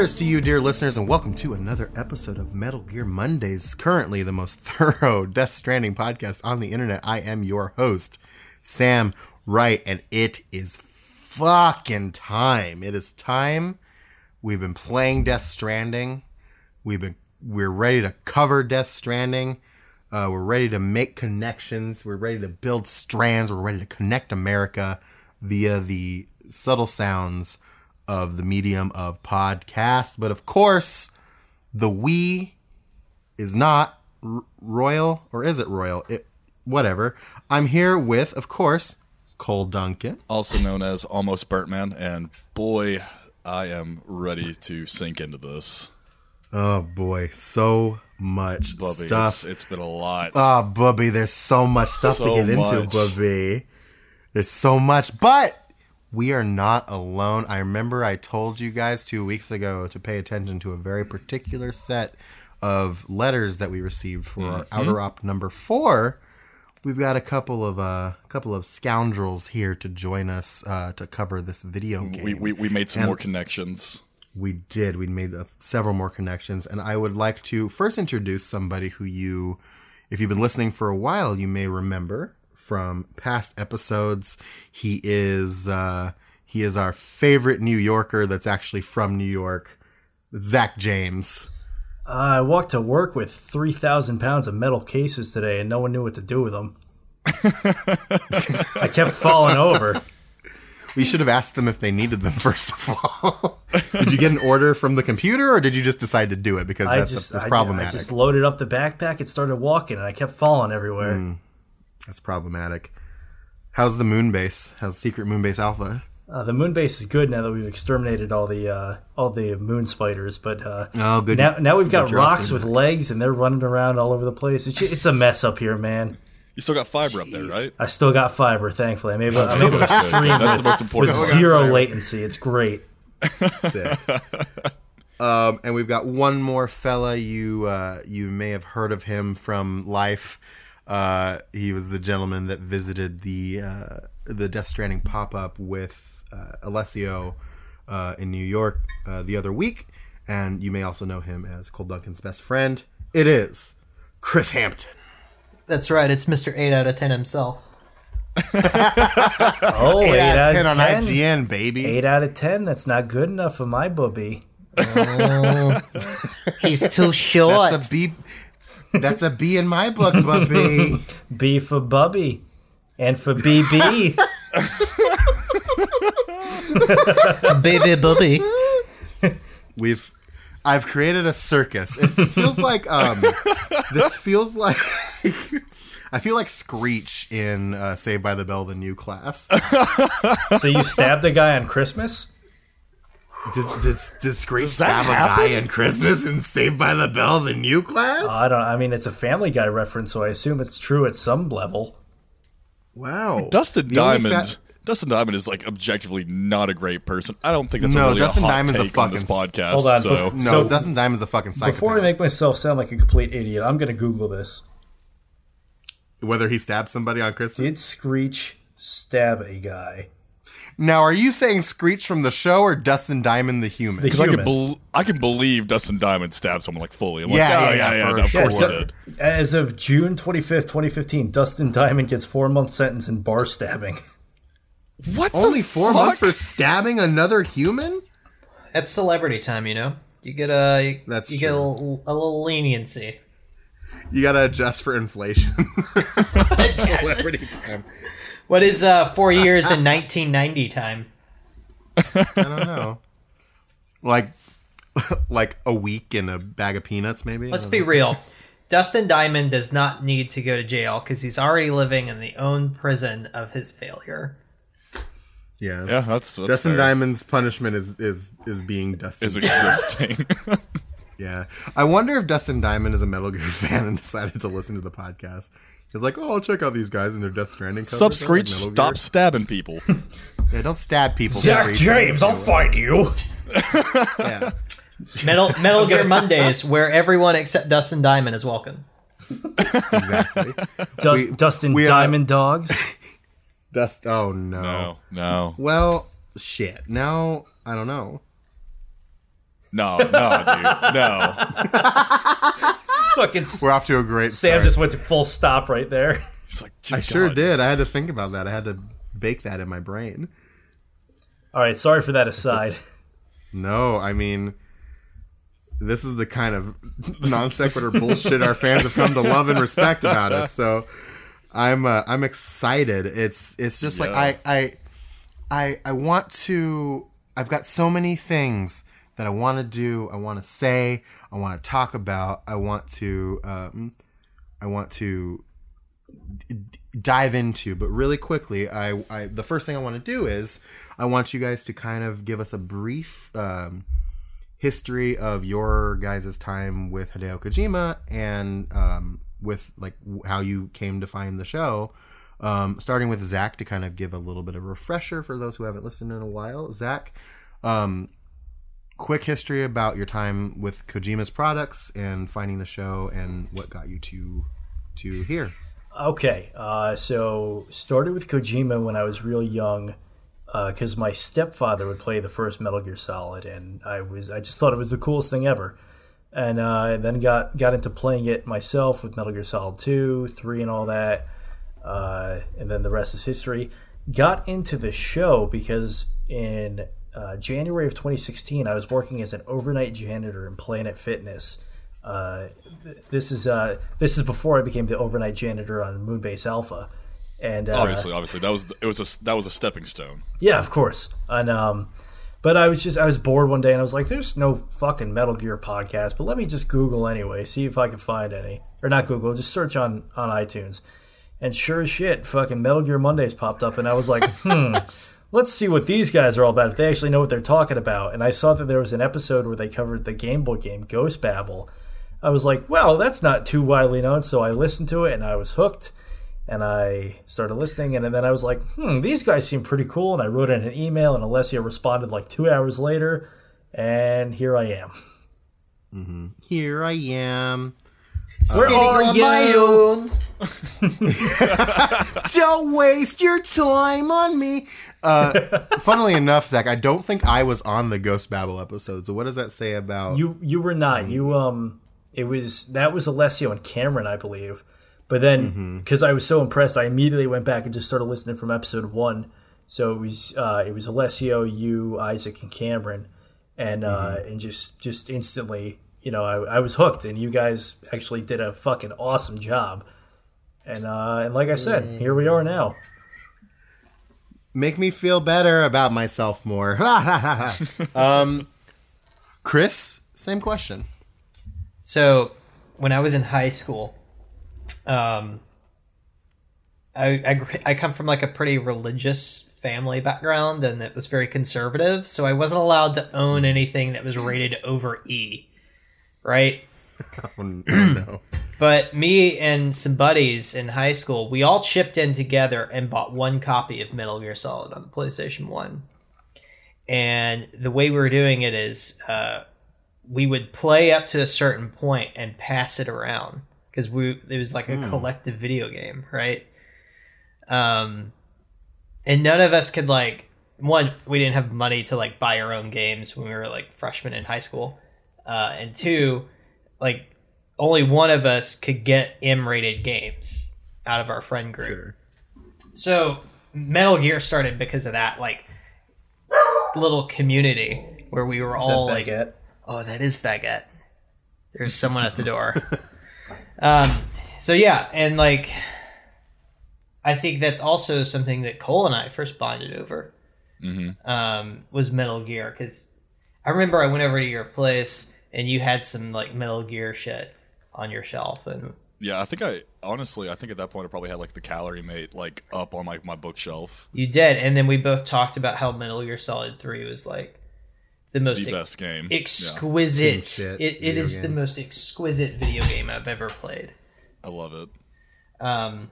Cheers to you, dear listeners, and welcome to another episode of Metal Gear Mondays, currently the most thorough Death Stranding podcast on the internet. I am your host, Sam Wright, and it is fucking time. It is time. We've been playing Death Stranding. We've been we're ready to cover Death Stranding. Uh, we're ready to make connections. We're ready to build strands. We're ready to connect America via the subtle sounds of the medium of podcast. But of course, the we is not r- royal, or is it royal? It, whatever. I'm here with, of course, Cole Duncan. also known as Almost Burnt Man, and boy, I am ready to sink into this. Oh boy, so much Bubby, stuff. it's, it's been a lot. Oh, Bubby, there's so much stuff So to get into, much. Bubby. There's so much, but we are not alone. I remember I told you guys two weeks ago to pay attention to a very particular set of letters that we received for our Mm-hmm. outer op number four. We've got a couple of uh, couple of scoundrels here to join us uh, to cover this video game. we, we, we made some more connections. We did. We made uh, several more connections, and I would like to first introduce somebody who you, if you've been listening for a while, you may remember from past episodes. He is uh, he is our favorite New Yorker that's actually from New York, Zach James. Uh, I walked to work with 3,000 pounds of metal cases today and no one knew what to do with them. I kept falling over. We should have asked them if they needed them first of all. did you get an order from the computer, or did you just decide to do it because I that's just, that's I, problematic? I just loaded up the backpack and started walking and I kept falling everywhere. That's problematic. How's the moon base? How's Secret Moon Base Alpha? Uh, the moon base is good now that we've exterminated all the uh, all the moon spiders, but uh, Oh, good. now now we've got Good rocks Sam. with legs and they're running around all over the place. It's, it's a mess up here, man. You still got fiber up there, right? I still got fiber, thankfully. I'm able, I'm able to stream That's the most with important part. zero latency. It's great. Sick. um, and we've got one more fella. You uh, you may have heard of him from life. Uh, he was the gentleman that visited the uh, the Death Stranding pop up with uh, Alessio uh, in New York uh, the other week, and you may also know him as Cole Duncan's best friend. It is Chris Hampton. That's right. It's Mr. 8 out of 10 himself. Oh, Eight eight out of ten on IGN, baby. 8 out of 10. That's not good enough for my booby. He's too short. That's a B. That's a B in my book, Bubby. B for Bubby. And for BB. Baby bubby. We've I've created a circus. It's, this feels like um this feels like I feel like Screech in uh, Saved by the Bell, the new class. so you stabbed a guy on Christmas? Did, did, did Screech that stab a guy in Christmas and Saved by the Bell, the new class? Oh, I don't I mean, it's a Family Guy reference, so I assume it's true at some level. wow. Dustin The Diamond. fa- Dustin Diamond is like objectively not a great person. I don't think that's No, a really Dustin a hot Diamond's a take on this fucking- podcast. Hold on, so bef- no, so- Dustin Diamond's a fucking psychopath. Before I make myself sound like a complete idiot, I'm going to Google this. Whether he stabbed somebody on Christmas. Did Screech stab a guy? Now, are you saying Screech from the show or Dustin Diamond the human? Because I can human. I can believe Dustin Diamond stabbed someone like fully. I'm like, Yeah, oh, yeah, yeah, yeah, yeah, for of course Du- he did. As of June 25th, 2015, Dustin Diamond gets four month sentence in bar stabbing. What? Only the four fuck? months for stabbing another human? That's celebrity time, you know? You get uh, a That's you get a, little- a little leniency. You gotta adjust for inflation. Celebrity time. What is uh 4 years in 1990 time? I don't know. Like, like a week in a bag of peanuts, maybe. Let's be don't real. Dustin Diamond does not need to go to jail because he's already living in the own prison of his failure. Yeah. Yeah, that's, that's Dustin fair. Diamond's punishment is is is being Dustin. is existing. yeah. I wonder if Dustin Diamond is a Metal Gear fan and decided to listen to the podcast. He's like, oh, I'll check out these guys and their Death Stranding. covers. Sub I like Screech, stop Gear." stabbing people. Yeah, don't stab people. Jack Screech. James, I'll find you. Yeah. Metal Metal Gear Mondays, where everyone except Dustin Diamond is welcome. Exactly. Dus- We- Dustin we, uh, Diamond Dogs. Dust. Oh no. No, no. Well, shit. Now I don't know. No, no, dude, no. Fucking We're off to a great Sam start. just went to full stop right there. He's like, I "Dear sure God." did. I had to think about that. I had to bake that in my brain. All right, sorry for that aside. No, I mean, this is the kind of non sequitur bullshit our fans have come to love and respect about us. So I'm uh, I'm excited. It's it's just like I I I I want to. I've got so many things that I want to do. I want to say. I want to talk about. I want to. Um, I want to dive into but really quickly I, I the first thing i want to do is i want you guys to kind of give us a brief um, history of your guys' time with hideo kojima and um, with like how you came to find the show um, starting with zach to kind of give a little bit of refresher for those who haven't listened in a while zach um, quick history about your time with kojima's products and finding the show and what got you to to here Okay, uh, so started with Kojima when I was real young, because my stepfather would play the first Metal Gear Solid, and I was I just thought it was the coolest thing ever, and uh, then got got into playing it myself with Metal Gear Solid two, three, and all that, uh, and then the rest is history. Got into the show because in uh, January of 2016, I was working as an overnight janitor in Planet Fitness. Uh, this is uh, this is before I became the overnight janitor on Moonbase Alpha, and uh, Obviously, obviously, that was it was a that was a stepping stone. yeah, of course. And um, but I was just I was bored one day and I was like, "There's no fucking Metal Gear podcast, but let me just Google anyway, see if I can find any, or not Google, just search on on iTunes." And sure as shit, fucking Metal Gear Mondays popped up, and I was like, "Hmm." Let's see what these guys are all about. If they actually know what they're talking about, and I saw that there was an episode where they covered the Game Boy game Ghost Babel. I was like, well, that's not too widely known. So I listened to it and I was hooked. And I started listening. And then I was like, hmm, these guys seem pretty cool. And I wrote in an email, and Alessio responded like two hours later. And here I am. Mm-hmm. Here I am. Where are you? own. Don't waste your time on me. Uh, funnily enough, Zach, I don't think I was on the Ghost Babel episode. So what does that say about You you were not. You um, it was that was Alessio and Cameron, I believe. But then because I was so impressed, I immediately went back and just started listening from episode one. So it was uh, it was Alessio, you, Isaac, and Cameron, and uh, and just just instantly, you know, I, I was hooked, and you guys actually did a fucking awesome job. And uh, and like I said, here we are now. make me feel better about myself more? um, Chris, same question. So, when I was in high school, um, I, I I come from like a pretty religious family background, and it was very conservative. So I wasn't allowed to own anything that was rated over E, right? Oh, no. But me and some buddies in high school, we all chipped in together and bought one copy of Metal Gear Solid on the PlayStation 1. And the way we were doing it is uh, we would play up to a certain point and pass it around because we it was like a collective video game, right? Um, and none of us could like one we didn't have money to like buy our own games when we were like freshmen in high school, uh, and two, like only one of us could get M-rated games out of our friend group. Sure. So Metal Gear started because of that like little community where we were Is all like, baguette? oh, that is baguette. There's someone at the door. um, so yeah, and like, I think that's also something that Cole and I first bonded over. Um, was Metal Gear because I remember I went over to your place and you had some like Metal Gear shit on your shelf, and Yeah, I think I honestly, I think at that point I probably had like the Calorie Mate like up on like my bookshelf. you did, and then we both talked about how Metal Gear Solid Three was like the most The ex- best game. Exquisite. Shit it, it video is the most exquisite video game I've ever played. I love it. Um,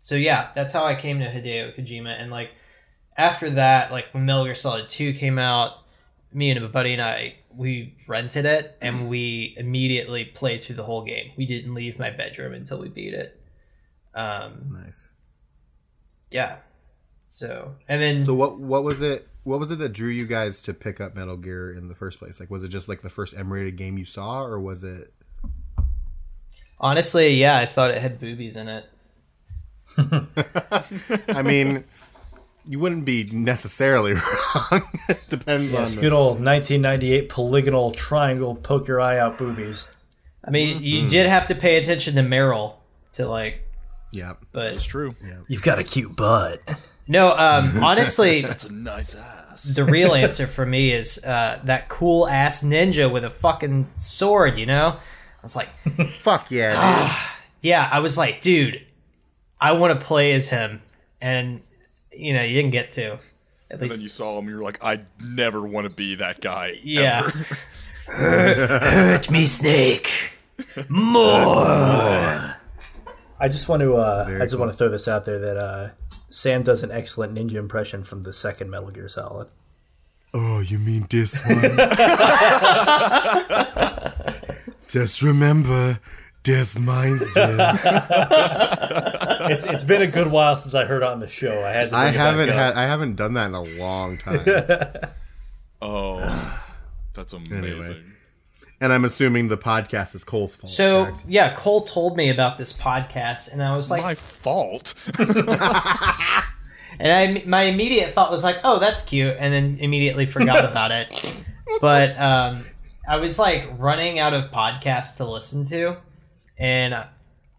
so yeah, that's how I came to Hideo Kojima, and like after that, like when Metal Gear Solid Two came out, me and a buddy and I we rented it and we immediately played through the whole game. We didn't leave my bedroom until we beat it. Um, Nice. yeah, So and then So what what was it? What was it that drew you guys to pick up Metal Gear in the first place? Like, was it just like the first M-rated game you saw, or was it? honestly, yeah, I thought it had boobies in it. I mean, you wouldn't be necessarily wrong. it depends Yes, on. good old 1998 polygonal triangle poke your eye out boobies. I mean, you did have to pay attention to Meryl to like, yeah. but It's true. You've got a cute butt. no. Um, honestly, That's a nice ass. the real answer for me is uh, that cool ass ninja with a fucking sword. You know, I was like, Fuck yeah, dude. yeah, I was like, dude, I want to play as him, and you know, you didn't get to. At And then you saw him, you were like, I never want to be that guy. yeah. ever. Hurt me, Snake. More. I just want to uh, I just cool. want to throw this out there that uh, Sam does an excellent ninja impression from the second Metal Gear Solid. Oh, you mean this one? Just remember, there's mines there. It's it's been a good while since I heard on the show. I had to I bring it back haven't had I haven't done that in a long time. Oh, that's amazing. and I'm assuming the podcast is Cole's fault. So correct? yeah, Cole told me about this podcast, and I was like, My fault. and I my immediate thought was like, oh, that's cute, and then immediately forgot about it. But um, I was like running out of podcasts to listen to, and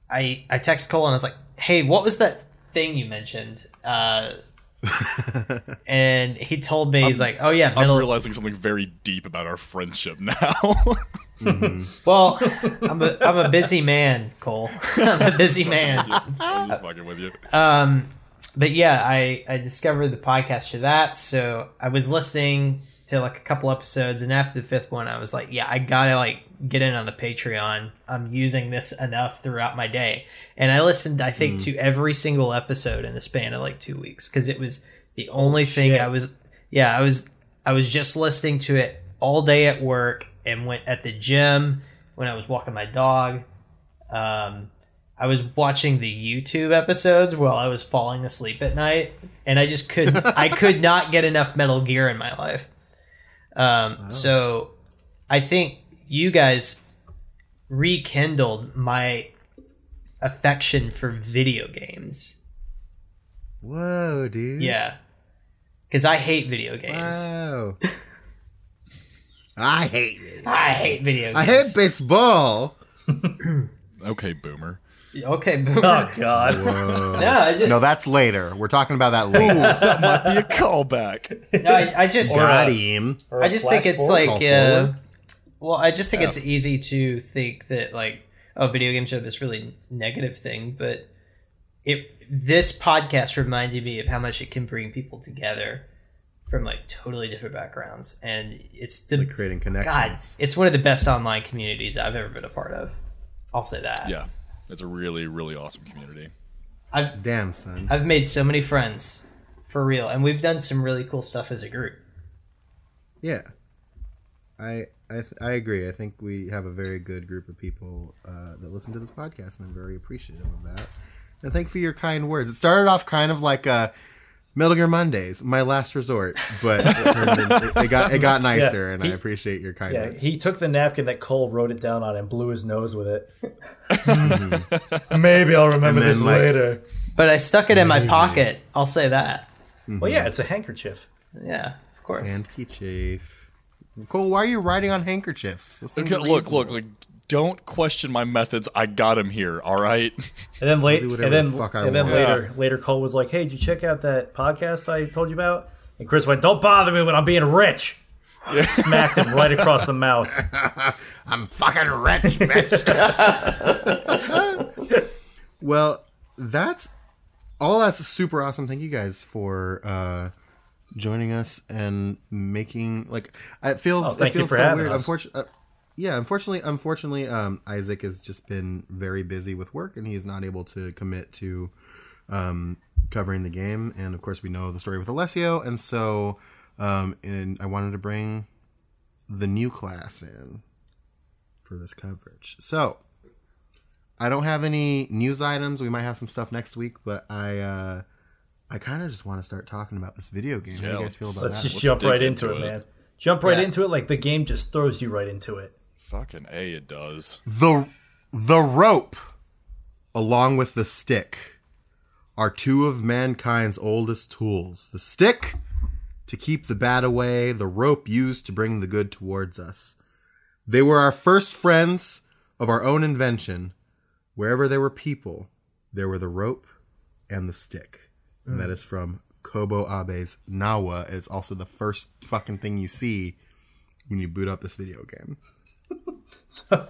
I I text Cole and I was like, hey, what was that thing you mentioned? Uh, and he told me he's like, oh yeah, I'm realizing something very deep about our friendship now. well, I'm a I'm a busy man, Cole. I'm a busy man. I'm just fucking with you. Um, but yeah, I I discovered the podcast for that. So I was listening to like a couple episodes, and after the fifth one, I was like, yeah, I gotta like get in on the Patreon. I'm using this enough throughout my day, and I listened, I think, to every single episode in the span of like two weeks because it was the only thing shit. I was. Yeah, I was I was just listening to it all day at work and went at the gym when I was walking my dog. Um, I was watching the YouTube episodes while I was falling asleep at night, and I just could I could not get enough Metal Gear in my life. Um, So I think you guys rekindled my affection for video games. Whoa, dude. Yeah, because I hate video games. Wow. I hate it. I hate video games. I hate baseball. Okay, boomer. Okay, boomer. Oh God! no, I just, No, that's later. We're talking about that later. That might be a callback. no, I, I just Got him. Or I a just think it's forward. like, call uh, well, I just think it's easy to think that like, oh, video games are this really negative thing, but it this podcast reminded me of how much it can bring people together from like totally different backgrounds, and it's the creating God, connections. it's one of the best online communities I've ever been a part of. I'll say that. Yeah, it's a really, really awesome community. I've Damn, son. I've made so many friends for real, and we've done some really cool stuff as a group. Yeah, I I, th- I agree. I think we have a very good group of people uh, that listen to this podcast, and I'm very appreciative of that. And thank you for your kind words. It started off kind of like a Metal Gear Mondays, my last resort, but it, turned in- it, it got it got nicer, and I appreciate your kind Yeah, words. he took the napkin that Cole wrote it down on and blew his nose with it. Maybe I'll remember this like- later. But I stuck it in my pocket. I'll say that. Well, yeah, it's a handkerchief. Yeah, of course. Handkerchief. Cole, why are you writing on handkerchiefs? Okay, are look, look, like, don't question my methods. I got him here. All right. And then late, and then the and then want. later, later Cole was like, "Hey, did you check out that podcast I told you about?" And Chris went, "Don't bother me when I'm being rich." Smacked him right across the mouth. I'm fucking rich, bitch. well, that's all. That's super awesome. Thank you guys for uh, joining us and making like it feels. Oh, thank it you feels for so weird. Unfortunately, uh, yeah. Unfortunately, unfortunately, um, Isaac has just been very busy with work, and he's not able to commit to um, covering the game. And of course, we know the story with Alessio, and so um, and I wanted to bring the new class in for this coverage. So, I don't have any news items. We might have some stuff next week, but I uh, I kind of just want to start talking about this video game. How do you guys feel about that? Let's that? just Let's jump right into, into it, it. man. Jump right Yeah. into it. Like the game just throws you right into it. Fucking A, it does. the the rope, along with the stick, are two of mankind's oldest tools. The stick to keep the bad away, the rope used to bring the good towards us. They were our first friends of our own invention. Wherever there were people, there were the rope and the stick. And that is from Kobo Abe's Nawa. It's also the first fucking thing you see when you boot up this video game. So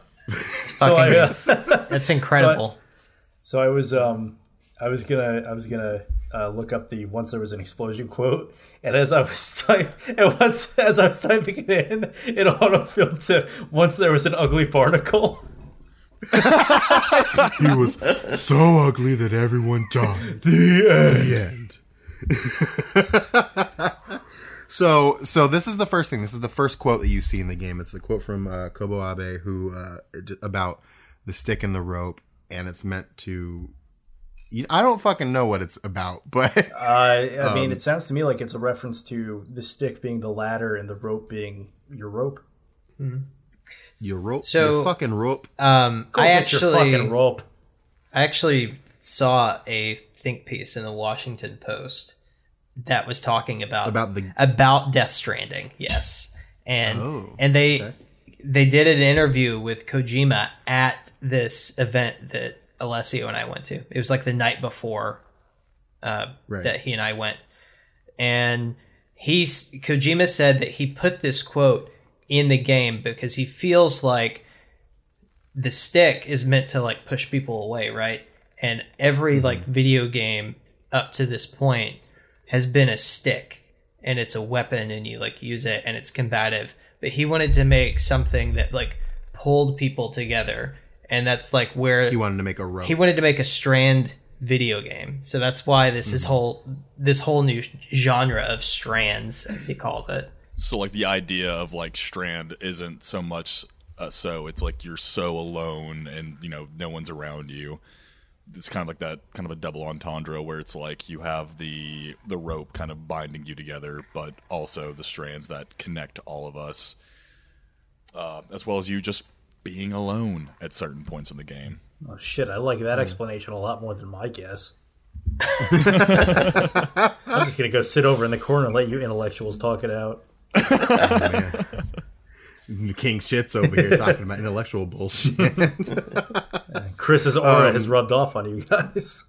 Fucking- I, uh, That's incredible. so I was um I was gonna I was gonna uh, look up the once there was an explosion quote, and as I was type and once as I was typing it in, it autofilled to once there was an ugly barnacle. He was so ugly that everyone died. The end. so, so this is the first thing. This is the first quote that you see in the game. It's a quote from uh, Kobo Abe, who uh, about the stick and the rope, and it's meant to. You, I don't fucking know what it's about, but Uh, I Um, mean, it sounds to me like it's a reference to the stick being the ladder and the rope being your rope. Your rope, So- your fucking rope. Um, Go I get your actually, fucking rope. I actually saw a think piece in the Washington Post that was talking about About the- about Death Stranding. Yes, and Oh, and they okay. they did an interview with Kojima at this event that Alessio and I went to. It was like the night before uh, Right. that he and I went, and he's Kojima said that he put this quote in the game because he feels like the stick is meant to like push people away, right? And every mm-hmm. like video game up to this point has been a stick and it's a weapon and you like use it and it's combative. But he wanted to make something that like pulled people together. And that's like where He wanted to make a rope. he wanted to make a strand video game. So that's why this is mm-hmm. whole this whole new genre of strands as he calls it. So like the idea of like Strand isn't so much uh, so it's like you're so alone and you know no one's around you. It's kind of like that kind of a double entendre where it's like you have the the rope kind of binding you together, but also the strands that connect all of us, uh, as well as you just being alone at certain points in the game. Oh shit! I like that explanation a lot more than my guess. I'm just gonna go sit over in the corner and let you intellectuals talk it out. King shits over here talking about intellectual bullshit. Chris's aura has rubbed off on you guys.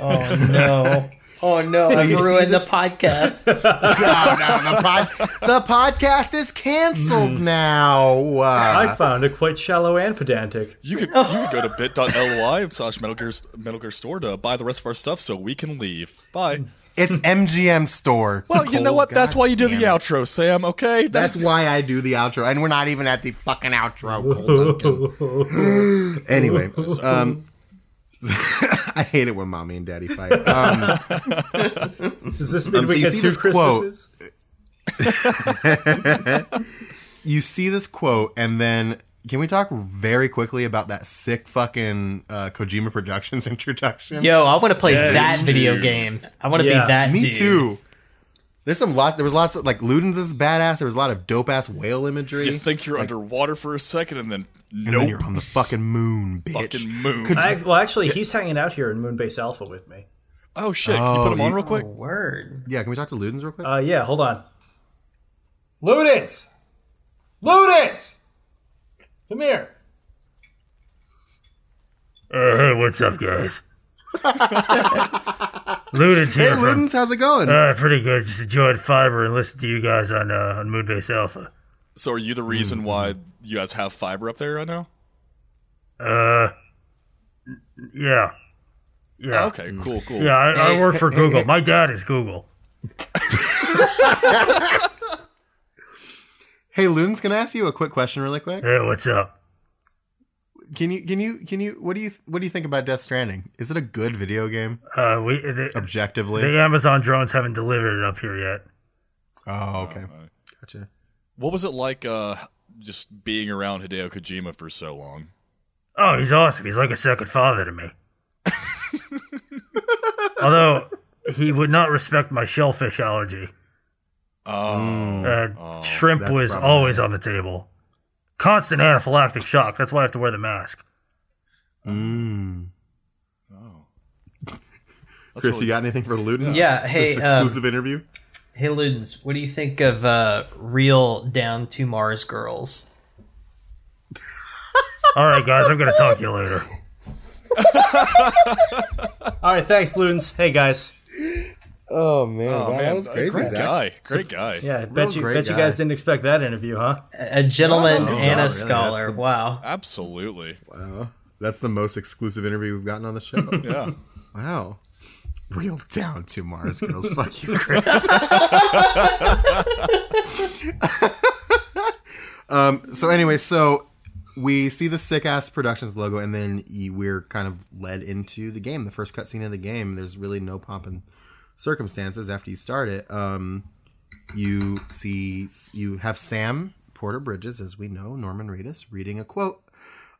Oh no. Oh no, I've you ruined the podcast. no, no, the, pod, the podcast is canceled now. Uh, I found it quite shallow and pedantic. You could you could go to bit.ly slash Metal Gear Metal Gear Store to buy the rest of our stuff so we can leave. Bye. It's MGM store. Well, you know what? That's God why you do the it. outro, Sam. Okay, That's why I do the outro, and we're not even at the fucking outro. Cole Duncan. anyway, um, I hate it when mommy and daddy fight. Um, Does this mean Um, so we you get see two this quote. Christmases? you see this quote, and then can we talk very quickly about that sick fucking uh, Kojima Productions introduction? Yo, I want to play Yes, that video game. I want to Yeah, be that Me dude. too. There's some lot. There was lots of like Ludens is badass. There was a lot of dope ass whale imagery. you think you're underwater for a second and then and nope, then you're on the fucking moon, bitch. fucking moon. Could- I, well, actually, he's hanging out here in Moonbase Alpha with me. oh shit! Can you put him Oh, on real quick? Word. Yeah, can we talk to Ludens real quick? Uh, yeah, hold on. Ludens! Ludens! Come here. Uh, hey, what's up, guys? Luden's hey, here. from, Ludens, how's it going? uh, pretty good. Just enjoyed fiber and listened to you guys on uh, on Moonbase Alpha. So, are you the reason Mm-hmm. why you guys have fiber up there right now? Uh, yeah, yeah, Oh, Okay, cool, cool. yeah. I, I work for Google. My dad is Google. hey, Ludens, can I ask you a quick question, really quick? Hey, what's up? Can you, can you, can you? What do you, what do you think about Death Stranding? Is it a good video game, Uh, we the, objectively? the Amazon drones haven't delivered it up here yet. oh, okay, gotcha. What was it like, uh, just being around Hideo Kojima for so long? Oh, he's awesome. He's like a second father to me. Although he would not respect my shellfish allergy. Oh, And shrimp was problematic. always on the table. Constant anaphylactic shock. That's why I have to wear the mask. Mm. That's Chris, you got anything for Ludens? Yeah, hey, this um, exclusive interview. Hey Ludens, what do you think of uh, real down to Mars girls? All right, guys, I'm going to talk to you later. All right, thanks, Loons. Hey guys. Oh man, Oh wow, man, that was a crazy. great Zach. guy, great guy. Yeah, bet you great bet you guys didn't expect that interview, huh? A gentleman Oh, and really? a That's scholar. the- Wow. Absolutely. Wow, that's the most exclusive interview we've gotten on the show. Yeah. Wow. Real down to Mars girls. Fuck you, Chris. um. So anyway, so we see the sick ass productions logo, and then we're kind of led into the game. The first cutscene of the game. There's really no pomp and circumstances after you start it. Um, you see, you have Sam Porter Bridges, as we know, Norman Reedus, reading a quote,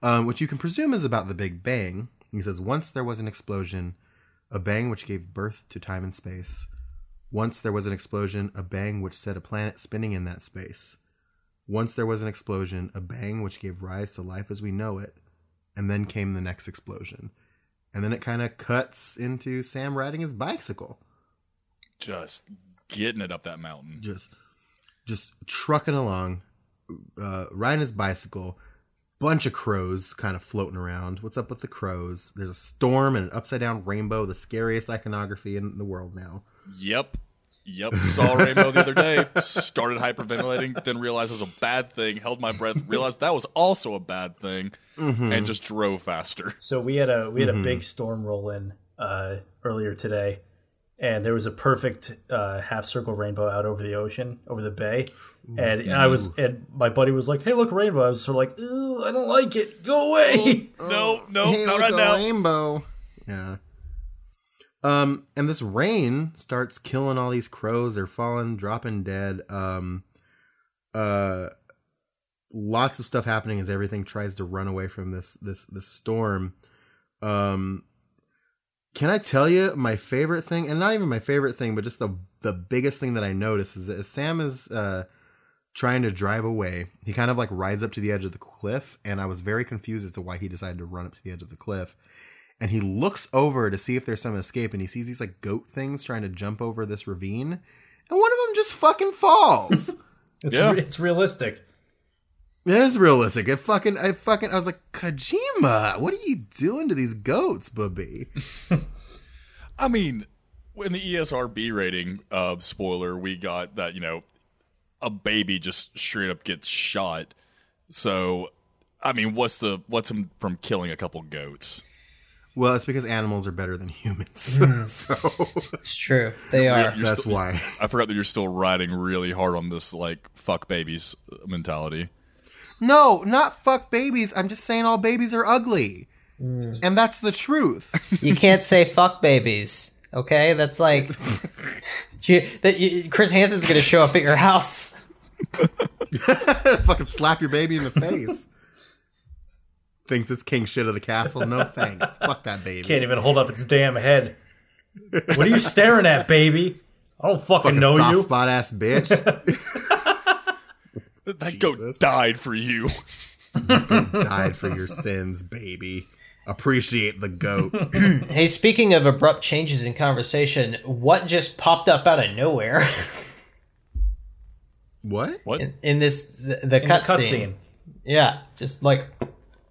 um, which you can presume is about the Big Bang. He says, "Once there was an explosion." a bang which gave birth to time and space. Once there was an explosion, a bang which set a planet spinning in that space. Once there was an explosion, a bang which gave rise to life as we know it. And then came the next explosion. And then it kind of cuts into Sam riding his bicycle, Just getting it up that mountain. just just trucking along, uh, riding his bicycle. Bunch of crows kind of floating around. What's up with the crows? There's a storm and an upside down rainbow, the scariest iconography in the world now. Yep. Yep. Saw a rainbow the other day. Started hyperventilating. Then realized it was a bad thing. Held my breath. Realized that was also a bad thing. And just drove faster. So we had a we had a big storm roll in uh, earlier today, and there was a perfect uh, half circle rainbow out over the ocean, over the bay. And I was, and my buddy was like, "Hey, look, rainbow!" I was sort of like, "Ooh, I don't like it. Go away." No, no, Hey, not look, right a now. Rainbow. Yeah. Um, and this rain starts killing all these crows. They're falling, dropping dead. Um, uh, lots of stuff happening as everything tries to run away from this this this storm. Um, can I tell you my favorite thing, and not even my favorite thing, but just the the biggest thing that I noticed is that as Sam is uh trying to drive away. He kind of like rides up to the edge of the cliff, and I was very confused as to why he decided to run up to the edge of the cliff. And he looks over to see if there's some escape, and he sees these like goat things trying to jump over this ravine, and one of them just fucking falls. It's, Yeah. re- it's realistic. It is realistic. It fucking, I fucking, I was like, Kojima, what are you doing to these goats, bubby? I mean, in the ESRB rating, uh, spoiler, we got that, you know, a baby just straight up gets shot. So, I mean, what's the what's him from killing a couple goats? Well, it's because animals are better than humans, so It's true. They are. You're that's still- why. I forgot that you're still riding really hard on this like fuck babies mentality. No, not fuck babies. I'm just saying all babies are ugly. Mm. And that's the truth. You can't say fuck babies. Okay, that's like you, that. You, Chris Hansen's gonna show up at your house. Fucking slap your baby in the face. Thinks it's king shit of the castle. No thanks. Fuck that baby. Can't even hold up its damn head. What are you staring at, baby? I don't fucking, Fucking know soft you. spot ass bitch. That Jesus. goat died for you. Died for your sins, baby. Appreciate the goat. Hey, speaking of abrupt changes in conversation, what just popped up out of nowhere What? What? in, in this the, the In the cutscene? cutscene. Yeah, just like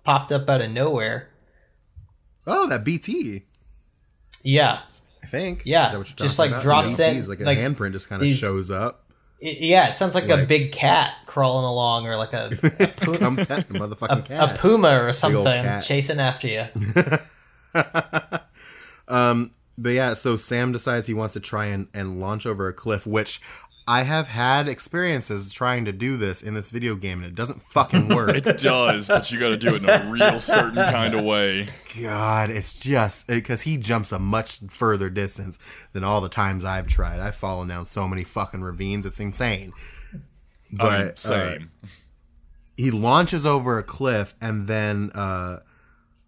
popped up out of nowhere. Oh, that BT. Yeah, I think. Yeah, Is that what you're just, like, about? drops BT in, is like a like, handprint just kind of shows up. I- yeah. It sounds like a big cat crawling along, or like a Come pet the motherfucking a cat. puma or something chasing after you. Um, but yeah, so Sam decides he wants to try and, and launch over a cliff, which I have had experiences trying to do this in this video game, and it doesn't fucking work. It does, but you got to do it in a real certain kind of way. God, it's just because he jumps a much further distance than all the times I've tried. I've fallen down so many fucking ravines, it's insane. But I mean, uh, same. he launches over a cliff and then uh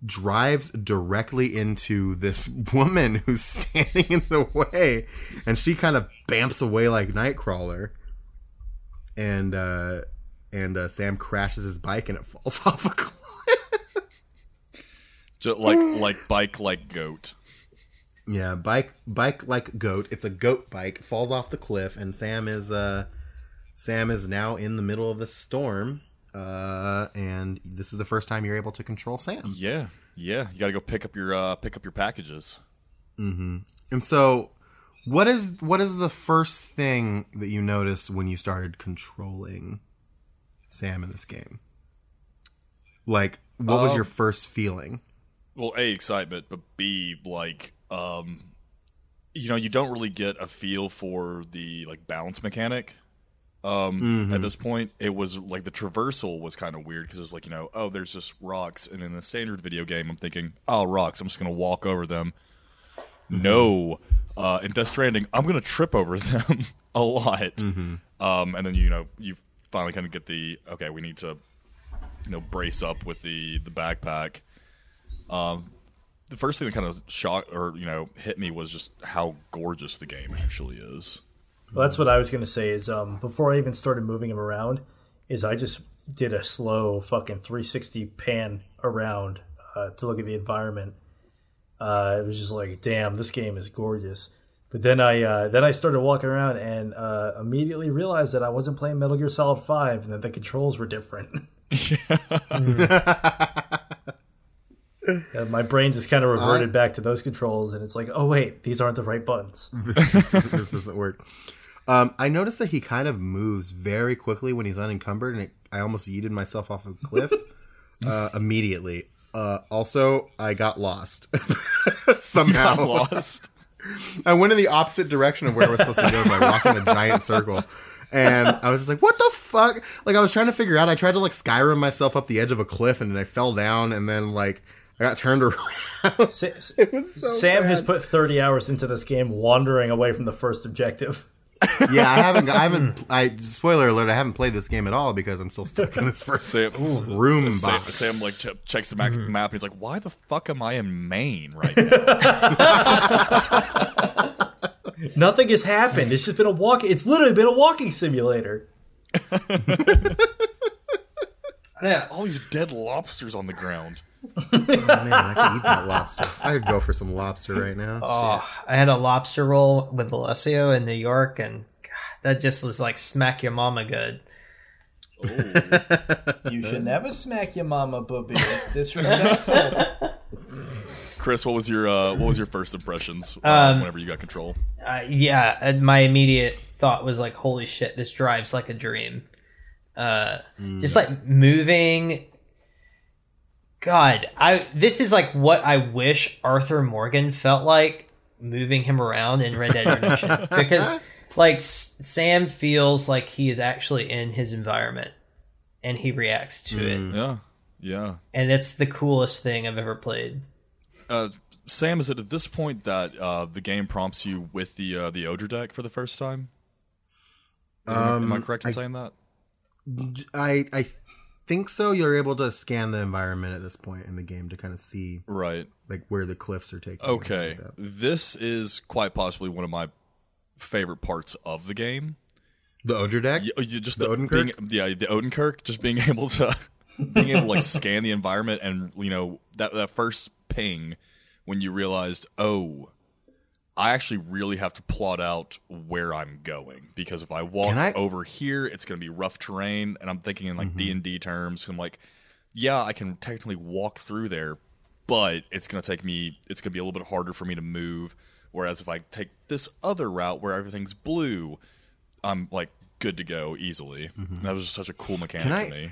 drives directly into this woman who's standing in the way, and she kind of bamps away like Nightcrawler. And uh, and uh, Sam crashes his bike and it falls off a cliff. Just like like bike like goat. Yeah, bike bike like goat. It's a goat bike. Falls off the cliff, and Sam is uh Sam is now in the middle of the storm. Uh, and this is the first time you're able to control Sam. Yeah, yeah. You got to go pick up your uh, pick up your packages. And so, what is what is the first thing that you noticed when you started controlling Sam in this game? Like, what was Um, your first feeling? Well, a excitement, but b like um, you know, you don't really get a feel for the like balance mechanic. Um, at this point, it was like the traversal was kind of weird because it's like you know, oh, there's just rocks, and in a standard video game, I'm thinking, oh, rocks, I'm just gonna walk over them. No, uh, in Death Stranding, I'm gonna trip over them a lot. Um, and then you know, you finally kind of get the okay, we need to you know brace up with the the backpack. Um, the first thing that kind of shocked or you know hit me was just how gorgeous the game actually is. Well, that's what I was gonna say. Is um before I even started moving him around, is I just did a slow fucking 360 pan around uh, to look at the environment. Uh, it was just like, damn, this game is gorgeous. But then I uh, then I started walking around and uh, immediately realized that I wasn't playing Metal Gear Solid Five and that the controls were different. Yeah, my brain just kind of reverted back to those controls, and it's like, oh wait, these aren't the right buttons. this, this doesn't work. Um, I noticed that he kind of moves very quickly when he's unencumbered, and it, I almost yeeted myself off a cliff uh, immediately. Uh, also, I got lost somehow. Got lost. I went in the opposite direction of where I was supposed to go by walking a giant circle. And I was just like, what the fuck? Like, I was trying to figure out. I tried to, like, Skyrim myself up the edge of a cliff, and then I fell down, and then, like, I got turned around. Sa- so Sam has put 30 hours into this game wandering away from the first objective. Yeah, I haven't. I haven't. Hmm. I spoiler alert. I haven't played this game at all because I'm still stuck in this first Sam, room Sam, box. Sam like ch- checks the hmm. map, map and he's like, "Why the fuck am I in Maine right now?" Nothing has happened. It's just been a walk. It's literally been a walking simulator. Yeah. All these dead lobsters on the ground. Oh, man, I could eat that lobster. I could go for some lobster right now. Oh, I had a lobster roll with Alessio in New York, and God, that just was like smack your mama good. You should never smack your mama, booby. It's disrespectful. Chris, what was your uh, what was your first impressions uh, Um, whenever you got control? Uh, yeah, and my immediate thought was like, "Holy shit, this drives like a dream." Uh, Just like moving. God, I this is like what I wish Arthur Morgan felt like moving him around in Red Dead Redemption because like S- Sam feels like he is actually in his environment and he reacts to it, Yeah, yeah. and it's the coolest thing I've ever played. Uh, Sam, is it at this point that uh, the game prompts you with the uh, the Odradek for the first time? Is, am I- am I Um, correct in I- saying that? I I think so. You're able to scan the environment at this point in the game to kind of see Right. like where the cliffs are taking. Okay. like. This is quite possibly one of my favorite parts of the game. The Odradek. Yeah, you just The the, Odenkirk? being, yeah, the Odenkirk, just being able to being able to like scan the environment and you know that that first ping when you realized, oh, I actually really have to plot out where I'm going because if I walk I- over here, it's going to be rough terrain, and I'm thinking in like Mm-hmm. D and D terms. I'm like, yeah, I can technically walk through there, but it's going to take me. It's going to be a little bit harder for me to move. Whereas if I take this other route where everything's blue, I'm like good to go easily. That was just such a cool mechanic Mm-hmm. Can to I- me.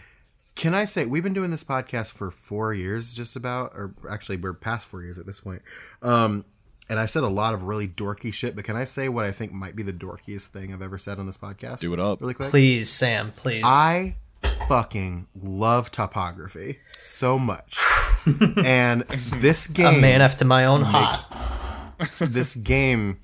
Can I say we've been doing this podcast for four years, just about, or actually we're past four years at this point. Um, and I said a lot of really dorky shit, but can I say what I think might be the dorkiest thing I've ever said on this podcast? Do it up. really quick. Please, Sam, please. I fucking love topography so much, and this game. a man after my own makes- heart. this game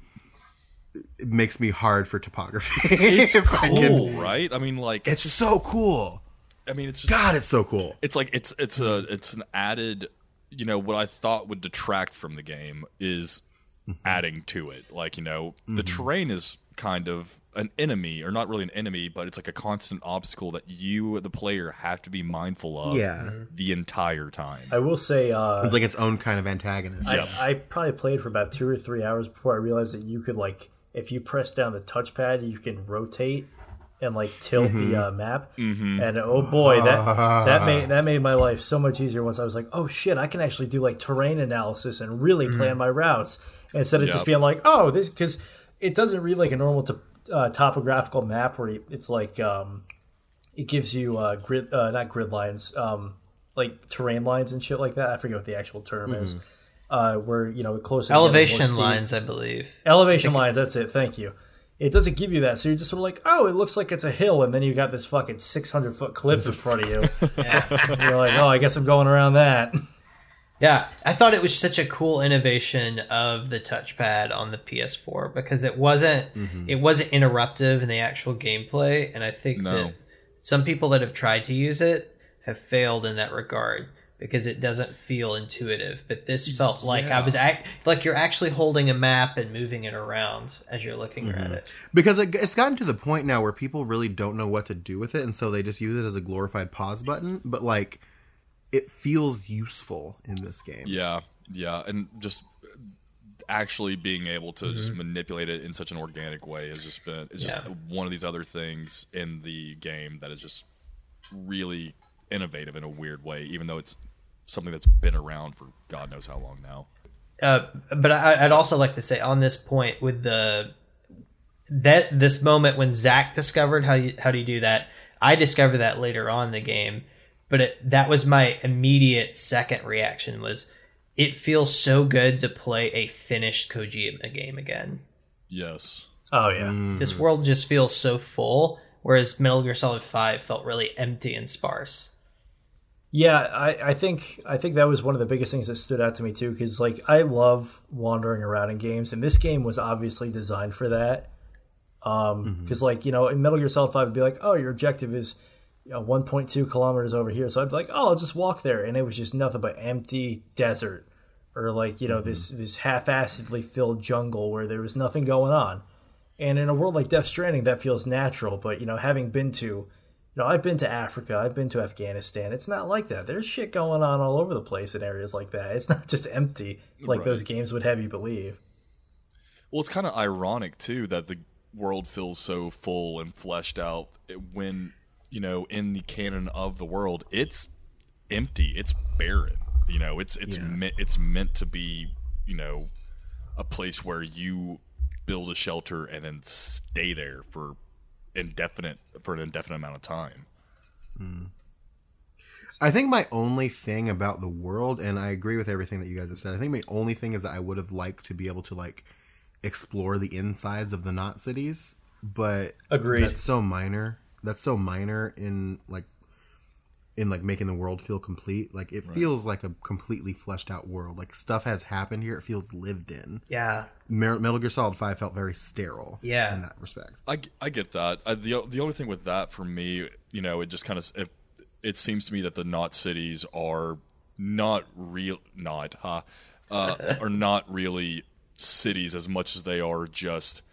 makes me hard for topography. It's If I can- cool, right? I mean, like It's just, so cool. I mean, it's just God, it's so cool. it's like it's it's a it's an added you know what I thought would detract from the game is Mm-hmm. adding to it. Like you know, the mm-hmm. terrain is kind of an enemy, or not really an enemy, but it's like a constant obstacle that you, the player, have to be mindful of. Yeah. Mm-hmm. the entire time. I will say, uh, It's like its own kind of antagonist. I, I probably played for about two or three hours before I realized that you could like, if you press down the touchpad, you can rotate and like tilt the uh, map. And oh boy, that that made that made my life so much easier. Once I was like, oh shit, I can actually do like terrain analysis and really plan my routes instead of just being like, oh, this because it doesn't read like a normal to, uh, topographical map where it's like um, it gives you uh, grid, uh, not grid lines, um, like terrain lines and shit like that. I forget what the actual term is. Uh, where you know closer to getting more Elevation lines, I believe. Elevation lines. That's it. Thank you. It doesn't give you that, so you're just sort of like, oh, it looks like it's a hill, and then you got this fucking 600 foot cliff in front of you. And you're like, oh, I guess I'm going around that. Yeah, I thought it was such a cool innovation of the touchpad on the PS4 because it wasn't mm-hmm. it wasn't interruptive in the actual gameplay, and I think No. that some people that have tried to use it have failed in that regard because it doesn't feel intuitive. But this felt like I was act like you're actually holding a map and moving it around as you're looking at mm-hmm. it. because it, it's gotten to the point now where people really don't know what to do with it and so they just use it as a glorified pause button but like it feels useful in this game Yeah, yeah, and just actually being able to just mm-hmm. manipulate it in such an organic way has just been it's just Yeah. one of these other things in the game that is just really innovative in a weird way, even though it's something that's been around for God knows how long now. Uh, but I, I'd also like to say on this point with the that this moment when Zach discovered how you how do you do that, I discovered that later on in the game. But it, that was my immediate second reaction was it feels so good to play a finished Kojima game again. Yes. Oh, yeah. This world just feels so full, whereas Metal Gear Solid Five felt really empty and sparse. Yeah, I, I think I think that was one of the biggest things that stood out to me too, because like I love wandering around in games, and this game was obviously designed for that. Um, because like you know, in Metal Gear Solid Five, it'd be like, oh, your objective is you know, 1.2 kilometers over here, so I'd be like, oh, I'll just walk there, and it was just nothing but empty desert, or like you know this this half-assedly filled jungle where there was nothing going on. And in a world like Death Stranding, that feels natural. But you know, having been to, you know, I've been to Africa, I've been to Afghanistan. It's not like that. There's shit going on all over the place in areas like that. It's not just empty like Right. those games would have you believe. Well, it's kind of ironic too that the world feels so full and fleshed out when you know in the canon of the world it's empty, it's barren. You know, it's it's Yeah. meant it's meant to be you know a place where you build a shelter and then stay there for indefinite for an indefinite amount of time. I think my only thing about the world, and I agree with everything that you guys have said. I think my only thing is that I would have liked to be able to like explore the insides of the Knot cities, but Agreed. That's so minor. That's so minor in like in like making the world feel complete. Like it feels like a completely fleshed out world. Like stuff has happened here. It feels lived in. Yeah, Mer- Metal Gear Solid Five felt very sterile. Yeah. in that respect. I, I get that. I, the the only thing with that for me, you know, it just kind of it, it seems to me that the Knot cities are not real, not huh, uh, are not really cities as much as they are just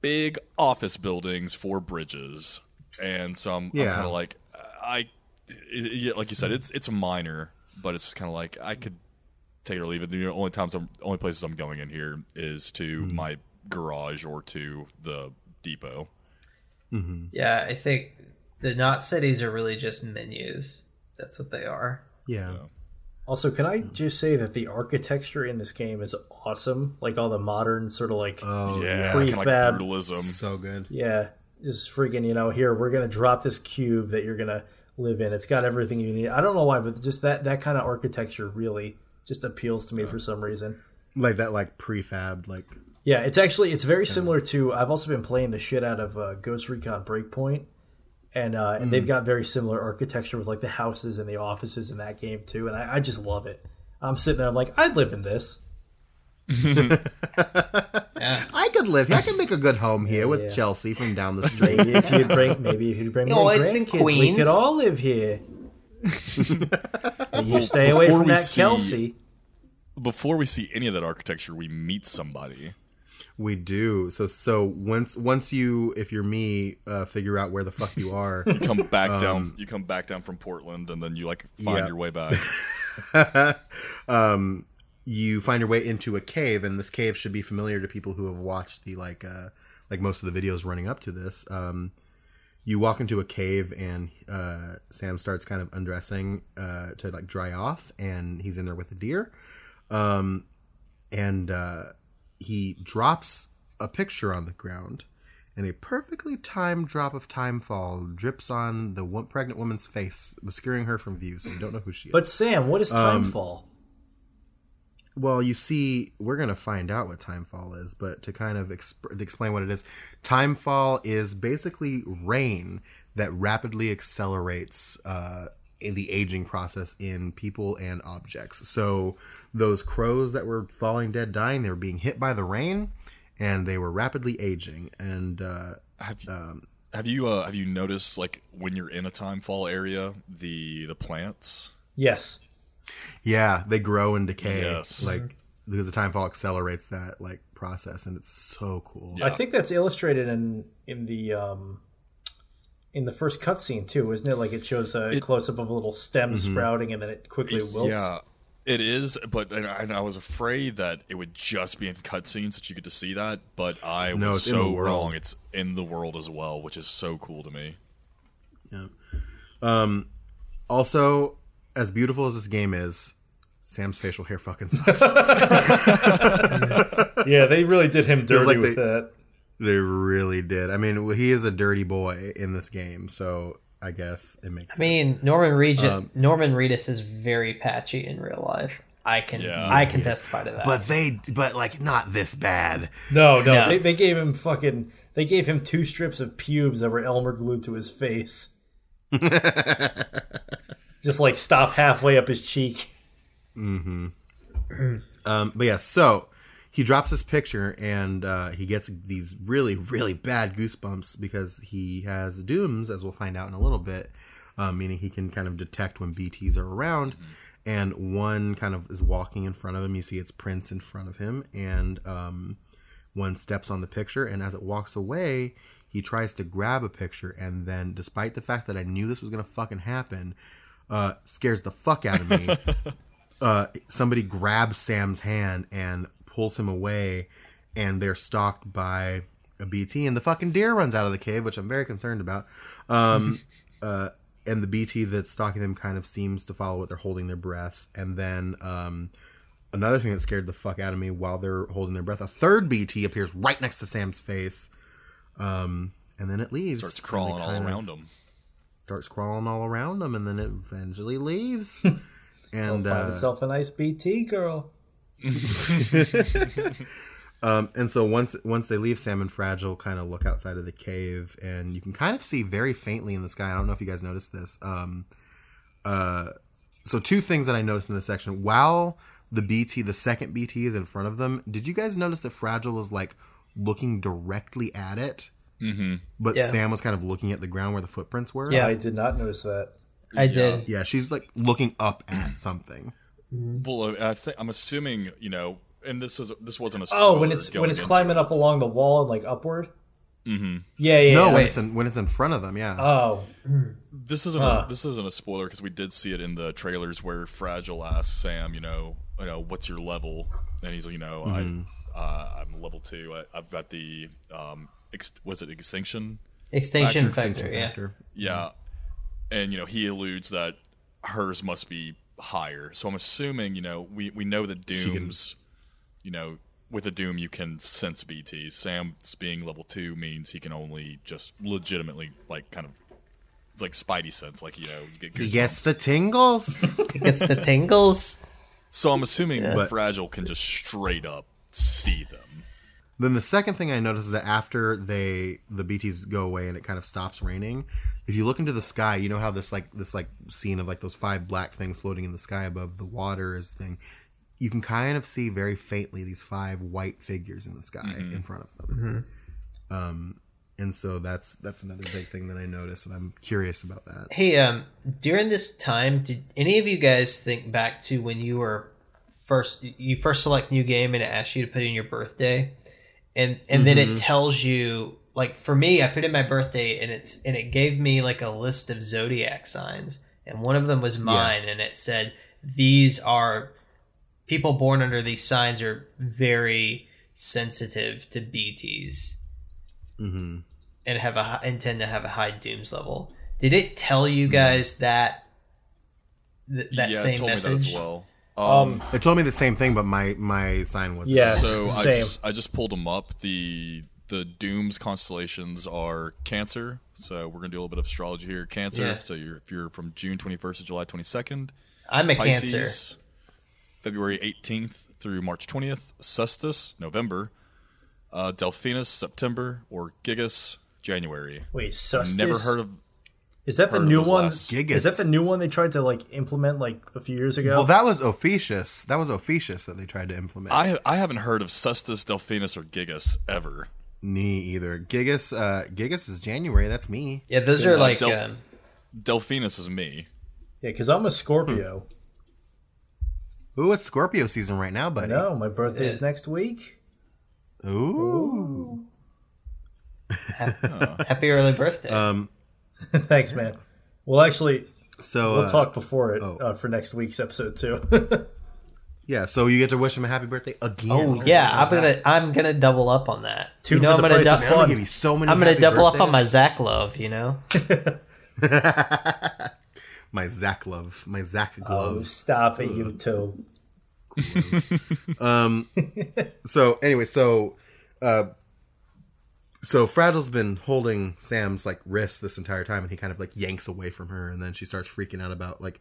big office buildings for bridges. And so I'm, Yeah. kind of like I, it, it- like you said, it's it's a minor, but it's kind of like I could take it or leave it. The only times I'm only places I'm going in here is to mm-hmm. my garage or to the depot. Mm-hmm. yeah. I think the Knot cities are really just menus. That's what they are. Yeah. Also, can I mm-hmm. just say that the architecture in this game is awesome? Like all the modern sort of like Oh yeah, kind of like Prefab. brutalism. so good. Yeah, just freaking, you know, here we're gonna drop this cube that you're gonna live in. It's got everything you need. I don't know why, but just that that kind of architecture really just appeals to me for some reason. Like that, like prefab, like Yeah, it's actually it's very similar to. I've also been playing the shit out of uh, Ghost Recon Breakpoint, and uh, and they've got very similar architecture with like the houses and the offices in that game too. And I, I just love it. I'm sitting there, I'm like, I'd live in this. I could live here. I could make a good home here with Yeah. Chelsea from down the street. Maybe if you'd bring, maybe if you'd bring Oh, my it's in grandkids, we could all live here. you stay away before from we that see- Kelsey. Before we see any of that architecture, we meet somebody. We do. So so once once you, if you're me, uh, figure out where the fuck you are. You come back down. You come back down from Portland, and then you like find Yeah. your way back. um, you find your way into a cave, and this cave should be familiar to people who have watched the like uh, like most of the videos running up to this. Um, you walk into a cave, and uh, Sam starts kind of undressing uh, to like dry off, and he's in there with a deer, um, and uh, he drops a picture on the ground. And a perfectly timed drop of timefall drips on the one pregnant woman's face, obscuring her from view, so you don't know who she is. But Sam, what is Um, timefall? Well, you see, we're going to find out what timefall is, but to kind of exp- to explain what it is, timefall is basically rain that rapidly accelerates uh, in the aging process in people and objects. So those crows that were falling dead, dying, they were being hit by the rain, and they were rapidly aging. And uh, Have you, have you uh, have you noticed like when you're in a timefall area, the the plants? Yes. Yeah, they grow and decay. Yes. like because the timefall accelerates that like process, and it's so cool. Yeah. I think that's illustrated in in the um, in the first cutscene too, isn't it? Like it shows a close up of a little stem Mm-hmm. sprouting, and then it quickly wilts. Yeah, it is. But and I, and I was afraid that it would just be in cutscenes that you get to see that. But I No, was it's in the so wrong. It's in the world as well, which is so cool to me. Yeah. Um, also, as beautiful as this game is, Sam's facial hair fucking sucks. Yeah, they really did him dirty like with they- that. they really did. I mean, he is a dirty boy in this game, so I guess it makes I sense. mean, Norman Regis, Um, Norman Reedus is very patchy in real life. I can Yeah. I can testify to that. but they, but like not this bad. No, no, Yeah. they, they gave him fucking. They gave him two strips of pubes that were Elmer glued to his face. Just like stop halfway up his cheek. Um, but yeah, so he drops this picture and uh, he gets these really, really bad goosebumps because he has dooms, as we'll find out in a little bit. Um, meaning he can kind of detect when BTs are around, and one kind of is walking in front of him. You see its prints in front of him, and um, one steps on the picture, and as it walks away, he tries to grab a picture, and then, despite the fact that I knew this was gonna fucking happen, uh, scares the fuck out of me uh, somebody grabs Sam's hand and pulls him away, and they're stalked by a BT, and the fucking deer runs out of the cave, which I'm very concerned about. Um, uh, and the BT that's stalking them kind of seems to follow what they're holding their breath, and then um, another thing that scared the fuck out of me while they're holding their breath, a third BT appears right next to Sam's face, um, and then it leaves. Starts crawling all kind of- around them. Starts crawling all around them, and then it eventually leaves. And find uh, himself a nice BT girl. Um, and so once once they leave, Sam and Fragile kind of look outside of the cave, and you can kind of see very faintly in the sky. I don't know if you guys noticed this. Um, uh, so two things that I noticed in this section: while the BT, the second BT, is in front of them, did you guys notice that Fragile is like looking directly at it? Mm-hmm. But Yeah. Sam was kind of looking at the ground where the footprints were. Yeah. I did not notice that. I did. yeah, she's like looking up at something. Well, I think I'm assuming you know, and this is this wasn't a Oh, when it's when it's climbing it. up along the wall and like upward. Mm-hmm. Yeah, yeah. No, yeah. when Wait. it's in, when it's in front of them, yeah. Oh, This isn't Huh. a, this isn't a spoiler because we did see it in the trailers where Fragile asks Sam, you know, you know, what's your level? And he's, like, you know, I, uh, I'm level two. I, I've got the, um, ex- was it extinction? Extinction Factor, factor. Yeah. Factor. Yeah, and you know, he alludes that hers must be higher. So I'm assuming, you know, we we know that can- Doom's, you know, with a Doom you can sense BTs. Sam's being level two means he can only just legitimately like kind of. It's like Spidey sense, like you know, you get He goosebumps. gets the tingles. Gets the tingles. So I'm assuming But- Fragile can just straight up see them. Then the second thing I noticed is that after they the BTs go away and it kind of stops raining, if you look into the sky, you know how this like this like scene of like those five black things floating in the sky above the water is thing. You can kind of see very faintly these five white figures in the sky in front of them. Um, and so that's that's another big thing that I noticed, and I'm curious about that. Hey, um, during this time, did any of you guys think back to when you were first you first select new game and it asks you to put in your birthday, and and then it tells you like for me, I put in my birthday and it's and it gave me like a list of zodiac signs, and one of them was mine, and it said these are people born under these signs are very sensitive to BTS hmm and have a and tend to have a high dooms level. Did it tell you guys that th- that yeah, same told me message? that as well. Um, It told me the same thing, but my my sign was Yeah. So I just I just pulled them up. The the dooms constellations are Cancer. So we're gonna do a little bit of astrology here. Cancer. Yeah. So you're if you're from June 21st to July 22nd. I'm a Pisces. Cancer. February 18th through March 20th. Cestus, November. Uh, Delphinus, September, or Gigas, January. Wait, Sustis? Never heard of. Is that the new one? Gigas. Is that the new one they tried to like implement like a few years ago? Well, that was Ophiuchus. That was Ophiuchus that they tried to implement. I I haven't heard of Cestus, Delphinus, or Gigas ever. Me either. Gigas. Uh, Gigas is January. That's me. Yeah, those are like Del- um, Delphinus is me. yeah, because I'm a Scorpio. Ooh, it's Scorpio season right now, buddy. No, my birthday is is. next week. Ooh. happy early birthday. Um. Thanks, man. Well, actually, So we'll uh, talk before it oh. uh, for next week's episode too. Yeah. So you get to wish him a happy birthday again. oh yeah, I'm gonna that. I'm gonna double up on that. Two you know, for I'm the gonna price of dou- I'm gonna give you so many. I'm gonna happy double up on my. Zach love. You know, my Zach love, my Zach love. oh, stop it, you two. um. so anyway, so uh so Fragile's been holding Sam's like wrist this entire time and he kind of like yanks away from her and then she starts freaking out about like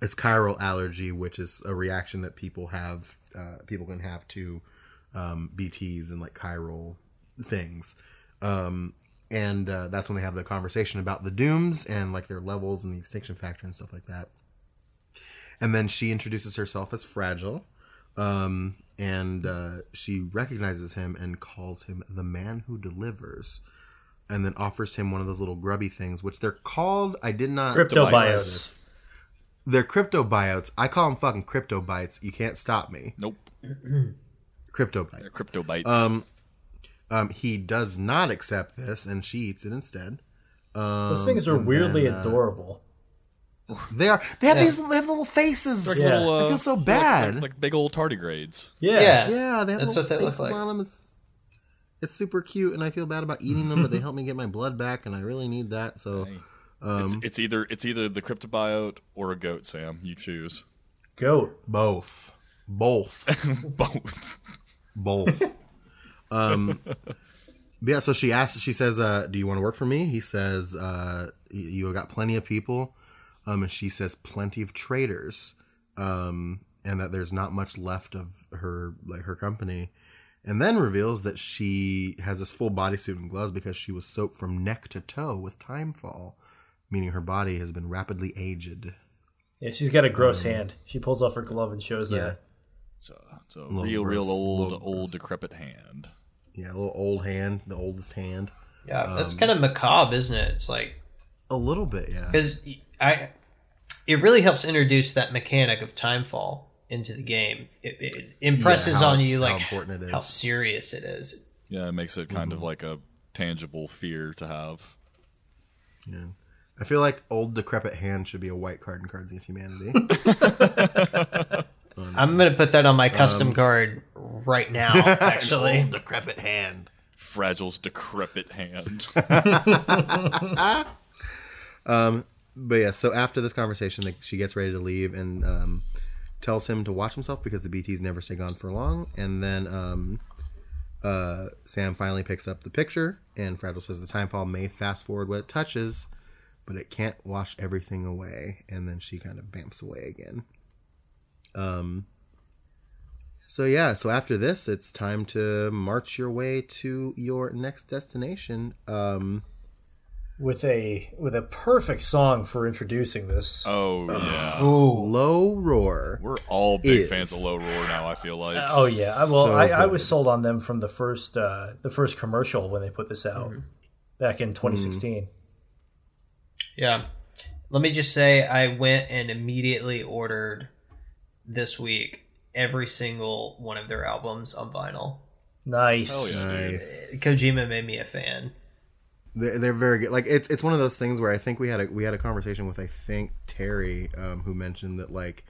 it's chiral allergy, which is a reaction that people have uh people can have to um BTs and like chiral things. Um and uh, that's when they have the conversation about the dooms and like their levels and the extinction factor and stuff like that. And then she introduces herself as Fragile um, and uh, she recognizes him and calls him the man who delivers, and then offers him one of those little grubby things, which they're called. I did not. Crypto Cryptobiotes. They're crypto biotes. I call them fucking crypto bites. You can't stop me. Nope. Crypto bites. They're crypto bites. Um, um, he does not accept this, and she eats it instead. Um, Those things are weirdly then, uh, adorable. They are. They have these. They have little faces. Like Yeah. little, uh, I feel so bad. Like, like big old tardigrades. Yeah. yeah, Yeah, they have That's what they look faces like. on them. It's, it's super cute, and I feel bad about eating them, but they help me get my blood back, and I really need that. So, um, It's, it's either it's either the cryptobiote or a goat, Sam. You choose. Goat. both, both, Both. both. um, yeah. So she asks. She says, uh, "Do you want to work for me?" He says, uh, "You got plenty of people," um, and she says, "Plenty of traitors," um, and that there's not much left of her like her company. And then reveals that she has this full bodysuit and gloves because she was soaked from neck to toe with timefall, meaning her body has been rapidly aged. Yeah, she's got a gross hand. She pulls off her glove and shows Yeah. that. It's a, it's a Little real, real gross, old, little old decrepit hand. Yeah, a little old hand, the oldest hand. yeah. That's Um, kind of macabre, isn't it? It's like A little bit, yeah. because I, it really helps introduce that mechanic of timefall into the game. It, it impresses Yeah, how on it's- you how like important it is, how serious it is. Yeah, it makes it kind Mm-hmm. of like a tangible fear to have. Yeah. I feel like old decrepit hand should be a white card in Cards Against Humanity. I'm gonna put that on my Um, custom card right now. Actually, decrepit hand. Fragile's decrepit hand. But yeah, so after this conversation, like, she gets ready to leave and um, tells him to watch himself because the BTs never stay gone for long. And then um, uh, Sam finally picks up the picture, and Fragile says the time timefall may fast forward what it touches, but it can't wash everything away. And then she kind of bamps away again. Um. So yeah, so after this, it's time to march your way to your next destination. Um, With a with a perfect song for introducing this. Oh yeah, Low roar. we're all big Is. fans of Low Roar now. I feel like. Oh yeah, I- well, So I, I was sold on them from the first uh, the first commercial when they put this out. back in 2016. Yeah. Let me just say, I went and immediately ordered this week every single one of their albums on vinyl. Nice. Hell yeah. Nice. Kojima made me a fan. They're, they're very good. Like it's it's one of those things where I think we had a we had a conversation with I think Terry um, who mentioned that like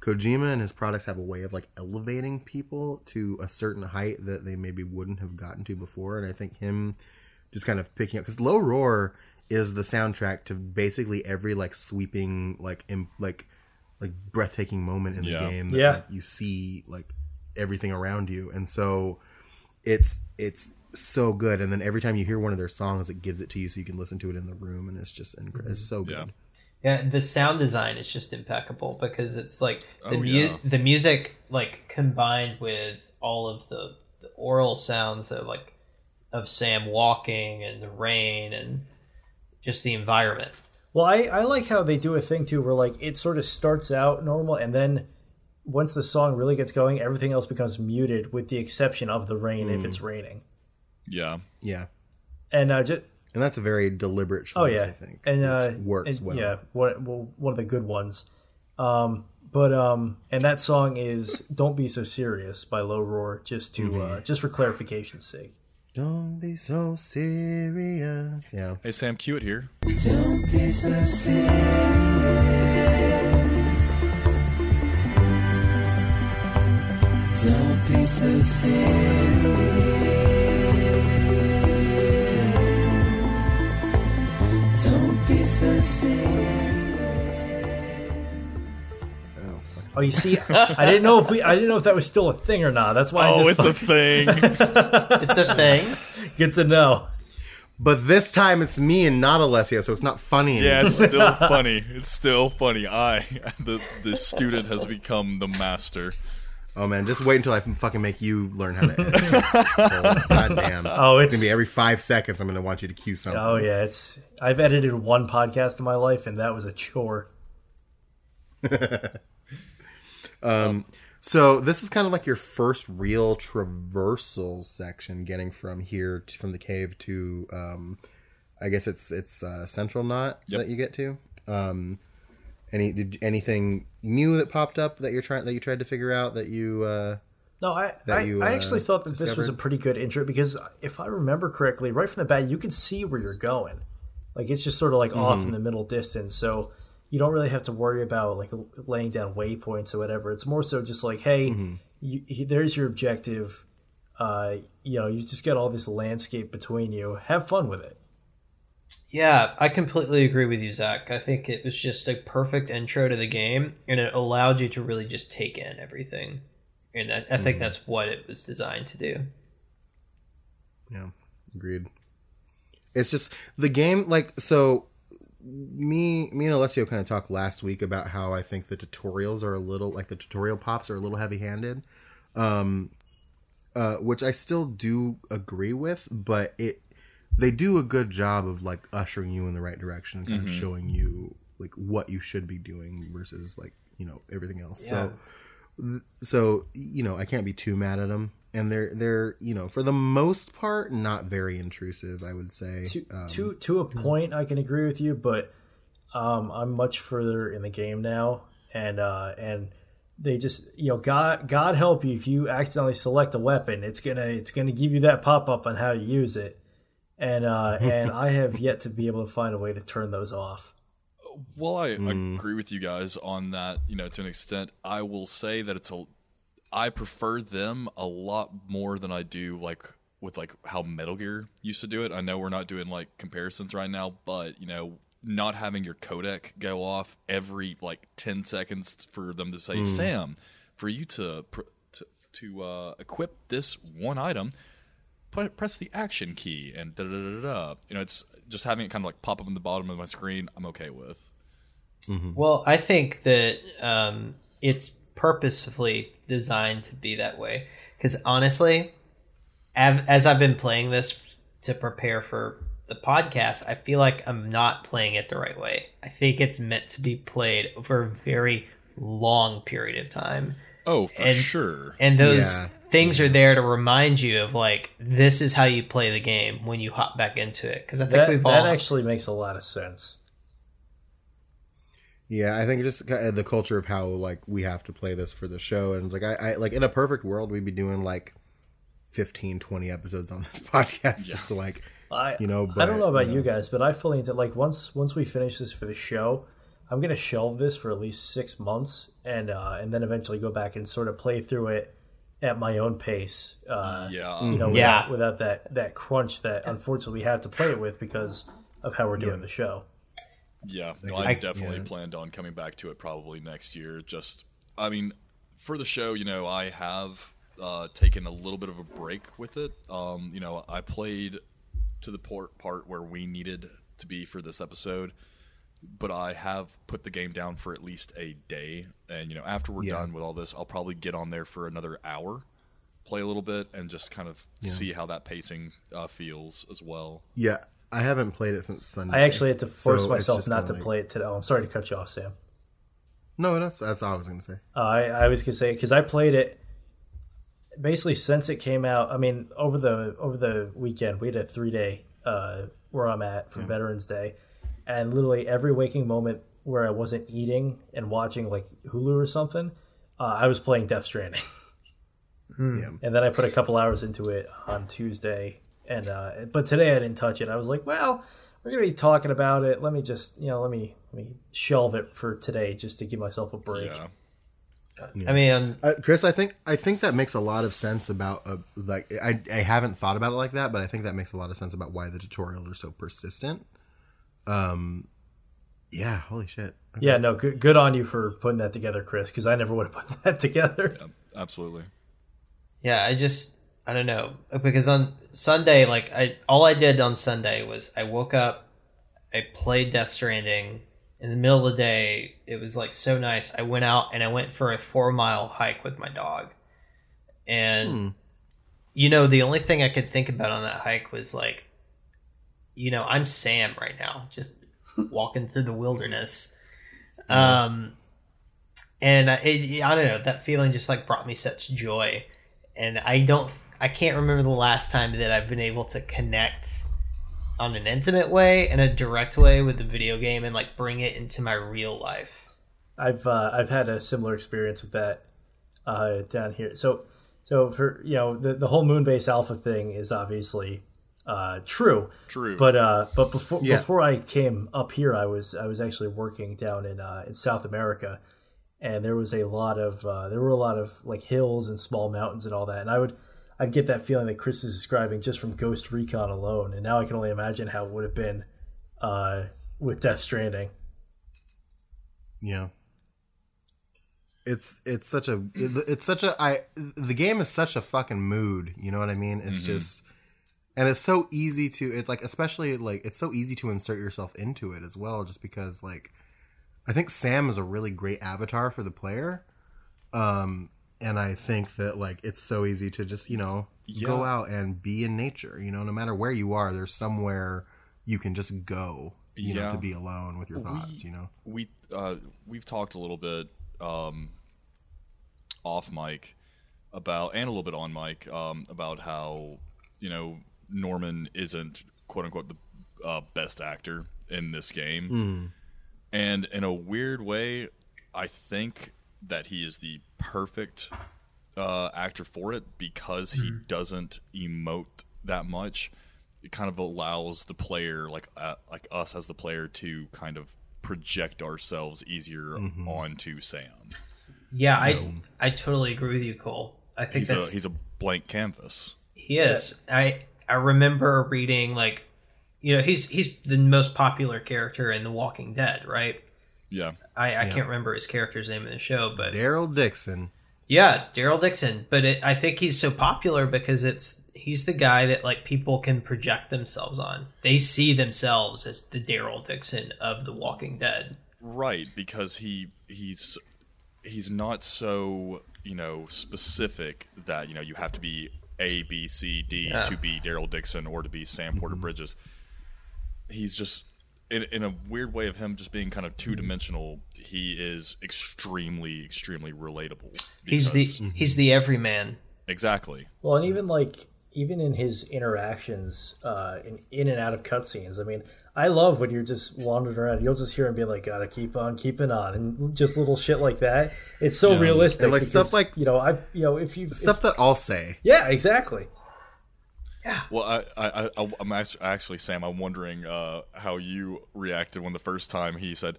Kojima and his products have a way of like elevating people to a certain height that they maybe wouldn't have gotten to before, and I think him just kind of picking up because Low Roar is the soundtrack to basically every like sweeping like Im, like like breathtaking moment in the Yeah. game that Yeah. like, you see like everything around you, and so it's it's so good and then every time you hear one of their songs it gives it to you so you can listen to it in the room and it's just incredible it's mm-hmm. so good Yeah. Yeah, the sound design is just impeccable because it's like oh, the Oh, mu- yeah. the music like combined with all of the, the oral sounds that like of Sam walking and the rain and just the environment. Well, I, I like how they do a thing too where like it sort of starts out normal and then once the song really gets going, everything else becomes muted with the exception of the rain if it's mm. raining. Yeah. yeah And uh, just and that's a very deliberate choice Oh yeah, i think and uh, works and, well Yeah, one, well, one of the good ones. Um, but um, and that song is "Don't Be So Serious" by Low Roar, just to Mm-hmm. uh, just for clarification's sake. don't be so serious yeah Hey Sam, cue it here. Don't be so serious. Oh. Oh, you see, I didn't know if we, I didn't know if that was still a thing or not. That's why I Oh, just it's a thing. It's a thing. get to know. but this time it's me and not Alessio, so it's not funny Anymore. yeah, it's still funny. It's still funny. I, the the student, has become the master. oh man just wait until i fucking make you learn how to edit oh, god damn Oh, it's it's gonna be every five seconds i'm gonna want you to cue something oh yeah, it's. I've edited one podcast in my life, and that was a chore. So this is kind of like your first real traversal section, getting from here to, from the cave to, um, I guess it's it's uh, Central Knot Yep. that you get to. Um, any did anything new that popped up that you're trying that you tried to figure out that you uh, No, I I, you, I uh, actually thought that this was a pretty good intro because if I remember correctly, right from the bat, you can see where you're going. Like it's just sort of like off Mm-hmm. in the middle distance, so you don't really have to worry about like laying down waypoints or whatever. It's more so just like, hey, Mm-hmm. you, there's your objective. Uh, you know, you just got all this landscape between you. Have fun with it. Yeah, I completely agree with you, Zach. I think it was just a perfect intro to the game, and it allowed you to really just take in everything. And I, I think that's what it was designed to do. Yeah, agreed. It's just the game, like so. Me, me and Alessio kind of talked last week about how I think the tutorials are a little like the tutorial pops are a little heavy-handed, um, uh, which I still do agree with, but it they do a good job of like ushering you in the right direction, and kind of showing you like what you should be doing versus like you know everything else. So so you know I can't be too mad at them, and they're they're you know for the most part not very intrusive. I would say. to Um, to to a point I can agree with you, but um, I'm much further in the game now, and uh, and they just you know God God help you if you accidentally select a weapon, it's gonna it's gonna give you that pop up on how to use it, and uh, and I have yet to be able to find a way to turn those off. Well, I agree with you guys on that. You know, to an extent, I will say that it's a. I prefer them a lot more than I do like with like how Metal Gear used to do it. I know we're not doing like comparisons right now, but you know, not having your codec go off every like ten seconds for them to say, "Sam, for you to pr- to, to uh, equip this one item." Put, press the action key and da da da da da. You know, it's just having it kind of like pop up in the bottom of my screen. I'm okay with. Well, I think that um, it's purposefully designed to be that way. Because honestly, as I've been playing this to prepare for the podcast, I feel like I'm not playing it the right way. I think it's meant to be played over a very long period of time. Oh, for And- sure. and those Yeah. things are there to remind you of like this is how you play the game when you hop back into it. Because I think That, we've that all actually makes a lot of sense. Yeah, I think just the culture of how like we have to play this for the show, and like I, I like in a perfect world, we'd be doing like 15, 20 episodes on this podcast just to like I You know, I don't know about you you, guys, but I fully intend like once once we finish this for the show, I'm gonna shelve this for at least six months and uh, and then eventually go back and sort of play through it at my own pace. Uh, yeah. you know, without, Yeah. without that that crunch that unfortunately we have to play it with because of how we're doing the show. Yeah, no, I, definitely planned on coming back to it probably next year. Just, I mean, for the show, you know, I have uh, taken a little bit of a break with it. Um, you know, I played to the part part where we needed to be for this episode, but I have put the game down for at least a day. And you know, after we're Yeah. done with all this, I'll probably get on there for another hour, play a little bit, and just kind of see how that pacing uh, feels as well. yeah. I haven't played it since Sunday. I actually had to force So myself not to like- play it today. Oh, I'm sorry to cut you off, Sam. No, that's that's all I was gonna say. Uh, I, I was gonna say because I played it basically since it came out. I mean, over the over the weekend, we had a three day uh, where I'm at for Veterans Day, and literally every waking moment where I wasn't eating and watching like Hulu or something, uh, I was playing Death Stranding. Yeah. And then I put a couple hours into it on Tuesday, and uh, but today I didn't touch it. I was like, well, we're gonna be talking about it. Let me just you know let me let me shelve it for today just to give myself a break. Yeah. I mean, um, Uh, Chris, I think I think that makes a lot of sense about uh, like I I haven't thought about it like that, but I think that makes a lot of sense about why the tutorials are so persistent. Um, yeah, holy shit. Yeah, no, good, good on you for putting that together, Chris, because I never would have put that together. Absolutely. Yeah, I just I don't know because on Sunday, like I all I did on Sunday was I woke up, I played Death Stranding. In the middle of the day, it was like so nice. I went out and I went for a four mile hike with my dog, and you know the only thing I could think about on that hike was like, you know, I'm Sam right now, just walking through the wilderness. Um, and I, it, I don't know that feeling just like brought me such joy and i don't i can't remember the last time that i've been able to connect on an intimate way and a direct way with the video game and like bring it into my real life I've uh, I've had a similar experience with that uh, down here. So so for you know the the whole Moonbase Alpha thing is obviously uh, true. True. But uh, but before Yeah. before I came up here, I was I was actually working down in uh, in South America, and there was a lot of uh, there were a lot of like hills and small mountains and all that, and I would I'd get that feeling that Chris is describing just from Ghost Recon alone, and now I can only imagine how it would have been uh, with Death Stranding. Yeah. It's it's such a it- it's such a I the game is such a fucking mood, you know what I mean? It's just and it's so easy to it like especially like it's so easy to insert yourself into it as well just because like I think Sam is a really great avatar for the player. Um and I think that like it's so easy to just, you know, go out and be in nature, you know, no matter where you are, there's somewhere you can just go, you know, Yeah. to be alone with your thoughts, you know. we uh, we've talked a little bit um, off mic about and a little bit on mic um, about how you know Norman isn't quote unquote the uh, best actor in this game, and in a weird way, I think that he is the perfect uh, actor for it because he doesn't emote that much. It kind of allows the player, like uh, like us as the player, to kind of project ourselves easier onto Sam. yeah i i totally agree with you cole i think He's a he's a blank canvas. he is i i remember reading like you know he's he's the most popular character in the walking dead right Yeah, i i can't remember his character's name in the show but Daryl Dixon. Yeah, Daryl Dixon, but it, I think he's so popular because it's he's the guy that like people can project themselves on. They see themselves as the Daryl Dixon of The Walking Dead. right. Because he he's he's not so you know specific that you know you have to be A B C D Yeah. to be Daryl Dixon or to be Sam Porter mm-hmm. Bridges. He's just in, in a weird way of him just being kind of two dimensional, he is extremely, extremely relatable. He's the he's the everyman. exactly. Well, and even like even in his interactions uh, in in and out of cutscenes, I mean, I love when you're just wandering around. You'll just hear him be like, "Gotta keep on keeping on," and just little shit like that. It's so realistic. And, like, stuff like- you know, I've you know if you Stuff that I'll say. yeah, exactly. Well, I, I, I, I'm actually, actually, Sam. I'm wondering uh, how you reacted when the first time he said,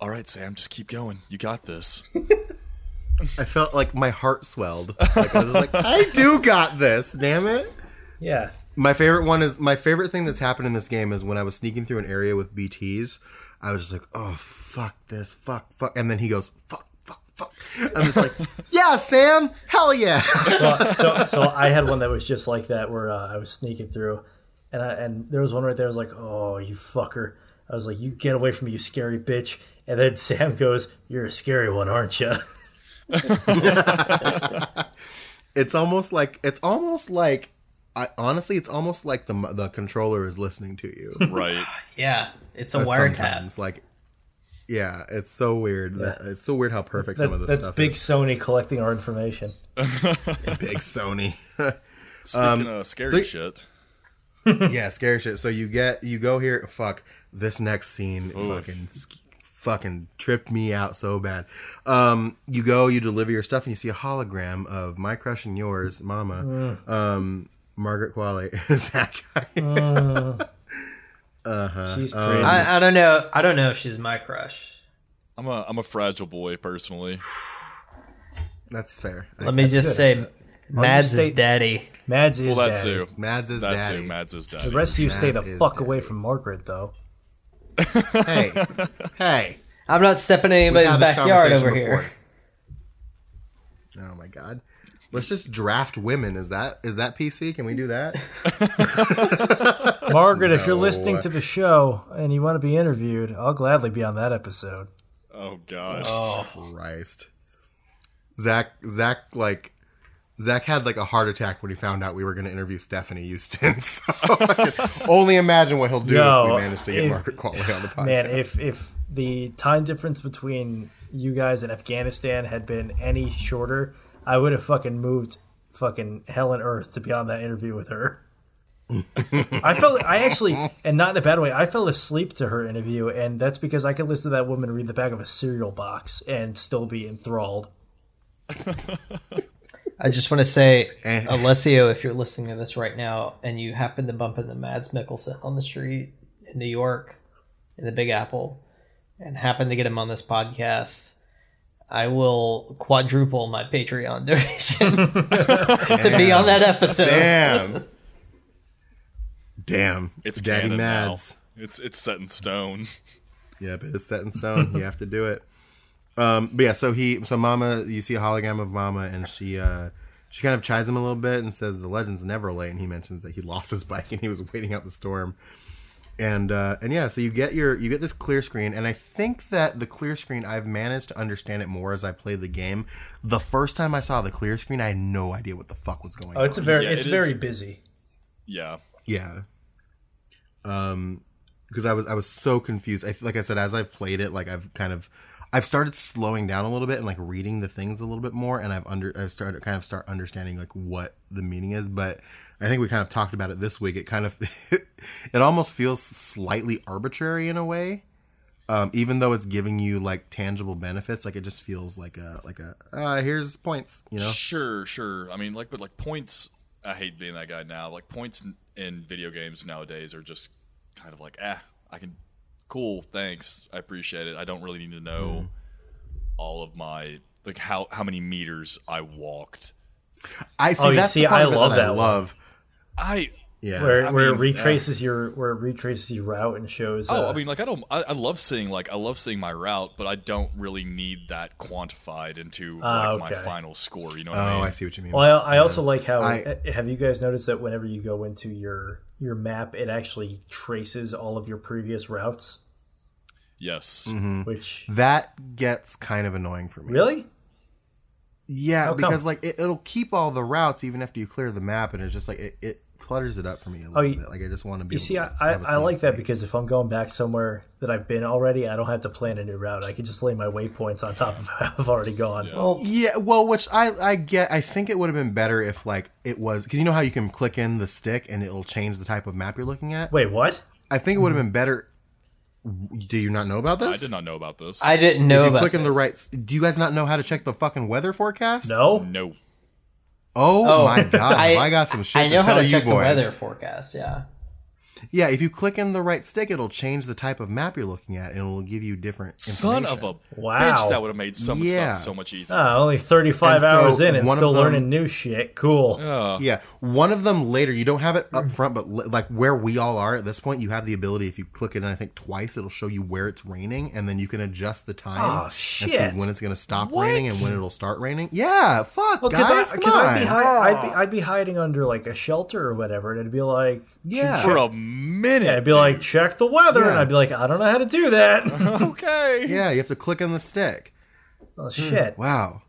"All right, Sam, just keep going. You got this." I felt like my heart swelled. Like, I was like, I do got this. Damn it. Yeah, My favorite one is my favorite thing that's happened in this game is when I was sneaking through an area with BTs. I was just like, oh fuck this, fuck, fuck, and then he goes, fuck, fuck, fuck. I'm just like, yeah, Sam, hell yeah. well, so so I had one that was just like that where uh, I was sneaking through, and I, and there was one right there. I was like, "Oh, you fucker!" I was like, "You get away from me, you scary bitch!" And then Sam goes, "You're a scary one, aren't you?" it's almost like it's almost like I, honestly, it's almost like the the controller is listening to you. right. Yeah, it's a wiretap. Sometimes, like, yeah, it's so weird. That, it's so weird how perfect some of this that's stuff big is. Sony collecting our information. Big Sony. Speaking of so- scary shit, yeah, scary shit. So you get you go here. Fuck this next scene. Fucking fucking tripped me out so bad. Um, you go, you deliver your stuff, and you see a hologram of my crush and yours, Mama, um, Margaret Qualley, Zach. Uh-huh. She's um, pretty. I, I don't know. I don't know if she's my crush. I'm a I'm a fragile boy personally. That's fair. Let me just say, Mads is state- daddy. Mads is Well, that daddy. too. Mads is That daddy. too. Mads is daddy. The rest of you stay the fuck daddy. away from Margaret, though. hey, hey. I'm not stepping in anybody's had this backyard conversation over here. Oh my god. Let's just draft women. Is that is that PC? Can we do that? Margaret, if you're listening to the show and you want to be interviewed, I'll gladly be on that episode. Oh god. Oh. Christ. Zach Zach like Zach had like a heart attack when he found out we were going to interview Stephanie Houston. So I can only imagine what he'll do Yo, if we manage to get if- Margaret Qualley on the podcast. Man, if if the time difference between you guys and Afghanistan had been any shorter, I would have fucking moved fucking hell and earth to be on that interview with her. I felt I actually, and not in a bad way. I fell asleep to her interview, and that's because I could listen to that woman read the back of a cereal box and still be enthralled. I just want to say, Eh. Alessio, if you're listening to this right now and you happen to bump into Mads Mikkelsen on the street in New York, in the Big Apple, and happen to get him on this podcast, I will quadruple my Patreon donation to be on that episode. Damn. Damn. it's Daddy canon Mads. now. It's it's set in stone. Yep, it is set in stone. you have to do it. Um, but yeah, so he, so Mama, you see a hologram of Mama, and she, uh, she kind of chides him a little bit and says the legend's never late. And he mentions that he lost his bike and he was waiting out the storm. And uh, and yeah, so you get your you get this clear screen, and I think that the clear screen I've managed to understand it more as I play the game. The first time I saw the clear screen, I had no idea what the fuck was going Oh, on. it's a very, Yeah, it's it very is. busy. Yeah. Yeah. Um, because I was I was so confused. I like I said, as I've played it, like I've kind of I've started slowing down a little bit and like reading the things a little bit more, and I've under I've started kind of start understanding like what the meaning is. But I think we kind of talked about it this week. It kind of it almost feels slightly arbitrary in a way. Um, even though it's giving you like tangible benefits, like it just feels like a like a uh, here's points, you know. Sure, sure. I mean, like, but like points. I hate being that guy now. Like points in, in video games nowadays are just kind of like, ah, I can. Cool, thanks. I appreciate it. I don't really need to know all of my like how how many meters I walked. I see. Oh, you that's see, the part I of it love I that one. Love. I Yeah. where I where mean, it retraces your where it retraces your route and shows. oh, uh, I mean, like I don't. I, I love seeing like I love seeing my route, but I don't really need that quantified into Ah, like my final score. You know oh, I mean? I see what you mean. Well, I, I also like how I- uh, have you guys noticed that whenever you go into your your map, it actually traces all of your previous routes, Yes. Mm-hmm. which that gets kind of annoying for me. really Yeah, How because come? like it, it'll keep all the routes even after you clear the map, and it's just like it, it clutters it up for me a oh, little Oh, you- bit. Like I just want to be. You able see, to I, I, have a I like that because if I'm going back somewhere that I've been already, I don't have to plan a new route. I can just lay my waypoints on top of how I've already gone. Well, Yeah, well, which I I get. I think it would have been better if like it was because you know how you can click in the stick and it'll change the type of map you're looking at. Wait, what? I think it would have mm-hmm. been better. Do you not know about this? I did not know about this. I didn't know If you about click in the right, do you guys not know how to check the fucking weather forecast? No. no. Oh, Oh, my god! I, I got some shit I know to tell how to you check boys. the weather forecast. Yeah. Yeah, if you click in the right stick, it'll change the type of map you're looking at, and it'll give you different. Son of a. Wow. bitch, that would have made some Yeah. stuff so much easier. Ah, only 35 And so hours in and still them- learning new shit. Cool. Yeah, one of them later. You don't have it up front, but li- like where we all are at this point, you have the ability. If you click it, I think twice, it'll show you where it's raining, and then you can adjust the time. Oh, And see when it's going to stop What? raining and when it'll start raining. Yeah, fuck, Well, guys, because come I'd be, on. hi- I'd, be, I'd be hiding under like a shelter or whatever, and it'd be like, yeah, For a minute. yeah, it'd be like, check the weather, and I'd be like, I don't know how to do that. okay. yeah. You have to click on the stick. oh shit, hmm. Wow,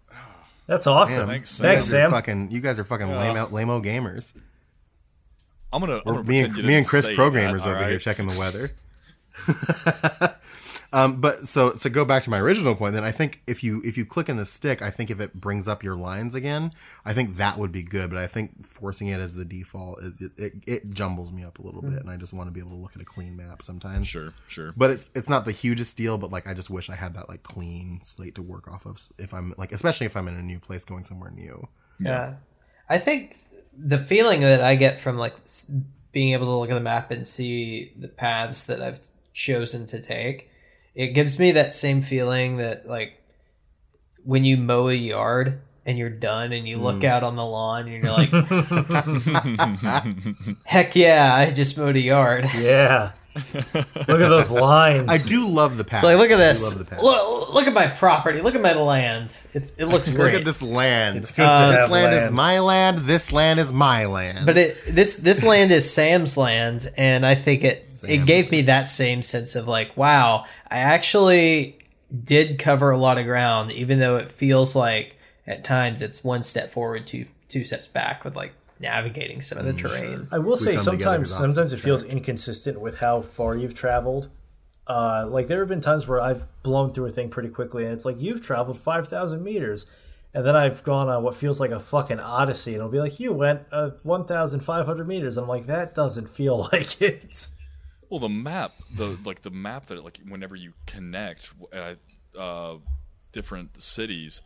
that's awesome. Thanks, Sam. Thanks, You guys are Sam. Fucking, you guys are fucking lame out, lame-o gamers. I'm gonna. I'm gonna me and, me and Chris programmers that, over here checking the weather. um, but so so go back to my original point. Then I think if you if you click in the stick, I think if it brings up your lines again, I think that would be good. But I think forcing it as the default is it, it, it jumbles me up a little bit, and I just want to be able to look at a clean map sometimes. Sure, sure. But it's it's not the hugest deal, but like I just wish I had that like clean slate to work off of if I'm like especially if I'm in a new place going somewhere new. Yeah. I think the feeling that I get from like being able to look at the map and see the paths that I've chosen to take, it gives me that same feeling that like when you mow a yard and you're done and you Mm. look out on the lawn and you're like, heck yeah, I just mowed a yard. Yeah. Look at those lines. I do love the path. So like, look at this. love the path. Look, look at my property. Look at my land. It's it looks great. Look at this land. It's good Uh, to this have land, land. is my land. This land is my land. But it this this land is Sam's land, and I think it it gave me that same sense of like, wow, I actually did cover a lot of ground, even though it feels like at times it's one step forward, two two steps back with like navigating some of the terrain. I will say sometimes sometimes it opposites, feels inconsistent with how far you've traveled. Uh, like there have been times where I've blown through a thing pretty quickly, and it's like you've traveled five thousand meters, and then I've gone on what feels like a fucking odyssey, and it'll be like you went uh, one thousand five hundred meters. And I'm like that doesn't feel like it. Well, the map, the like the map that like whenever you connect uh, uh, different cities,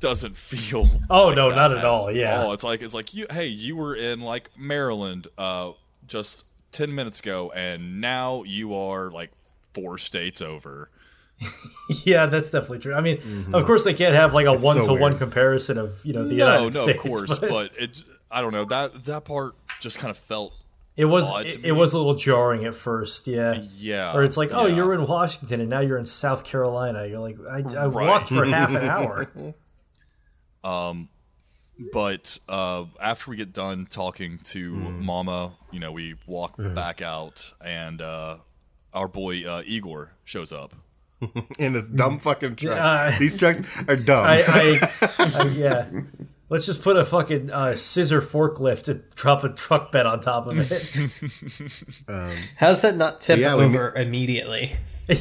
doesn't feel. Oh, like no, that not at all, yeah. Oh, it's like it's like you. Hey, you were in like Maryland uh, just ten minutes ago, and now you are like four states over. yeah, that's definitely true. I mean, of course they can't have like a one to one comparison of you know the no, United no, States. of course, but but it. I don't know that that part just kind of felt. It was it, it was a little jarring at first. Yeah. Yeah. Or it's like, oh, yeah. you're in Washington and now you're in South Carolina. You're like, I, I Right. walked for half an hour. Um, but uh, after we get done talking to Hmm. Mama, you know, we walk back out, and uh, our boy uh, Igor shows up. in this dumb fucking truck. Uh, These trucks are dumb. I, I, I yeah. Let's just put a fucking uh, scissor forklift to drop a truck bed on top of it. How's that not tip Yeah, we over immediately? I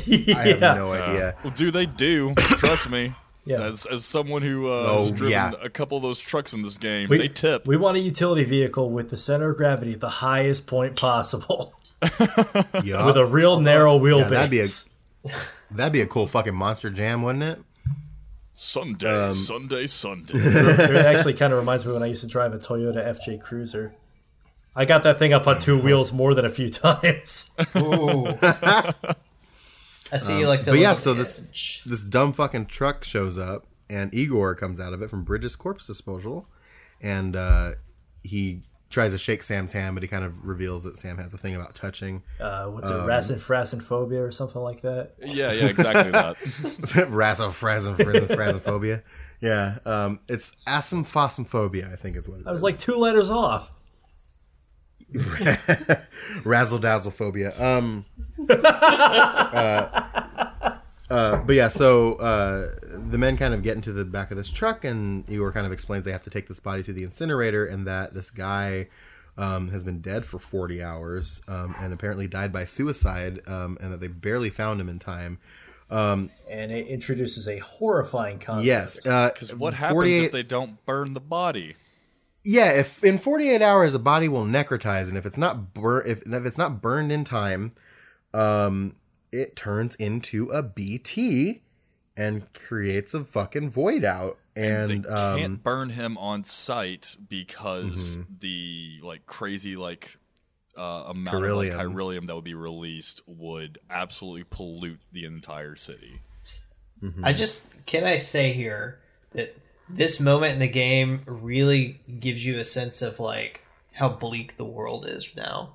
have no idea. Well, do they do? Trust me. Yeah. As, as someone who uh, Oh, has driven yeah. a couple of those trucks in this game, We- they tip. We want a utility vehicle with the center of gravity at the highest point possible, Yup. with a real narrow wheelbase. that'd be a- That'd be a cool fucking monster jam, wouldn't it? Sunday, Um, Sunday, Sunday. It actually kind of reminds me when I used to drive a Toyota FJ Cruiser. I got that thing up on two wheels more than a few times. I see you like to. Um, But yeah, so the this this dumb fucking truck shows up, and Igor comes out of it from Bridges Corpse Disposal, and uh, he tries to shake Sam's hand, but he kind of reveals that Sam has a thing about touching. Uh, what's Um, it, racin phobia or something like that? yeah, yeah, exactly that. Rassophrasophrasmophobia. Yeah, um, it's asymphosophobia, I think is what it is. I was like two letters off. razzle dazzle phobia. Um, uh, uh, but yeah, so uh, the men kind of get into the back of this truck, and Igor kind of explains they have to take this body to the incinerator, and that this guy um, has been dead for 40 hours um, and apparently died by suicide, um, and that they barely found him in time. and it introduces a horrifying concept. Yes, uh, Because what happens 48 if they don't burn the body? Yeah, if in 48 hours a body will necrotize, and if it's not bur- if, if it's not burned in time, um, it turns into a BT and creates a fucking void out. And, they um, can't burn him on site because the like crazy like uh, amount of like, Chiralium. chiralium that would be released would absolutely pollute the entire city. I just can I say here that this moment in the game really gives you a sense of like how bleak the world is now.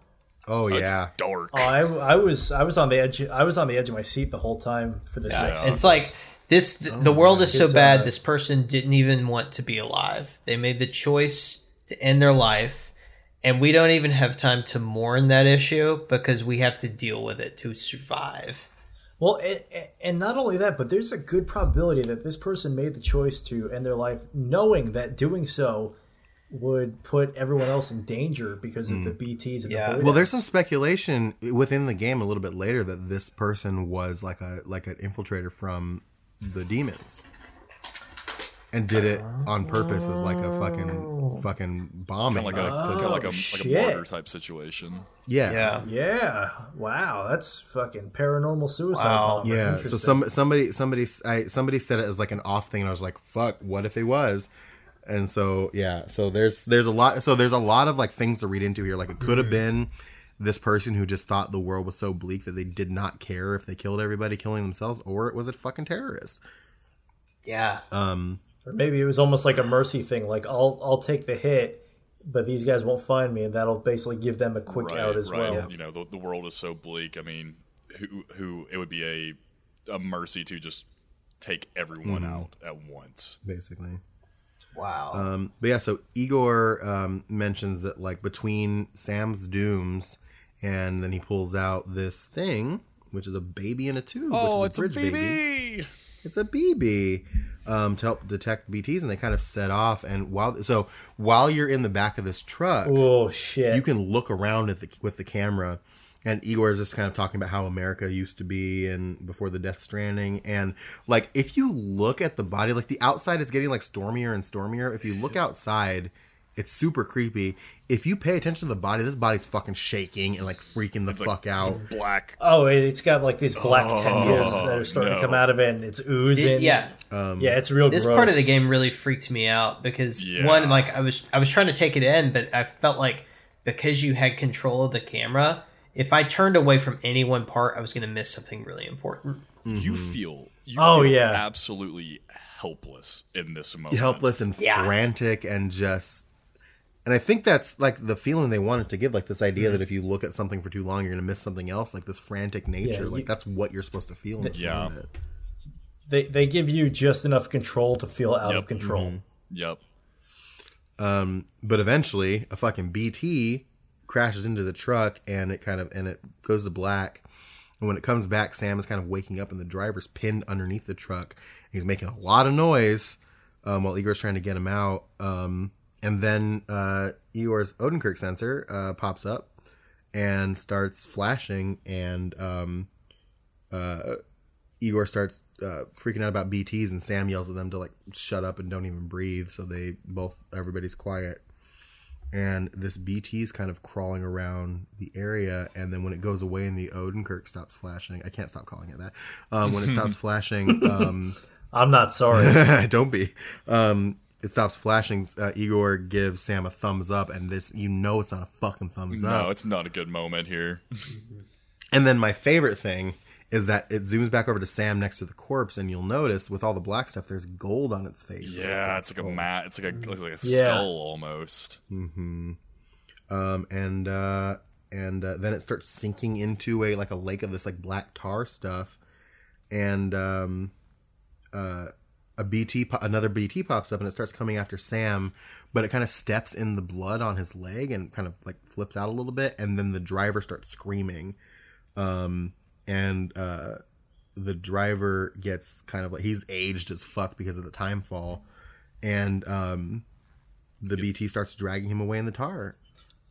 Oh It's yeah, dark. Oh, I, I was I was on the edge. I was on the edge of my seat the whole time for this. next It's like this the, the world is so bad uh, this person didn't even want to be alive. They made the choice to end their life and we don't even have time to mourn that issue because we have to deal with it to survive. Well, and, and not only that, but there's a good probability that this person made the choice to end their life knowing that doing so would put everyone else in danger because of the hmm. BTs and Yeah. the void Well, there's some speculation within the game a little bit later that this person was like a like an infiltrator from the demons, and did it on purpose as like a fucking oh. fucking bombing. Kind of like a kind of oh, like a, like a Oh, martyr type situation. yeah, Yeah. Yeah. Wow. That's fucking paranormal suicide. Wow. bomber. Yeah, so some somebody somebody I, somebody said it as like an off thing, and I was like, "Fuck, what if it was?" And so yeah, so there's there's a lot so there's a lot of like things to read into here. Like it could have been this person who just thought the world was so bleak that they did not care if they killed everybody, killing themselves, or it was a fucking terrorist. Yeah. um Or maybe it was almost like a mercy thing. Like I'll I'll take the hit, but these guys won't find me, and that'll basically give them a quick right, out as right. well. You know, the, the world is so bleak. I mean, who who it would be a a mercy to just take everyone Mm-hmm. out at once. Basically, Wow. um, but yeah. So Igor um, mentions that like between Sam's dooms, and then he pulls out this thing, which is a baby in a tube. Oh, which it's is a a bridge baby. it's a BB um, to help detect BTs, and they kind of set off. And while so while you're in the back of this truck, Oh shit! you can look around at the with the camera. And Igor is just kind of talking about how America used to be and before the Death Stranding. And like, if you look at the body, like the outside is getting like stormier and stormier. If you look outside, it's super creepy. If you pay attention to the body, this body's fucking shaking and like freaking the fuck out. Black. oh, it- it's got like these black tendrils that are starting to come out of it, and it's oozing. yeah. Um, yeah, it's real. this gross. part of the game really freaked me out because Yeah. one like i was i was trying to take it in but i felt like because you had control of the camera if i turned away from any one part i was going to miss something really important You feel. You Oh, feel yeah. absolutely helpless in this moment. helpless and Yeah. frantic and just and i think that's like the feeling they wanted to give like this idea that if you look at something for too long you're gonna miss something else like this frantic nature Yeah, like you- that's what you're supposed to feel in this Yeah. moment. They they give you just enough control to feel out Yep. of control. Yep. Um, but eventually a fucking bt crashes into the truck and it kind of and it goes to black. And when it comes back sam is kind of waking up and the driver's pinned underneath the truck. He's making a lot of noise um, while igor's trying to get him out. Um, and then uh, igor's odenkirk sensor uh, pops up and starts flashing and um, uh, igor starts uh, freaking out about bts and sam yells at them to like shut up and don't even breathe. So they both everybody's quiet and this BT is kind of crawling around the area, and then when it goes away and the Odenkirk stops flashing, I can't stop calling it that. Um, when it stops flashing, um, I'm not sorry. don't be. Um, it stops flashing. Uh, Igor gives Sam a thumbs up, and this you know it's not a fucking thumbs up. No, it's not a good moment here. And then my favorite thing is that it zooms back over to Sam next to the corpse, and you'll notice with all the black stuff, there's gold on its face. Yeah, it's like a mat. It's like a it's like a Yeah. skull almost. um, and uh, and uh, then it starts sinking into a like a lake of this like black tar stuff, and um, uh, a BT po- another BT pops up and it starts coming after Sam, but it kind of steps in the blood on his leg and kind of like flips out a little bit, and then the driver starts screaming, um, and uh, the driver gets kind of like he's aged as fuck because of the time fall, and um, the BT starts dragging him away in the tar.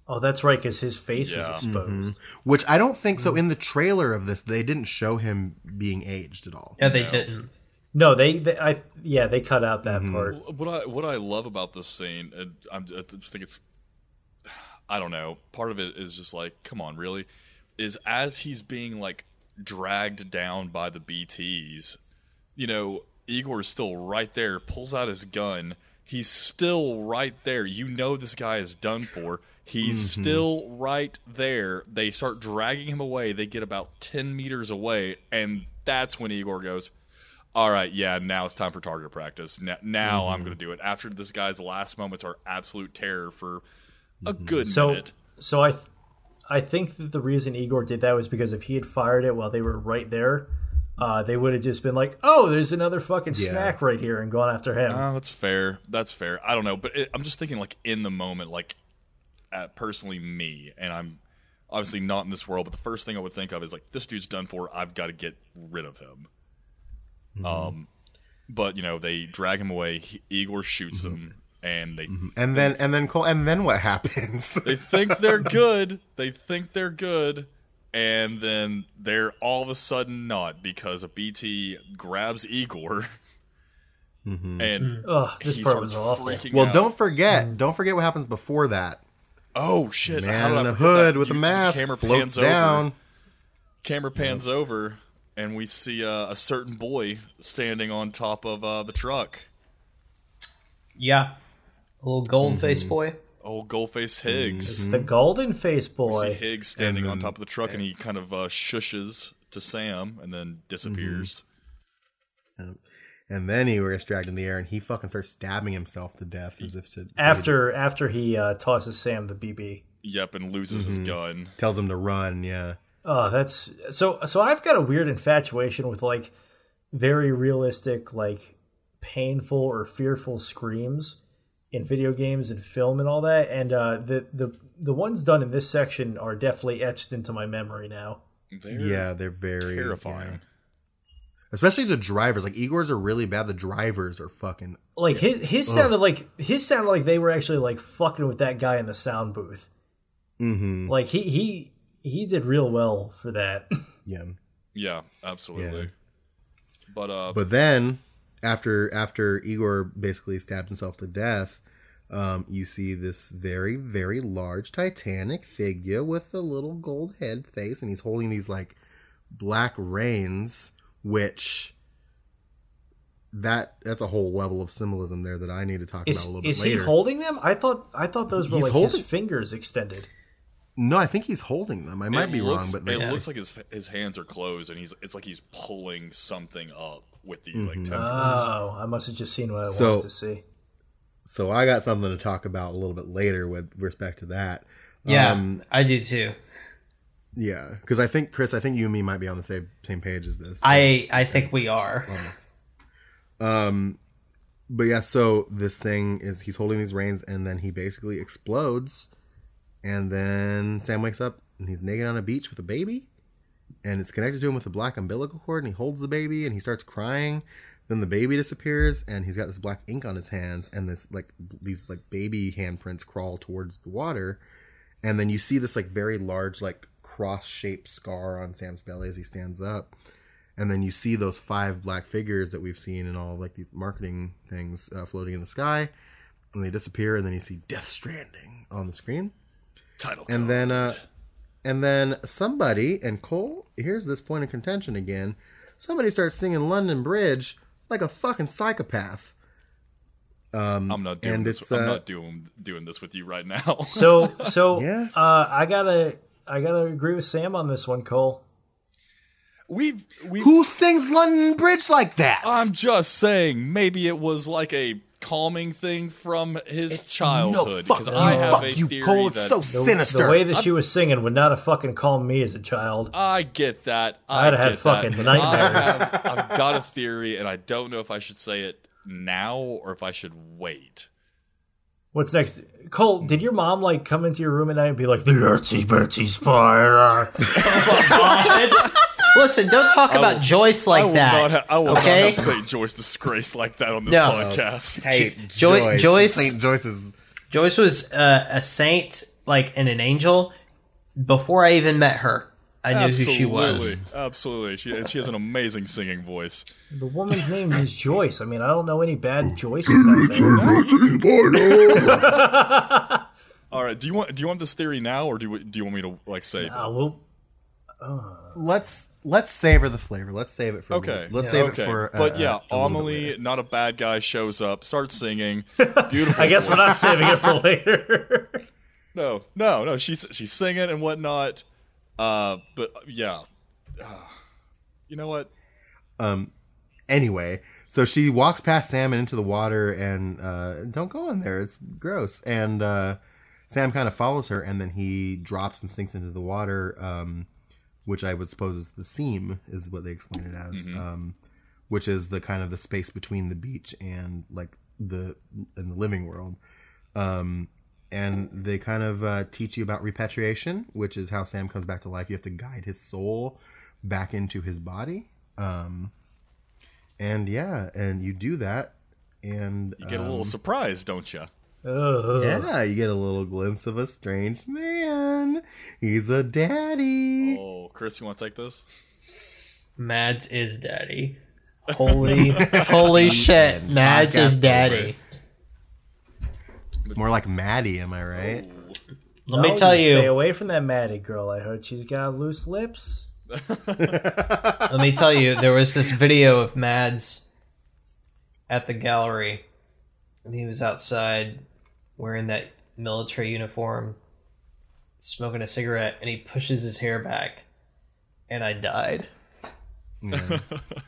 Oh, that's right, because his face was Yeah. exposed. Which I don't think so. In the trailer of this, they didn't show him being aged at all. Yeah, they didn't. No, they, they, I, yeah, they cut out that part. What I what I love about this scene, and I'm, I just think it's, I don't know. Part of it is just like, come on, really, is as he's being like dragged down by the BTs, you know, Igor's still right there, pulls out his gun. He's still right there. You know this guy is done for. He's mm-hmm. still right there. They start dragging him away. They get about 10 meters away, and that's when Igor goes, all right, yeah, now it's time for target practice. Now, now I'm mm-hmm. going to do it. After this guy's last moments are absolute terror for a mm-hmm. good So, minute. so I, I think that the reason Igor did that was because if he had fired it while they were right there, uh, they would have just been like, "Oh, there's another fucking snack right here," and gone after him. Oh, that's fair. That's fair. I don't know, but it, I'm just thinking like in the moment, like uh, personally me, and I'm obviously not in this world, but the first thing I would think of is like this dude's done for. I've got to get rid of him. Um, but you know they drag him away. He, Igor shoots him, and they And then and then Cole and then what happens? they think they're good. They think they're good. And then they're all of a sudden not because a BT grabs Igor and Ugh, this he part starts was awful. well, out. don't forget, don't forget what happens before that. Oh shit! How Man did in a hood that? with a You- mask Camera floats pans down. over. Camera pans over, and we see uh, a certain boy standing on top of uh, the truck. Yeah, a little gold Mm-hmm. face boy. Old Goldface Higgs. The golden face boy. See. Higgs standing on top of the truck, and he kind of uh, shushes to Sam, and then disappears. And then he was dragged in the air, and he fucking starts stabbing himself to death as if to After after he uh, tosses Sam the BB. Yep, and loses his gun. tells him to run. Yeah, Oh, that's so. So I've got a weird infatuation with like very realistic, like painful or fearful screams in video games and film and all that. And uh, the the the ones done in this section are definitely etched into my memory now. They're yeah, they're very terrifying. yeah. Especially the drivers. Like Igor's are really bad. The drivers are fucking. Like his his sounded like his sounded like they were actually like fucking with that guy in the sound booth. Mm-hmm. Like he he he did real well for that. Yeah. Yeah, absolutely. Yeah. But uh, But then, after after Igor basically stabs himself to death, um, you see this very very large Titanic figure with a little gold head face, and he's holding these like black reins, which that that's a whole level of symbolism there that I need to talk Is about a little is bit later. Is he holding them? I thought I thought those were He's like holding- his fingers extended. no, I think he's holding them. I might it be looks, wrong, but it like, looks like his his hands are closed, and he's it's like he's pulling something up with these like tendrils. Oh, I must have just seen what I So- wanted to see. so I got something to talk about a little bit later with respect to that. Yeah, Um, I do too. Yeah, because I think Chris, I think you and me might be on the same same page as this. I I think we are. Um, but yeah, so this thing is he's holding these reins, and then he basically explodes, and then Sam wakes up and he's naked on a beach with a baby, and it's connected to him with a black umbilical cord, and he holds the baby and he starts crying. Then the baby disappears, and he's got this black ink on his hands, and this like these like baby handprints crawl towards the water, and then you see this like very large like cross shaped scar on Sam's belly as he stands up and then you see those five black figures that we've seen in all like these marketing things uh, floating in the sky and they disappear and then you see death stranding on the screen Title. and then uh and then somebody and cole here's this point of contention again somebody starts singing london bridge like a fucking psychopath um I'm not doing this. it's, I'm uh, not doing doing this with you right now. So so Yeah. uh, I gotta I gotta agree with Sam on this one, Cole. we've we. who sings london bridge like that I'm just saying, maybe it was like a calming thing from his childhood. no, Because fuck I you, have fuck a you, theory Cole. It's that so The, sinister. the way that she was singing would not have fucking calmed me as a child. I get that. I I'd have had get fucking that. nightmares. I have, I've got a theory, and I don't know if I should say it now or if I should wait. What's next? Cole, did your mom like come into your room at night and be like, the Itsy Bitsy Spider? Listen, don't talk about Joyce I like will that. not. Ha- I will okay? not have St. Joyce disgraced like that on this No. podcast. Hey, Joy- Joyce. Joyce- St. Joyce's Joyce was uh, a saint like and an angel before I even met her. I knew Absolutely, who she was. absolutely. She and she has an amazing singing voice. The woman's name is Joyce. I mean, I don't know any bad Joyces out there. All right. Do you want do you want this theory now, or do you, do you want me to like say? it? Uh, well, Let's let's savor the flavor. Let's save it for Okay. Let's save okay. it for. Uh, but uh, yeah, a little bit Amelie, later. not a bad guy, shows up, starts singing. Beautiful. I guess we're not saving it for later. No, no, no. She's she's singing and whatnot. Uh, but yeah, Uh, you know what? Um. anyway, so she walks past Sam and into the water, and uh, don't go in there. It's gross. And uh, Sam kind of follows her, and then he drops and sinks into the water, um, which I would suppose is the seam, is what they explain it as, um, which is the kind of the space between the beach and like the in the living world. Um, and they kind of uh, teach you about repatriation, which is how Sam comes back to life. You have to guide his soul back into his body. Um, and yeah, and you do that, and You get a um, little surprise, don't you? Ugh. yeah, you get a little glimpse of a strange man. He's a daddy. Oh, Chris, you want to take this? Mads is daddy. Holy, holy shit! Mads is Podcast daddy. More like Maddie, am I right? Let me No, tell Stay you. away from that Maddie girl. I heard she's got loose lips. Let me tell you. There was this video of Mads at the gallery, and he was outside wearing that military uniform, smoking a cigarette, and he pushes his hair back, and I died.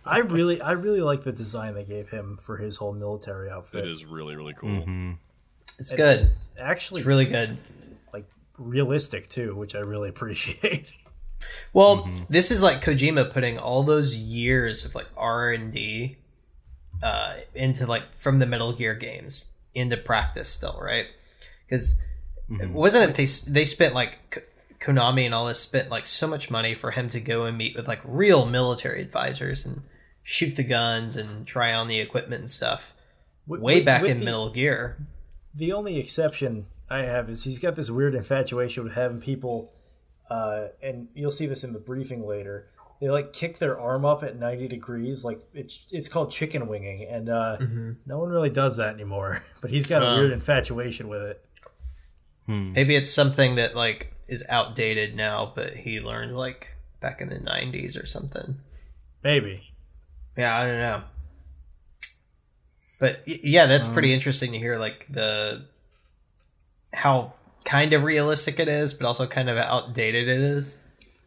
I really, I really like the design they gave him for his whole military outfit. It is really, really cool. Mm-hmm. It's It's good. actually It's really good. like realistic too, which I really appreciate. Well, this is like Kojima putting all those years of like R and D uh, into like from the Metal Gear games into practice still, right? Because wasn't it they they spent like Konami and all this spent like so much money for him to go and meet with like real military advisors and shoot the guns and try on the equipment and stuff With- way with- back with in the, Metal Gear. The only exception I have is he's got this weird infatuation with having people, uh, and you'll see this in the briefing later. They like kick their arm up at ninety degrees, like it's it's called chicken winging, and uh, no one really does that anymore. But he's got a Um, weird infatuation with it. Maybe it's something that like is outdated now, but he learned like back in the '90s or something. Maybe. Yeah, I don't know. But yeah, that's pretty interesting to hear like the how kind of realistic it is, but also kind of outdated it is.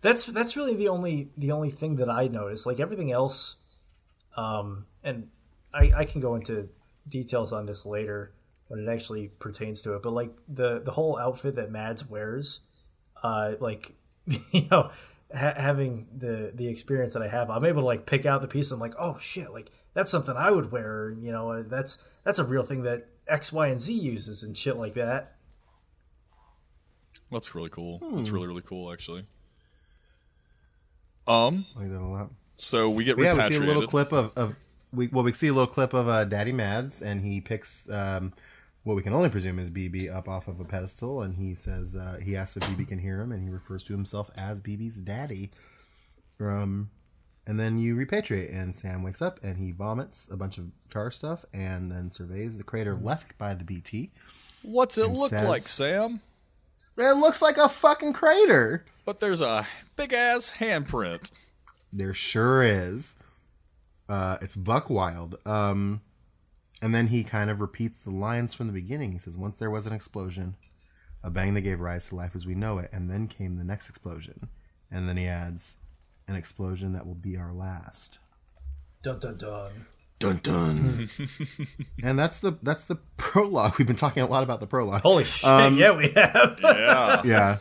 That's that's really the only the only thing that I noticed. Like everything else, um, and I, I can go into details on this later when it actually pertains to it. But like the the whole outfit that Mads wears, uh, like you know, ha- having the the experience that I have, I'm able to like pick out the piece. I'm like, oh shit, like that's something I would wear. You know, uh, that's that's a real thing that X, Y, and Z uses and shit like that. That's really cool. Hmm. That's really, really cool, actually. Um, like that a lot. so we get yeah, we see a little clip of, of we well we see a little clip of uh, Daddy Mads, and he picks um, what we can only presume is BB up off of a pedestal, and he says uh, he asks if BB can hear him, and he refers to himself as BB's daddy. Um, and then you repatriate, and Sam wakes up and he vomits a bunch of tar stuff, and then surveys the crater left by the BT. What's it look says- like, Sam? It looks like a fucking crater. But there's a big ass handprint. There sure is. Uh, it's Buck Wild. Um, and then he kind of repeats the lines from the beginning. He says, Once there was an explosion, a bang that gave rise to life as we know it, and then came the next explosion. And then he adds, An explosion that will be our last. Dun dun dun. Dun dun. and that's the that's the prologue. We've been talking a lot about the prologue. Holy shit! Um, yeah, we have. Yeah. yeah.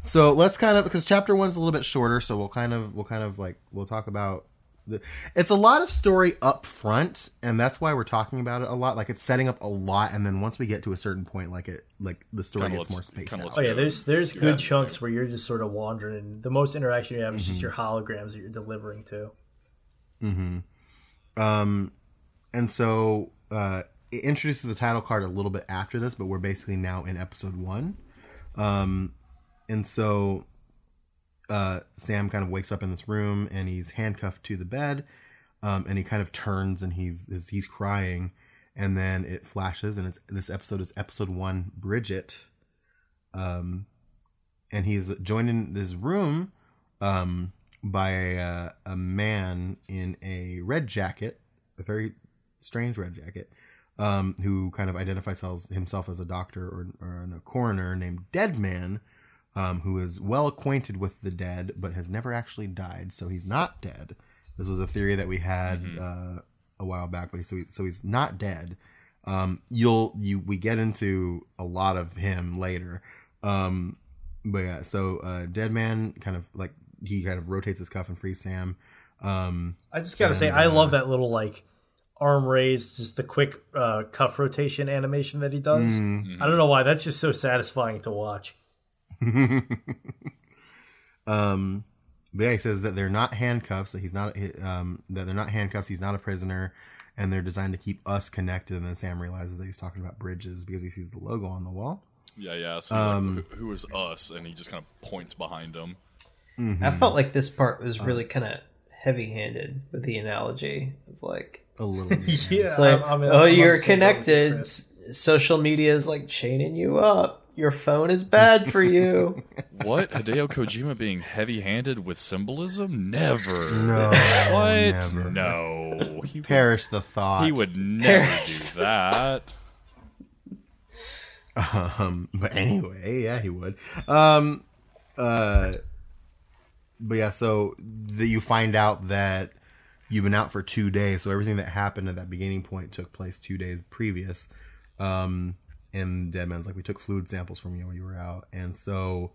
So let's kind of because chapter one's a little bit shorter, so we'll kind of we'll kind of like we'll talk about the. It's a lot of story up front, and that's why we're talking about it a lot. Like it's setting up a lot, and then once we get to a certain point, like it like the story Kinda gets lets- more spaced out. Oh yeah, there's there's good chunks where you're just sort of wandering, and the most interaction you have is Mm-hmm. just your holograms that you're delivering to. Hmm. Um, and so uh, it introduces the title card a little bit after this, but we're basically now in episode one. Um, and so uh, Sam kind of wakes up in this room and he's handcuffed to the bed. Um, and he kind of turns and he's he's- crying, and then it flashes and it's this episode is episode one, Bridget. Um, and he's joined in this room, um, by a, a man in a red jacket, a very strange red jacket, um, who kind of identifies himself- as a doctor or, or a coroner named Deadman, um, who is well acquainted with the dead but has never actually died, so he's not dead. This was a theory that we had uh, a while back, but he, so, he, so he's not dead. Um, you'll you we get into a lot of him later, um, but yeah. So uh, Deadman kind of like he kind of rotates his cuff and frees Sam. Um, I just gotta say, I love that little like arm raised, just the quick uh, cuff rotation animation that he does. I don't know why. That's just so satisfying to watch. Um, but yeah, he says that they're not handcuffs. That he's not. Um, that they're not handcuffs. He's not a prisoner, and they're designed to keep us connected. And then Sam realizes that he's talking about bridges because he sees the logo on the wall. Yeah, yeah. So he's like, who, who is us? And he just kind of points behind him. I felt like this part was really kind of heavy-handed with the analogy of like, A little. bit. Yeah, it's like, I'm- I'm- oh, I'm you're the same boat with you, connected. Social media is like chaining you up. Your phone is bad for you. What? Hideo Kojima being heavy handed with symbolism? Never. No, What? never. No. He would, Perish the thought. he would never Perish. do that. Um, but anyway, yeah, he would. Um, uh, but yeah, so the, you find out that you've been out for two days. So everything that happened at that beginning point took place two days previous. Um, and Deadman's like, we took fluid samples from you when you were out. And so,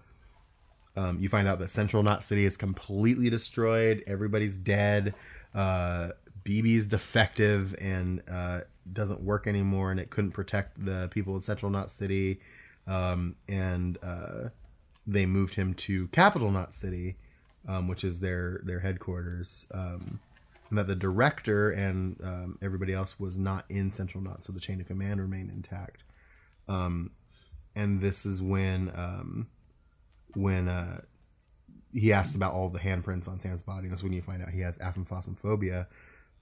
um, you find out that Central Knot City is completely destroyed. Everybody's dead. Uh, BB's defective and uh, doesn't work anymore, and it couldn't protect the people in Central Knot City. Um, and uh, they moved him to Capital Knot City, um, which is their their headquarters. Um, and that the director and um, everybody else was not in Central Knot, so the chain of command remained intact. Um, and this is when um, when uh, he asks about all the handprints on Sam's body. That's when you find out he has aphophosphobia,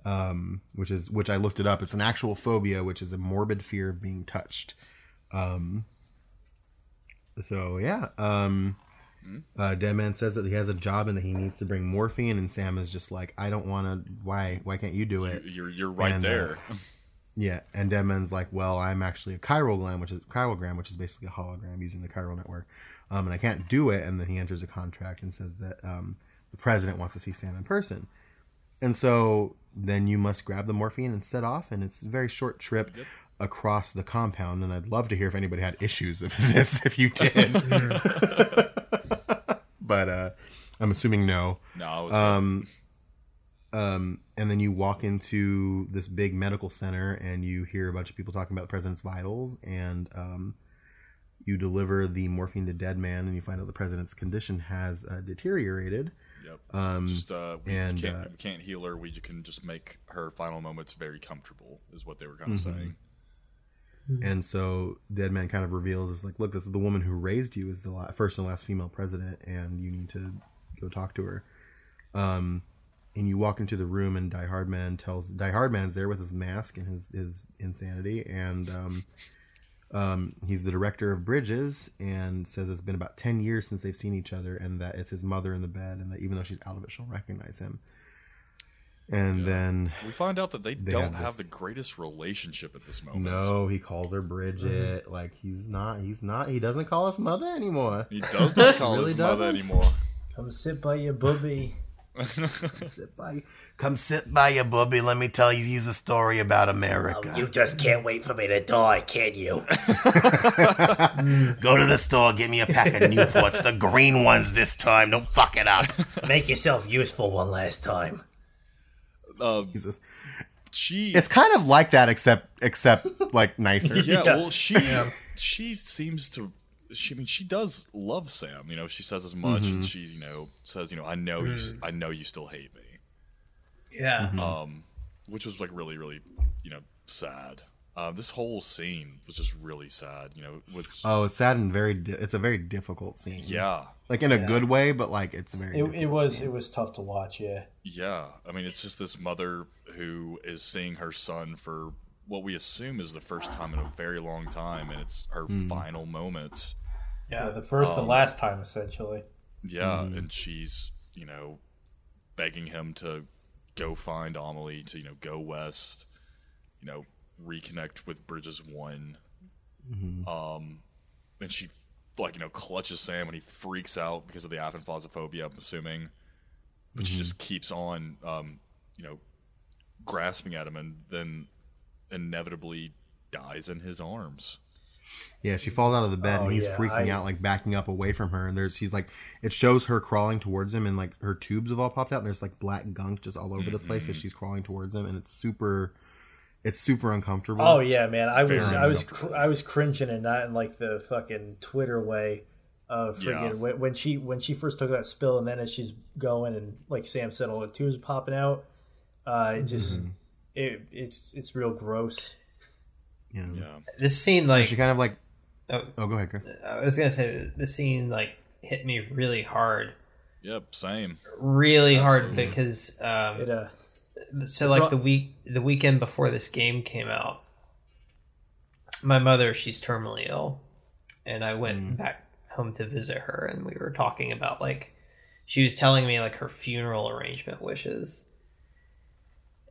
um, which is which I looked it up. It's an actual phobia, which is a morbid fear of being touched. Um, so yeah, um, uh, Deadman says that he has a job and that he needs to bring morphine, and Sam is just like, I don't want to. Why? Why can't you do it? You're, you're right And, uh, there. Yeah, and Deadman's like, well, I'm actually a chiralgram, which is chiralgram, which is basically a hologram using the chiral network, um, and I can't do it. And then he enters a contract and says that um, the president wants to see Sam in person, and so then you must grab the morphine and set off, and it's a very short trip across the compound. And I'd love to hear if anybody had issues with this, if you did, but uh, I'm assuming no. no, I was Um, um, and then you walk into this big medical center and you hear a bunch of people talking about the president's vitals and um, you deliver the morphine to Deadman and you find out the president's condition has uh, deteriorated Yep. um, just uh, we and, can't, uh, we can't heal her. We can just make her final moments very comfortable, is what they were kind of Mm-hmm. saying. And so Deadman kind of reveals is like look this is the woman who raised you is the first and last female president and you need to go talk to her um, and you walk into the room and Die Hardman tells Die Hardman's there with his mask and his his insanity and um, um, he's the director of Bridges and says it's been about ten years since they've seen each other and that it's his mother in the bed and that even though she's out of it she'll recognize him. And then We find out that they, They don't have have the greatest relationship at this moment. no, he calls her Bridget. Mm-hmm. Like he's not he's not he doesn't call us mother anymore. He does not call Really his mother doesn't? anymore. Come sit by your booby. Sit by, come sit by your booby. Let me tell you a story about America. Oh, you just can't wait for me to die, can you? Go to the store, get me a pack of Newports, the green ones this time. Don't fuck it up. Make yourself useful one last time. Uh, Jesus. she, It's kind of like that, except except like nicer. yeah, well, she, she seems to. She, I mean, she does love Sam. You know, she says as much, Mm-hmm. and she, you know, says, you know, I know you, s- I know you still hate me, Yeah. um, which was like really, really, you know, sad. Uh, this whole scene was just really sad, you know. Which Oh, it's sad and very. Di- it's a very difficult scene. yeah, like in a good way, but like it's very. It, it was scene. it was tough to watch. Yeah. yeah. I mean, it's just this mother who is seeing her son for what we assume is the first time in a very long time, and it's her hmm. final moments. Yeah, the first and um, last time essentially. Yeah, hmm. and she's you know begging him to go find Amelie to you know go west, you know reconnect with Bridges One. Mm-hmm. Um, and she like you know clutches Sam when he freaks out because of the aphanphosphobia. I'm assuming, but she just keeps on um, you know grasping at him and then inevitably dies in his arms. Yeah, she falls out of the bed Oh, and he's yeah, freaking I- out, like backing up away from her. And there's he's like, it shows her crawling towards him, and like her tubes have all popped out. And there's like black gunk just all over the place Mm-hmm. as she's crawling towards him, and it's super, it's super uncomfortable. Oh yeah, man. I was I was cr- I was cringing and not in like the fucking Twitter way of freaking Yeah. when, when she when she first took that spill and then as she's going and like Sam said all the tubes popping out. Uh, it just Mm-hmm. it it's it's real gross. You know? Yeah, This scene, like, She kind of like, Oh. oh, go ahead, Chris. I was gonna say, the scene like hit me really hard, yep, same. really hard because um, It uh so like the week the weekend before this game came out my mother she's terminally ill and i went back home to visit her and we were talking about like she was telling me like her funeral arrangement wishes.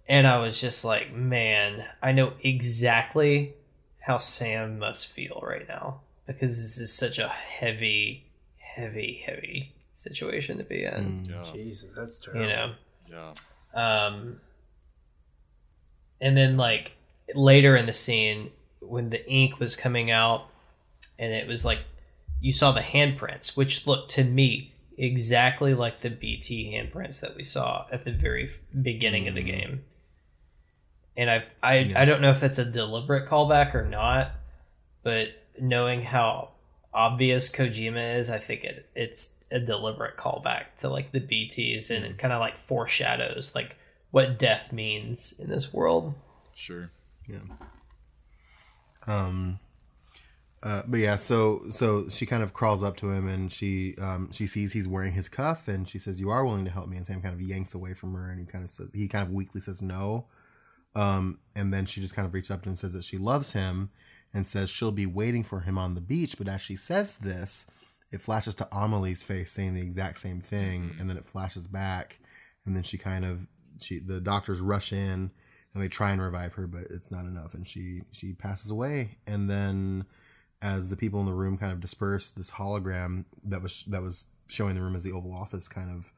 And i was just like man i know exactly how sam must feel right now because this is such a heavy heavy heavy situation to be in. Yeah, Jesus, that's terrible. you know? Yeah. um, and then like later in the scene when the ink was coming out and it was like you saw the handprints which looked to me exactly like the bt handprints that we saw at the very beginning of the mm. game. And i've i i don't know if it's a deliberate callback or not but knowing how obvious kojima is i think it it's a deliberate callback to like the bts and it mm. kind of like foreshadows like what death means in this world Sure. Yeah. Um, uh, but yeah, so so she kind of crawls up to him and she um she sees he's wearing his cuff and she says, "You are willing to help me." And Sam kind of yanks away from her and he kind of says he kind of weakly says no. Um, and then she just kind of reaches up to him and says that she loves him and says she'll be waiting for him on the beach. But as she says this, it flashes to Amelie's face saying the exact same thing, and then it flashes back, and then she kind of she the doctors rush in and they try and revive her, but it's not enough, and she she passes away. And then as the people in the room kind of disperse, this hologram that was that was showing the room as the Oval Office kind of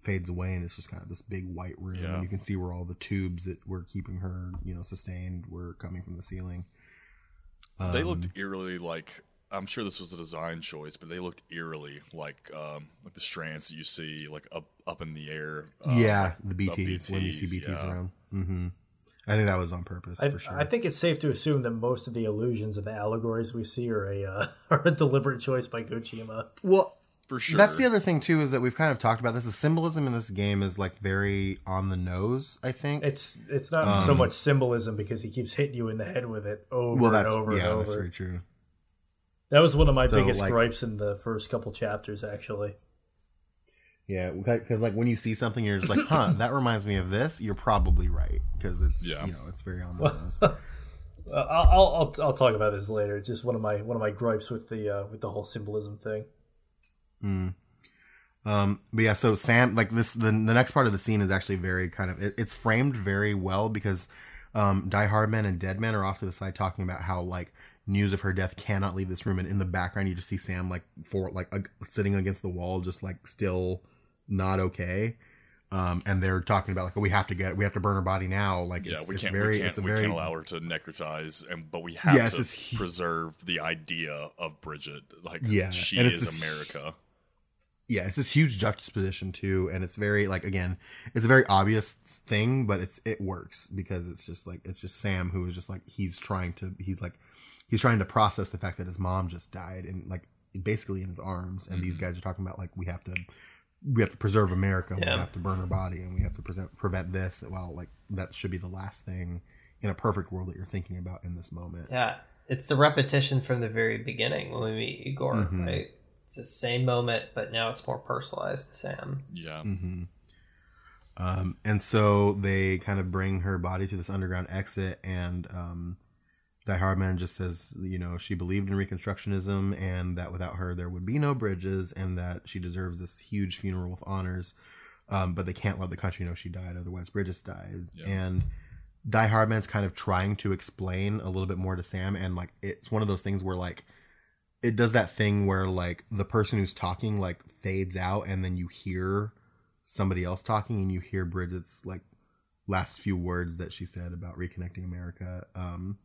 fades away, and it's just kind of this big white room. Yeah. And you can see where all the tubes that were keeping her, you know, sustained were coming from the ceiling. they Um, looked eerily like I'm sure this was a design choice, but they looked eerily like um, like the strands that you see like up up in the air. um, yeah, like the BTs, when you see BTs, BTs yeah. around. hmm I think that was on purpose I, for sure. I think it's safe to assume that most of the illusions and the allegories we see are a uh, are a deliberate choice by Kojima. well, for sure. That's the other thing too is that we've kind of talked about this. The symbolism in this game is like very on the nose. I think. It's it's not so much symbolism because he keeps hitting you in the head with it over Um, well, that's and over yeah, and that's over. very true. That was one of my So, biggest like- gripes in the first couple chapters, actually. Yeah, because like when you see something, you're just like, "Huh, that reminds me of this." You're probably right because it's Yeah. you know it's very on the nose. I'll, I'll I'll I'll talk about this later. It's just one of my one of my gripes with the uh, with the whole symbolism thing. Um, but yeah, so Sam, like this, the the next part of the scene is actually very kind of it, it's framed very well because um, Die Hard Men and Dead Men are off to the side talking about how like news of her death cannot leave this room, and in the background you just see Sam like for like ag- sitting against the wall, just like still not okay. Um, and they're talking about like, oh, we have to get, we have to burn her body now. Like, yeah, it's, we it's can't very, we can't it's a we very, can't allow her to necrotize, and but we have Yeah, to this preserve the idea of Bridget. Like Yeah, she is this- America. yeah, it's this huge juxtaposition too, and it's very like again, it's a very obvious thing, but it's it works because it's just like it's just Sam who is just like he's trying to he's like he's trying to process the fact that his mom just died and like basically in his arms, and these guys are talking about like we have to we have to preserve America, Yeah. we have to burn her body, and we have to present, prevent this. Well, like that should be the last thing in a perfect world that you're thinking about in this moment. Yeah, it's the repetition from the very beginning when we meet Igor, Mm-hmm. right? It's the same moment, but now it's more personalized to Sam. Yeah. mm-hmm. Um, and so they kind of bring her body to this underground exit, and um, Die Hardman just says, you know, she believed in Reconstructionism, and that without her there would be no bridges, and that she deserves this huge funeral with honors. Um, but they can't let the country know she died, otherwise Bridges dies. And Die Hardman's kind of trying to explain a little bit more to Sam, and like it's one of those things where like it does that thing where like the person who's talking like fades out, and then you hear somebody else talking, and you hear Bridget's like last few words that she said about reconnecting America. Um,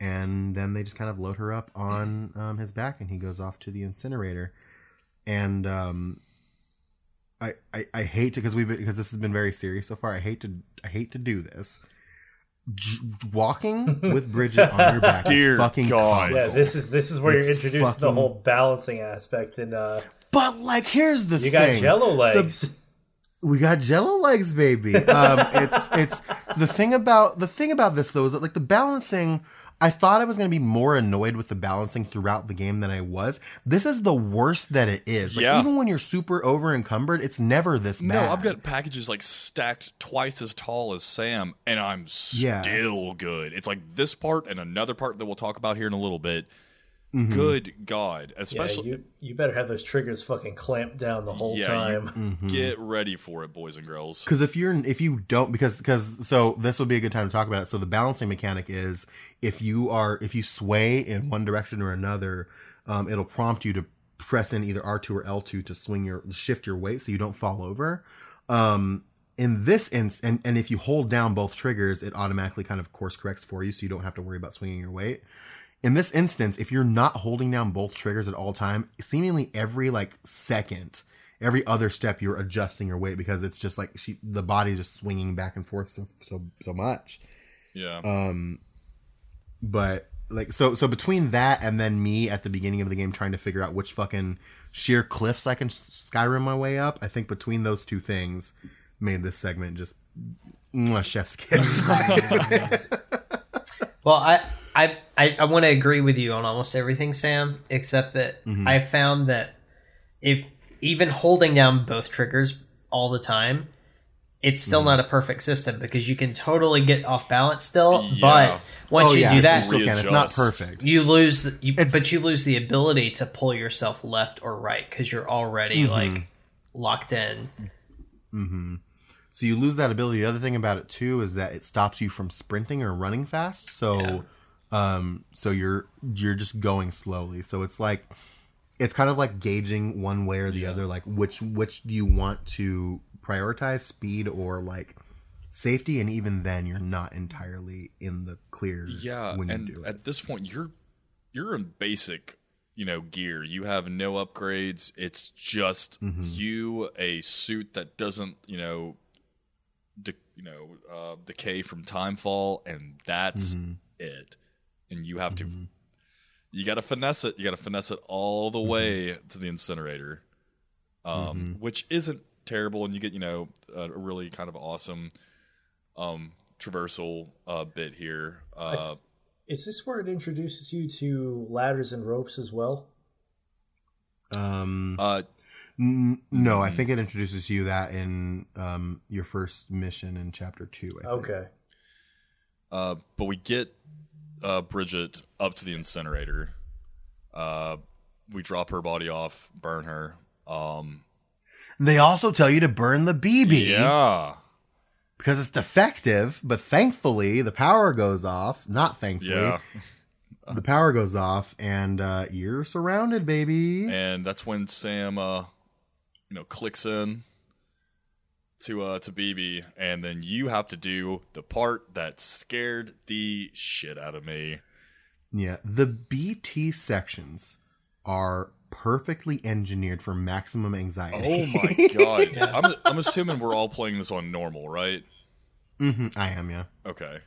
and then they just kind of load her up on um, his back, and he goes off to the incinerator. And um, I, I I hate to because we've been, because this has been very serious so far. I hate to I hate to do this. J- walking with Bridget on your back Dear is fucking God. Yeah, this is this is where you're It's introduced to the whole balancing aspect, and uh, But like, here's the you thing: got Jello legs. we got Jello legs, baby. Um, it's it's the thing about the thing about this though is that like the balancing. I thought I was going to be more annoyed with the balancing throughout the game than I was. This is the worst that it is. Like, Yeah. Even when you're super over encumbered, it's never this bad. No, I've got packages like stacked twice as tall as Sam, and I'm Yeah. still good. It's like this part and another part that we'll talk about here in a little bit. Mm-hmm. Good God, Yeah, especially you you better have those triggers fucking clamped down the whole Yeah, you- time. get ready for it, boys and girls. Because if you're if you don't because because so this would be a good time to talk about it. So the balancing mechanic is if you are if you sway in one direction or another, um, it'll prompt you to press in either R two or L two to swing your shift your weight so you don't fall over. Um, in this inst and and if you hold down both triggers, it automatically kind of course corrects for you, so you don't have to worry about swinging your weight. In this instance, if you're not holding down both triggers at all time, seemingly every like second, every other step you're adjusting your weight because it's just like she the body's just swinging back and forth so so so much. Yeah, Um, But like so so between that and then me at the beginning of the game trying to figure out which fucking sheer cliffs I can Skyrim my way up, I think between those two things made this segment just mwah, chef's kiss. Well, I I I, I want to agree with you on almost everything, Sam, except that mm-hmm. I found that if even holding down both triggers all the time, it's still mm-hmm. not a perfect system because you can totally get off balance still. Yeah. But once Oh, you yeah, do you that, still can. It's not perfect. you lose the, you, but you lose the ability to pull yourself left or right because you're already mm-hmm. like locked in. So you lose that ability. The other thing about it too is that it stops you from sprinting or running fast. So, um, so you're you're just going slowly. So it's like it's kind of like gauging one way or the other. Like which which do you want to prioritize, speed or like safety? And even then, you're not entirely in the clear. yeah. when you And do it. at this point, you're you're in basic, you know, gear. You have no upgrades. It's just Mm-hmm. you, a suit that doesn't, you know, de- you know, uh, decay from timefall, and that's Mm-hmm. it. And you have to, you got to finesse it. You got to finesse it all Mm-hmm. the way to the incinerator, um, which isn't terrible. And you get, you know, a really kind of awesome um, traversal uh, bit here. Uh, Is this where it introduces you to ladders and ropes as well? Um, uh, n- no, I think it introduces you that in um your first mission in chapter two. I think. Okay. Uh, but we get uh, Bridget up to the incinerator. Uh, we drop her body off, burn her. Um, They also tell you to burn the BB. yeah, because it's defective, but thankfully the power goes off. Not thankfully. yeah, The power goes off and uh, you're surrounded, baby. and that's when Sam, uh, you know, clicks in to uh to BB, and then you have to do the part that scared the shit out of me. Yeah. The BT sections are perfectly engineered for maximum anxiety. Oh my god! I'm I'm assuming we're all playing this on normal, right? hmm I am, yeah. Okay.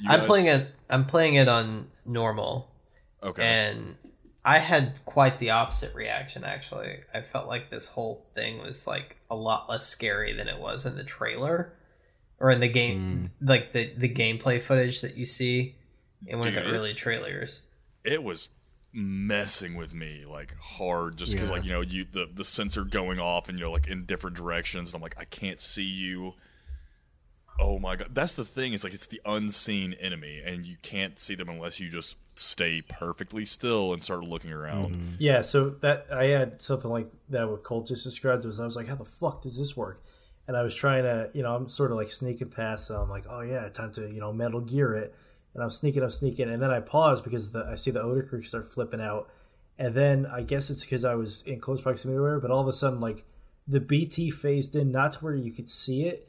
You I'm guys- playing it. I'm playing it on normal, Okay. and I had quite the opposite reaction. Actually, I felt like this whole thing was like a lot less scary than it was in the trailer, or in the game, hmm. like the the gameplay footage that you see in one of the it- early trailers. it was messing with me like hard just because Yeah. like you know you the the sensor going off and you're like in different directions and I'm like I can't see you. Oh my god, that's the thing. Is like it's the unseen enemy, and you can't see them unless you just stay perfectly still and start looking around. Mm-hmm. Yeah, so that I had something like that what Colt just described was I was like, how the fuck does this work? And I was trying to, you know, I'm sort of like sneaking past, and I'm like, oh yeah, time to, you know, Metal Gear it. And I'm sneaking, I'm sneaking, and then I pause because the, I see the Odradek start flipping out, and then I guess it's because I was in close proximity to her, but all of a sudden, like the BT phased in, not to where you could see it,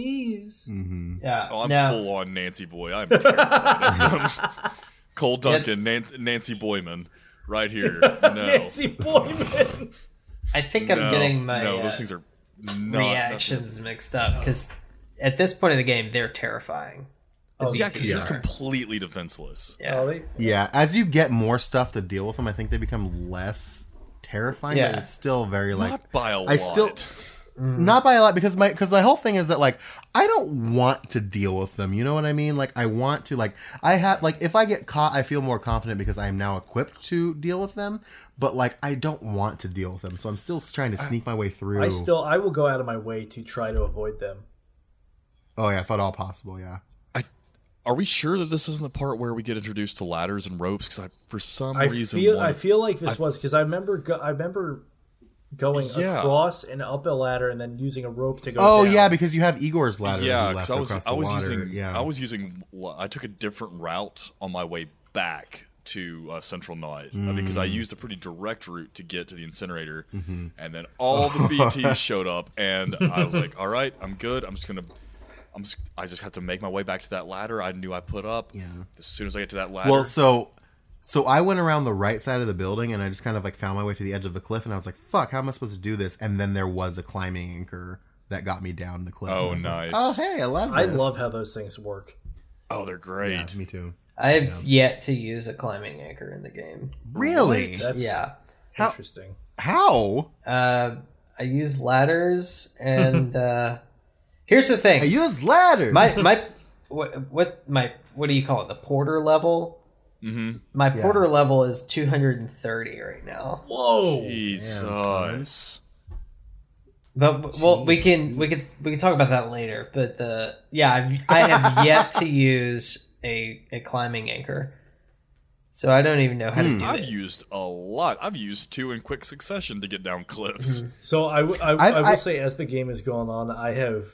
BTs. Yeah, Oh, I'm no, full on Nancy Boy. I'm terrified of him. Cole Duncan, Nan- Nancy Boyman, right here. No, Nancy Boyman. I think I'm no, getting my no. uh, Those things are not reactions mixed up because at this point in the game they're terrifying. The nothing- Yeah, because you're completely defenseless. Yeah. Oh, Yeah, as you get more stuff to deal with them, I think they become less terrifying. Yeah. But it's still very like Not by a I lot. Still not by a lot because my because my whole thing is that like I don't want to deal with them. You know what I mean? Like I want to like I have like if I get caught, I feel more confident because I am now equipped to deal with them. But like I don't want to deal with them, so I'm still trying to sneak my way through. I still I will go out of my way to try to avoid them. oh yeah, if at all possible, yeah. Are we sure that this isn't the part where we get introduced to ladders and ropes? Because I, for some I reason, feel wanted- I feel like this was because I remember I remember going Yeah. across and up a ladder and then using a rope to go. Oh down. yeah, because you have Igor's ladder. yeah, because I was I was water. using yeah. I was using I took a different route on my way back to uh, Central Night uh, because Mm. I used a pretty direct route to get to the incinerator, Mm-hmm. and then all the BTs showed up, and I was like, "All right, I'm good. I'm just gonna." I'm just, I just have to make my way back to that ladder I knew I put up. Yeah. As soon as I get to that ladder, Well, so so I went around the right side of the building and I just kind of like found my way to the edge of the cliff and I was like, "Fuck, how am I supposed to do this?" And then there was a climbing anchor that got me down the cliff. Oh, And I was like, nice. oh, hey, I love I this. love how those things work. oh, they're great. Yeah, me too. I've yet to use a climbing anchor in the game. Really? That's Yeah, How- interesting. How? uh, I use ladders, and uh, here's the thing: I use ladders. my my what what my what do you call it? The porter level. Mm-hmm. My porter level is 230 right now. Whoa! Jesus. But well, we can we can we can talk about that later. But the yeah, I've, I have yet to use a a climbing anchor, so I don't even know how to do it. I've it. used a lot. I've used two in quick succession to get down cliffs. So I, w- I, I- I will say, as the game is going on, I have,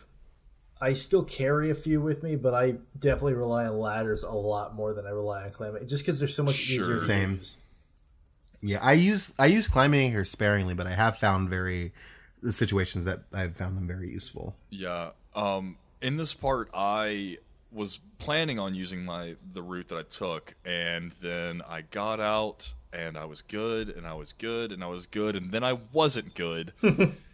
I still carry a few with me, but I definitely rely on ladders a lot more than I rely on climbing, just because they're so much Sure. easier Same. yeah, I use I use climbing anchor sparingly, but I have found very the situations that I've found them very useful. Yeah. Um, in this part, I was planning on using my the route that I took, and then I got out, and I was good, and I was good, and I was good, and then I wasn't good,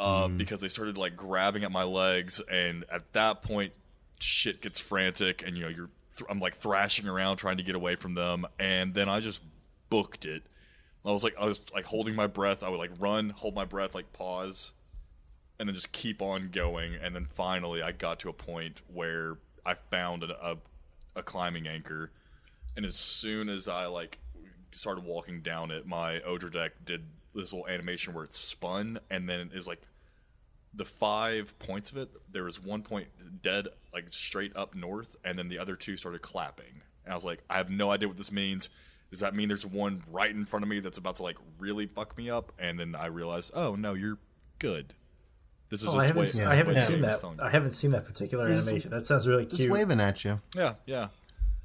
uh, because they started like grabbing at my legs, and at that point, shit gets frantic, and you know you're th- I'm like thrashing around trying to get away from them, and then I just booked it. I was like I was like holding my breath. I would like run, hold my breath, like pause, and then just keep on going. And then finally, I got to a point where I found a, a, a climbing anchor, and as soon as I like started walking down it, my Odradek did this little animation where it's spun, and then it was like the five points of it. There was one point dead, like straight up north, and then the other two started clapping. And I was like, I have no idea what this means. Does that mean there's one right in front of me that's about to like really fuck me up? And then I realized, oh no, you're good. This is Oh, I haven't, way, seen, I haven't seen that. I haven't seen that particular Just- animation. That sounds really cute. Just cute. waving at you. Yeah, yeah.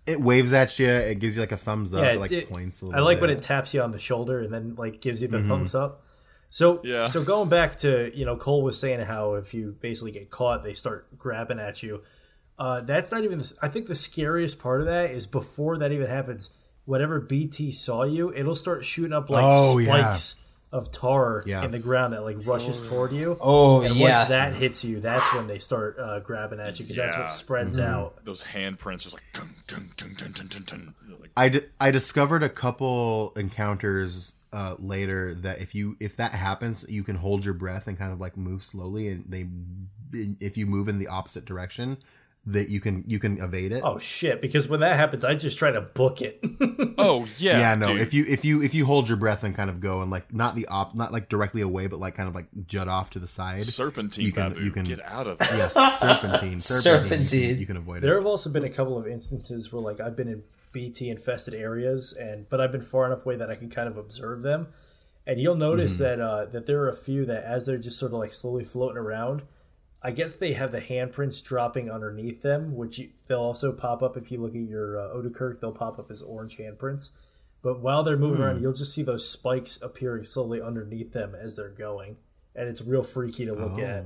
It waves at you. It gives you like a thumbs up. Yeah, it like it- points. a I little like when it taps you on the shoulder and then like gives you the Mm-hmm. thumbs up. So Yeah. so going back to you know Cole was saying how if you basically get caught they start grabbing at you. Uh, that's not even. The, I think the scariest part of that is before that even happens. Whatever BT saw you, it'll start shooting up like Oh, yeah. Spikes of tar Yeah. in the ground that like rushes toward you. Oh and yeah. once that hits you, that's when they start uh, grabbing at you because that's what spreads Mm-hmm. out. Those handprints just like dun, dun, dun, dun, dun, dun, dun, like I, d- I discovered a couple encounters uh, later that if you if that happens, you can hold your breath and kind of like move slowly, and they if you move in the opposite direction, that you can you can evade it. Oh shit! Because when that happens, I just try to book it. Oh yeah, yeah, no. dude. If you if you if you hold your breath and kind of go and like not the op not like directly away, but like kind of like jut off to the side. serpentine you can- babu, you can- get out of there. yes, serpentine, serpentine. Serpentine. You can, you can avoid it. There have also been a couple of instances where like I've been in BT infested areas and but I've been far enough away that I can kind of observe them. And you'll notice that uh, that there are a few that as they're just sort of like slowly floating around, I guess they have the handprints dropping underneath them, which you, they'll also pop up if you look at your uh, Odradek, they'll pop up as orange handprints. But while they're moving around, you'll just see those spikes appearing slowly underneath them as they're going, and it's real freaky to look at.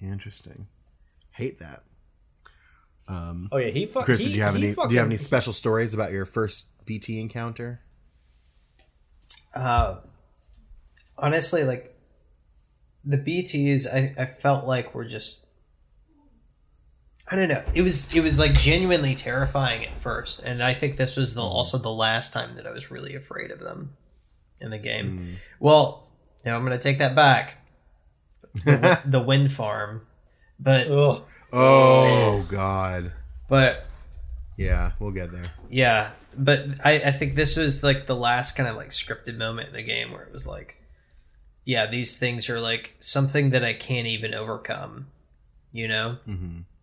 Interesting. Hate that. Oh yeah, he fuck. Chris, he, did you have he any? Do you have any fucking- special stories about your first BT encounter? uh, honestly, like the BTs, I, I felt like were just. I don't know. It was it was like genuinely terrifying at first, and I think this was the mm. also the last time that I was really afraid of them in the game. Mm. Well, now I'm going to take that back. The, the wind farm, but Ugh. Oh God. but Yeah, we'll get there. Yeah, but I, I think this was like the last kind of like scripted moment in the game where it was like, yeah, these things are like something that I can't even overcome, you know?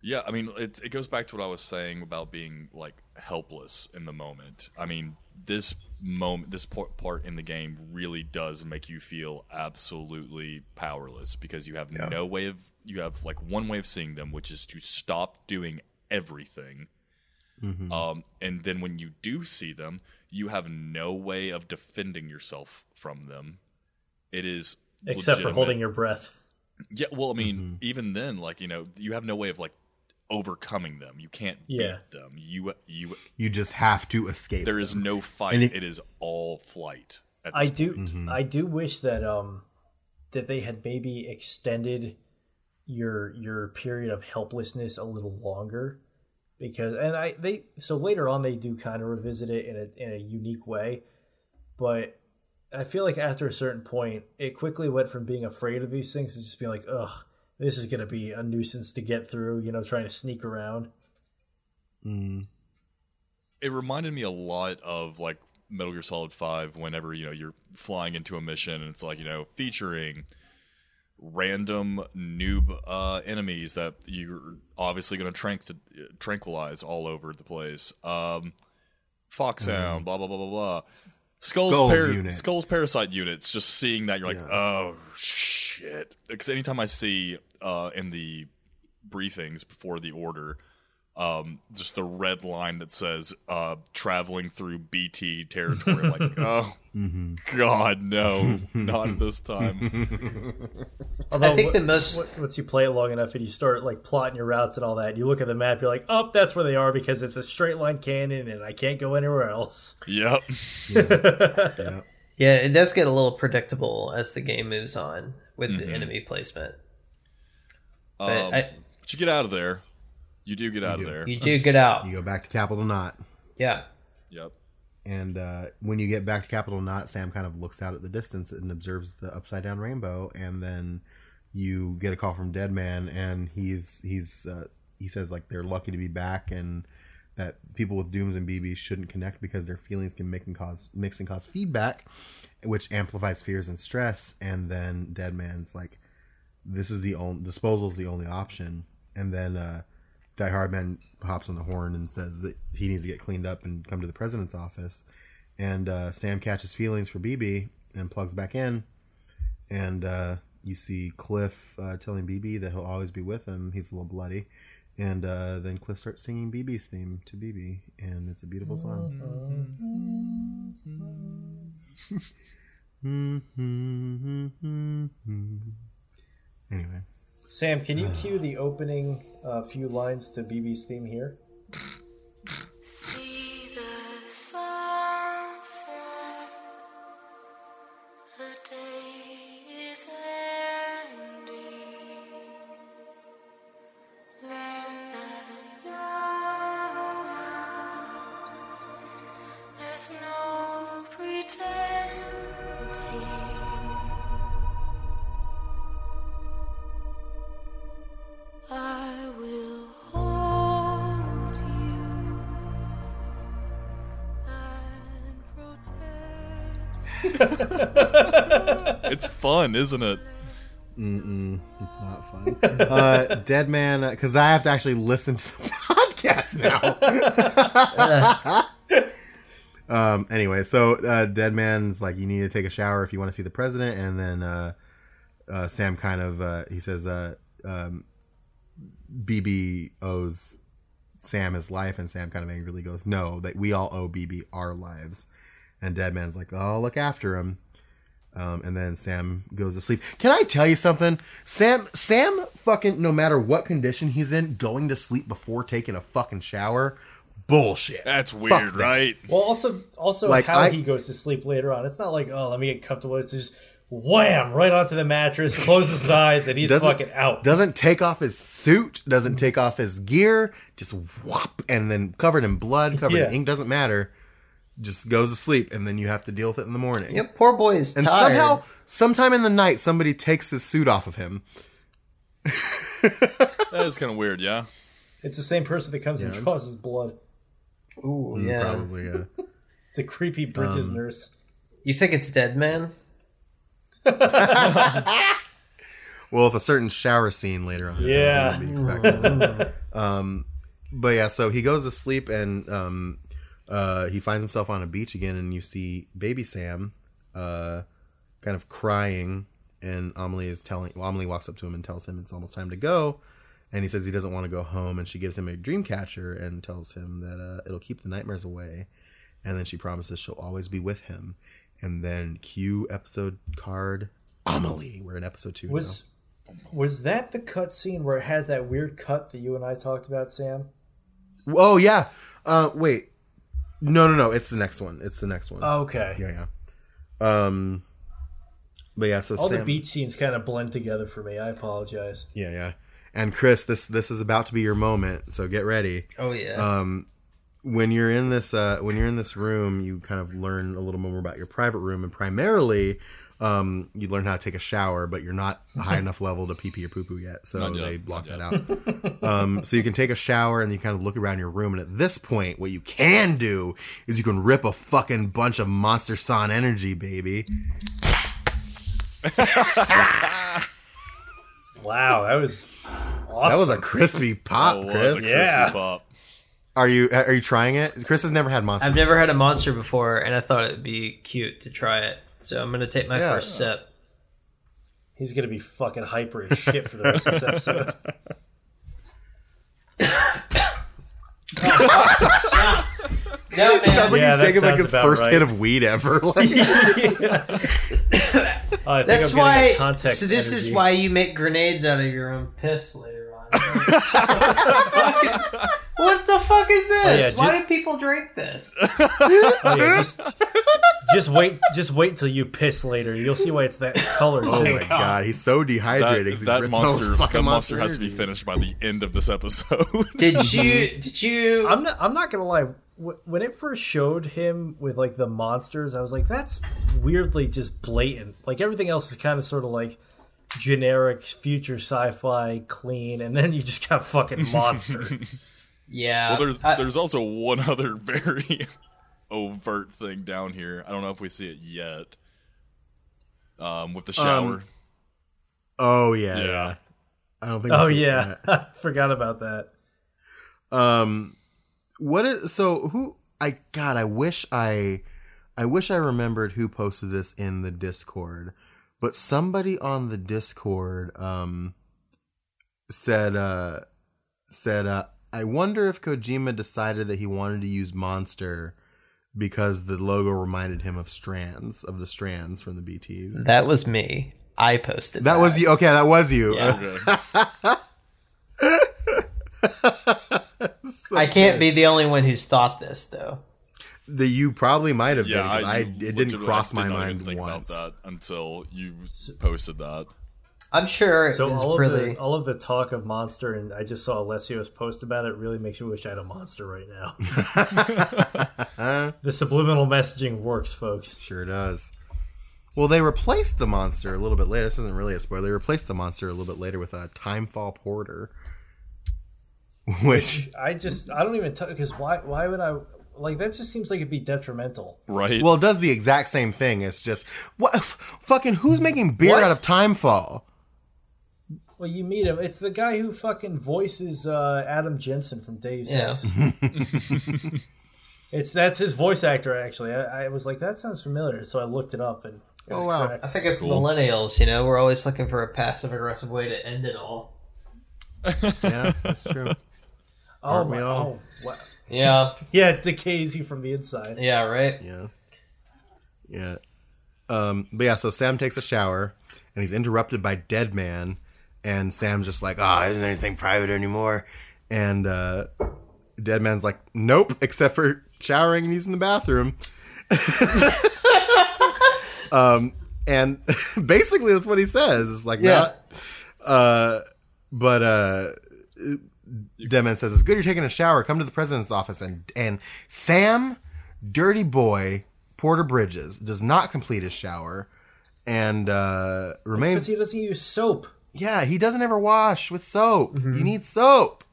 Yeah, I mean, it, it goes back to what I was saying about being like helpless in the moment. I mean, this moment, this part, part in the game really does make you feel absolutely powerless because you have no way of, you have like one way of seeing them, which is to stop doing everything. Um, and then when you do see them, you have no way of defending yourself from them. It is Except for holding your breath. Yeah, well, I mean, even then, like you know, you have no way of like overcoming them. You can't Yeah. beat them. You you You just have to escape. there is them. no fight. It- it is all flight. At I this do Mm-hmm. I do wish that um that they had maybe extended your your period of helplessness a little longer because and I they so later on they do kind of revisit it in a in a unique way but I feel like after a certain point it quickly went from being afraid of these things to just being like ugh this is going to be a nuisance to get through you know trying to sneak around it reminded me a lot of like Metal Gear Solid Five. Whenever you know you're flying into a mission and it's like you know featuring random noob uh, enemies that you're obviously going to tranquilize all over the place. Um, Foxhound, blah blah blah blah blah. Skulls, Skulls par- unit. Skulls parasite units. Just seeing that, you're like, oh shit. Because anytime I see uh, in the briefings before the order, um, just the red line that says uh, traveling through BT territory. I'm like, oh God, no, not this time. Although, I think what- the most what- once you play it long enough and you start like plotting your routes and all that, you look at the map, you're like, oh, that's where they are because it's a straight line canyon and I can't go anywhere else. yep. Yeah, it does get a little predictable as the game moves on with the enemy placement. But Um, I, but you get out of there. You do get out of there. you do get out. You go back to Capital Knot, Yeah. Yep. and uh, when you get back to Capital Knot, Sam kind of looks out at the distance and observes the upside down rainbow, and then you get a call from Deadman, and he's he's uh, he says like they're lucky to be back, and that people with dooms and BBs shouldn't connect because their feelings can make and cause mix and cause feedback, which amplifies fears and stress. And then Deadman's like, "This is the only disposal is the only option." And then uh, Die Hardman hops on the horn and says that he needs to get cleaned up and come to the president's office. And uh, Sam catches feelings for BB and plugs back in. And uh, you see Cliff uh, telling BB that he'll always be with him. He's a little bloody. And uh, then Cliff starts singing BB's theme to BB. And it's a beautiful song. Anyway, Sam, can you cue the opening uh, few lines to BB's theme here? Fun, isn't it? it's not fun. uh, Deadman, because I have to actually listen to the podcast now. um. Anyway, so uh, Deadman's like, you need to take a shower if you want to see the president, and then uh, uh, Sam kind of uh, he says, uh, um, BB owes Sam his life, and Sam kind of angrily goes, "No, that we all owe BB our lives." And Deadman's like, "Oh, I'll look after him." Um, and then Sam goes to sleep. Can I tell you something? Sam, Sam, fucking, no matter what condition he's in, going to sleep before taking a fucking shower, bullshit. That's Fuck weird, that. right? Well, also, also Like, how I- he goes to sleep later on. It's not like, oh, let me get comfortable. It's just wham right onto the mattress, closes his eyes, and he's fucking out. Doesn't take off his suit, doesn't take off his gear, just whop, and then covered in blood, covered Yeah. in ink, doesn't matter. Just goes to sleep, and then you have to deal with it in the morning. Yep, poor boy is And tired. somehow, sometime in the night, somebody takes his suit off of him. That is kind of weird, yeah. It's the same person that comes and draws his blood. Ooh, yeah. Probably, yeah. It's a creepy Um, Bridges nurse. You think it's Deadman? Well, with a certain shower scene later on, Yeah. something be um, but yeah, so he goes to sleep and um, uh, he finds himself on a beach again, and you see baby Sam, uh, kind of crying, and Amelie is telling. Well, Amelie walks up to him and tells him it's almost time to go, and he says he doesn't want to go home, and she gives him a dream catcher and tells him that uh, it'll keep the nightmares away, and then she promises she'll always be with him, and then cue episode card. Amelie, we're in episode two. now. Was was that the cut scene where it has that weird cut that you and I talked about, Sam? Oh yeah. Uh, wait. No, no, no. It's the next one. It's the next one. Okay. Yeah, yeah. Um, but yeah. So All Sam, the beach scenes kind of blend together for me. I apologize. Yeah, yeah. And Chris, this this is about to be your moment. So get ready. Oh yeah. Um, when you're in this uh, when you're in this room, you kind of learn a little more about your private room, and primarily. Um, you learn how to take a shower, but you're not high enough level to pee pee or poo poo yet, so yet, they block that out. um, so you can take a shower and you kind of look around your room, and at this point, what you can do is you can rip a fucking bunch of Monster Son energy, baby. Wow, that was awesome. That was a crispy pop, Oh, was Chris. a crispy Yeah. pop. Are you are you trying it? Chris has never had Monster. I've never had a monster before, and I thought it'd be cute to try it. So I'm gonna take my Yeah. first sip. He's gonna be fucking hyper as shit for the rest of this episode. No, man. Sounds like Yeah, he's taking like his first right. hit of weed ever. Like, Oh, I think That's I'm why. context So this is why you make grenades out of your own piss later on. what the fuck is oh, this? Oh, yeah, why ju- do people drink this? Oh, yeah, just, just wait, just wait till you piss later. You'll see why it's that color oh too. my god, he's so That, dehydrated. 'cause he's that ripping all those monster, fucking that monster has to be finished by the end of this episode. Did you? Did you? I'm not. I'm not gonna lie. When it first showed him with like the monsters, I was like, "That's weirdly just blatant." Like everything else is kind of sort of like generic future sci-fi, clean, and then you just got fucking monster. Yeah. well, there's I- there's also one other very overt thing down here. I don't know if we see it yet. Um, with the shower. Oh yeah, Yeah. yeah. I don't think. oh yeah, I forgot about that. that. Um, what is so? Who? I God, I wish I, I wish I remembered who posted this in the Discord, but somebody on the Discord um said uh said uh I wonder if Kojima decided that he wanted to use Monster because the logo reminded him of strands of the strands from the BTs. That was me. I posted That was you. Okay, that was you. I can't be the only one who's thought this though. The you probably might have Yeah, been. 'cause I, I, it didn't legitimately cross did my not even mind think once. about that until you posted that. I'm sure it So was all of really. the all of the talk of monster, and I just saw Alessio's post about it. Really makes me wish I had a monster right now. the subliminal messaging works, folks. Sure does. Well, they replaced the monster a little bit later. This isn't really a spoiler. They replaced the monster a little bit later with a Timefall Porter, which I just I don't even because why why would I like that? Just seems like it'd be detrimental. Right. well, it does the exact same thing. It's just what f- fucking who's making beer What? out of Timefall? Well, you meet him. It's the guy who fucking voices uh, Adam Jensen from Deus Yeah. Ex. it's that's his voice actor actually. I, I was like, that sounds familiar, so I looked it up and it was Oh, wow. correct. I think it's millennials. You know, we're always looking for a passive aggressive way to end it all. Yeah, that's true. Oh Aren't my! all? Oh, wow. Yeah. Yeah, it decays you from the inside. Yeah. Right. Yeah. Yeah. Um, but yeah, so Sam takes a shower and he's interrupted by Deadman. And Sam's just like, oh, isn't anything private anymore? And uh, Deadman's like, nope, except for showering and using the bathroom. um, and basically, that's what he says. It's like, Yeah. not. Uh, but uh, Deadman says, it's good you're taking a shower. Come to the president's office. And, and Sam, dirty boy, Porter Bridges, does not complete his shower and uh, Because remains. he doesn't use soap. Yeah, he doesn't ever wash with soap. You need soap.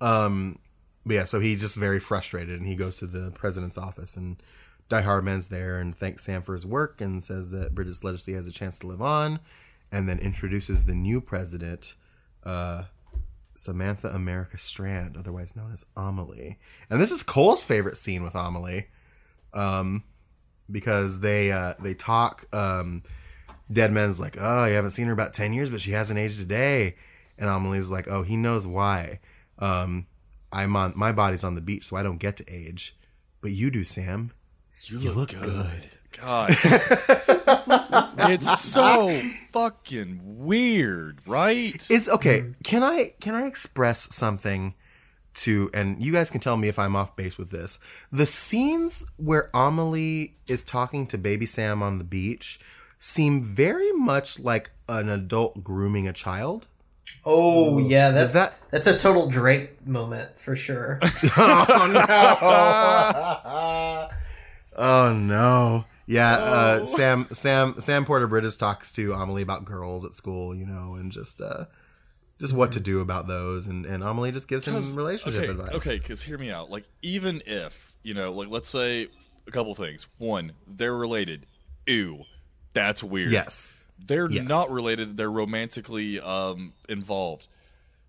Um, but yeah, so he's just very frustrated, and he goes to the president's office, and Die Hardman's there and thanks Sam for his work, and says that Bridget's legacy has a chance to live on, and then introduces the new president, uh, Samantha America Strand, otherwise known as Amelie. And this is Cole's favorite scene with Amelie, um, because they uh, they talk. Um, Deadman's like, oh, you haven't seen her about 10 years, but she hasn't aged a day. And Amelie's like, oh, he knows why. Um, I'm on, my body's on the beach, so I don't get to age. But you do, Sam. You, look, good. God. it's so fucking weird, right? Is okay. Can I can I express something to and you guys can tell me if I'm off base with this. The scenes where Amelie is talking to baby Sam on the beach seem very much like an adult grooming a child. Oh yeah, that's that- that's a total Drake moment for sure. Oh no. Oh, Yeah, uh, Sam Sam Sam Porter Bridges talks to Amelie about girls at school, you know, and just uh just what to do about those and, and Amelie just gives him 'Cause- relationship okay, advice. Okay, because hear me out. Like, even if you know, like, let's say a couple things. One, they're related. Ew, that's weird. Yes. they're Yes. not related. They're romantically um involved.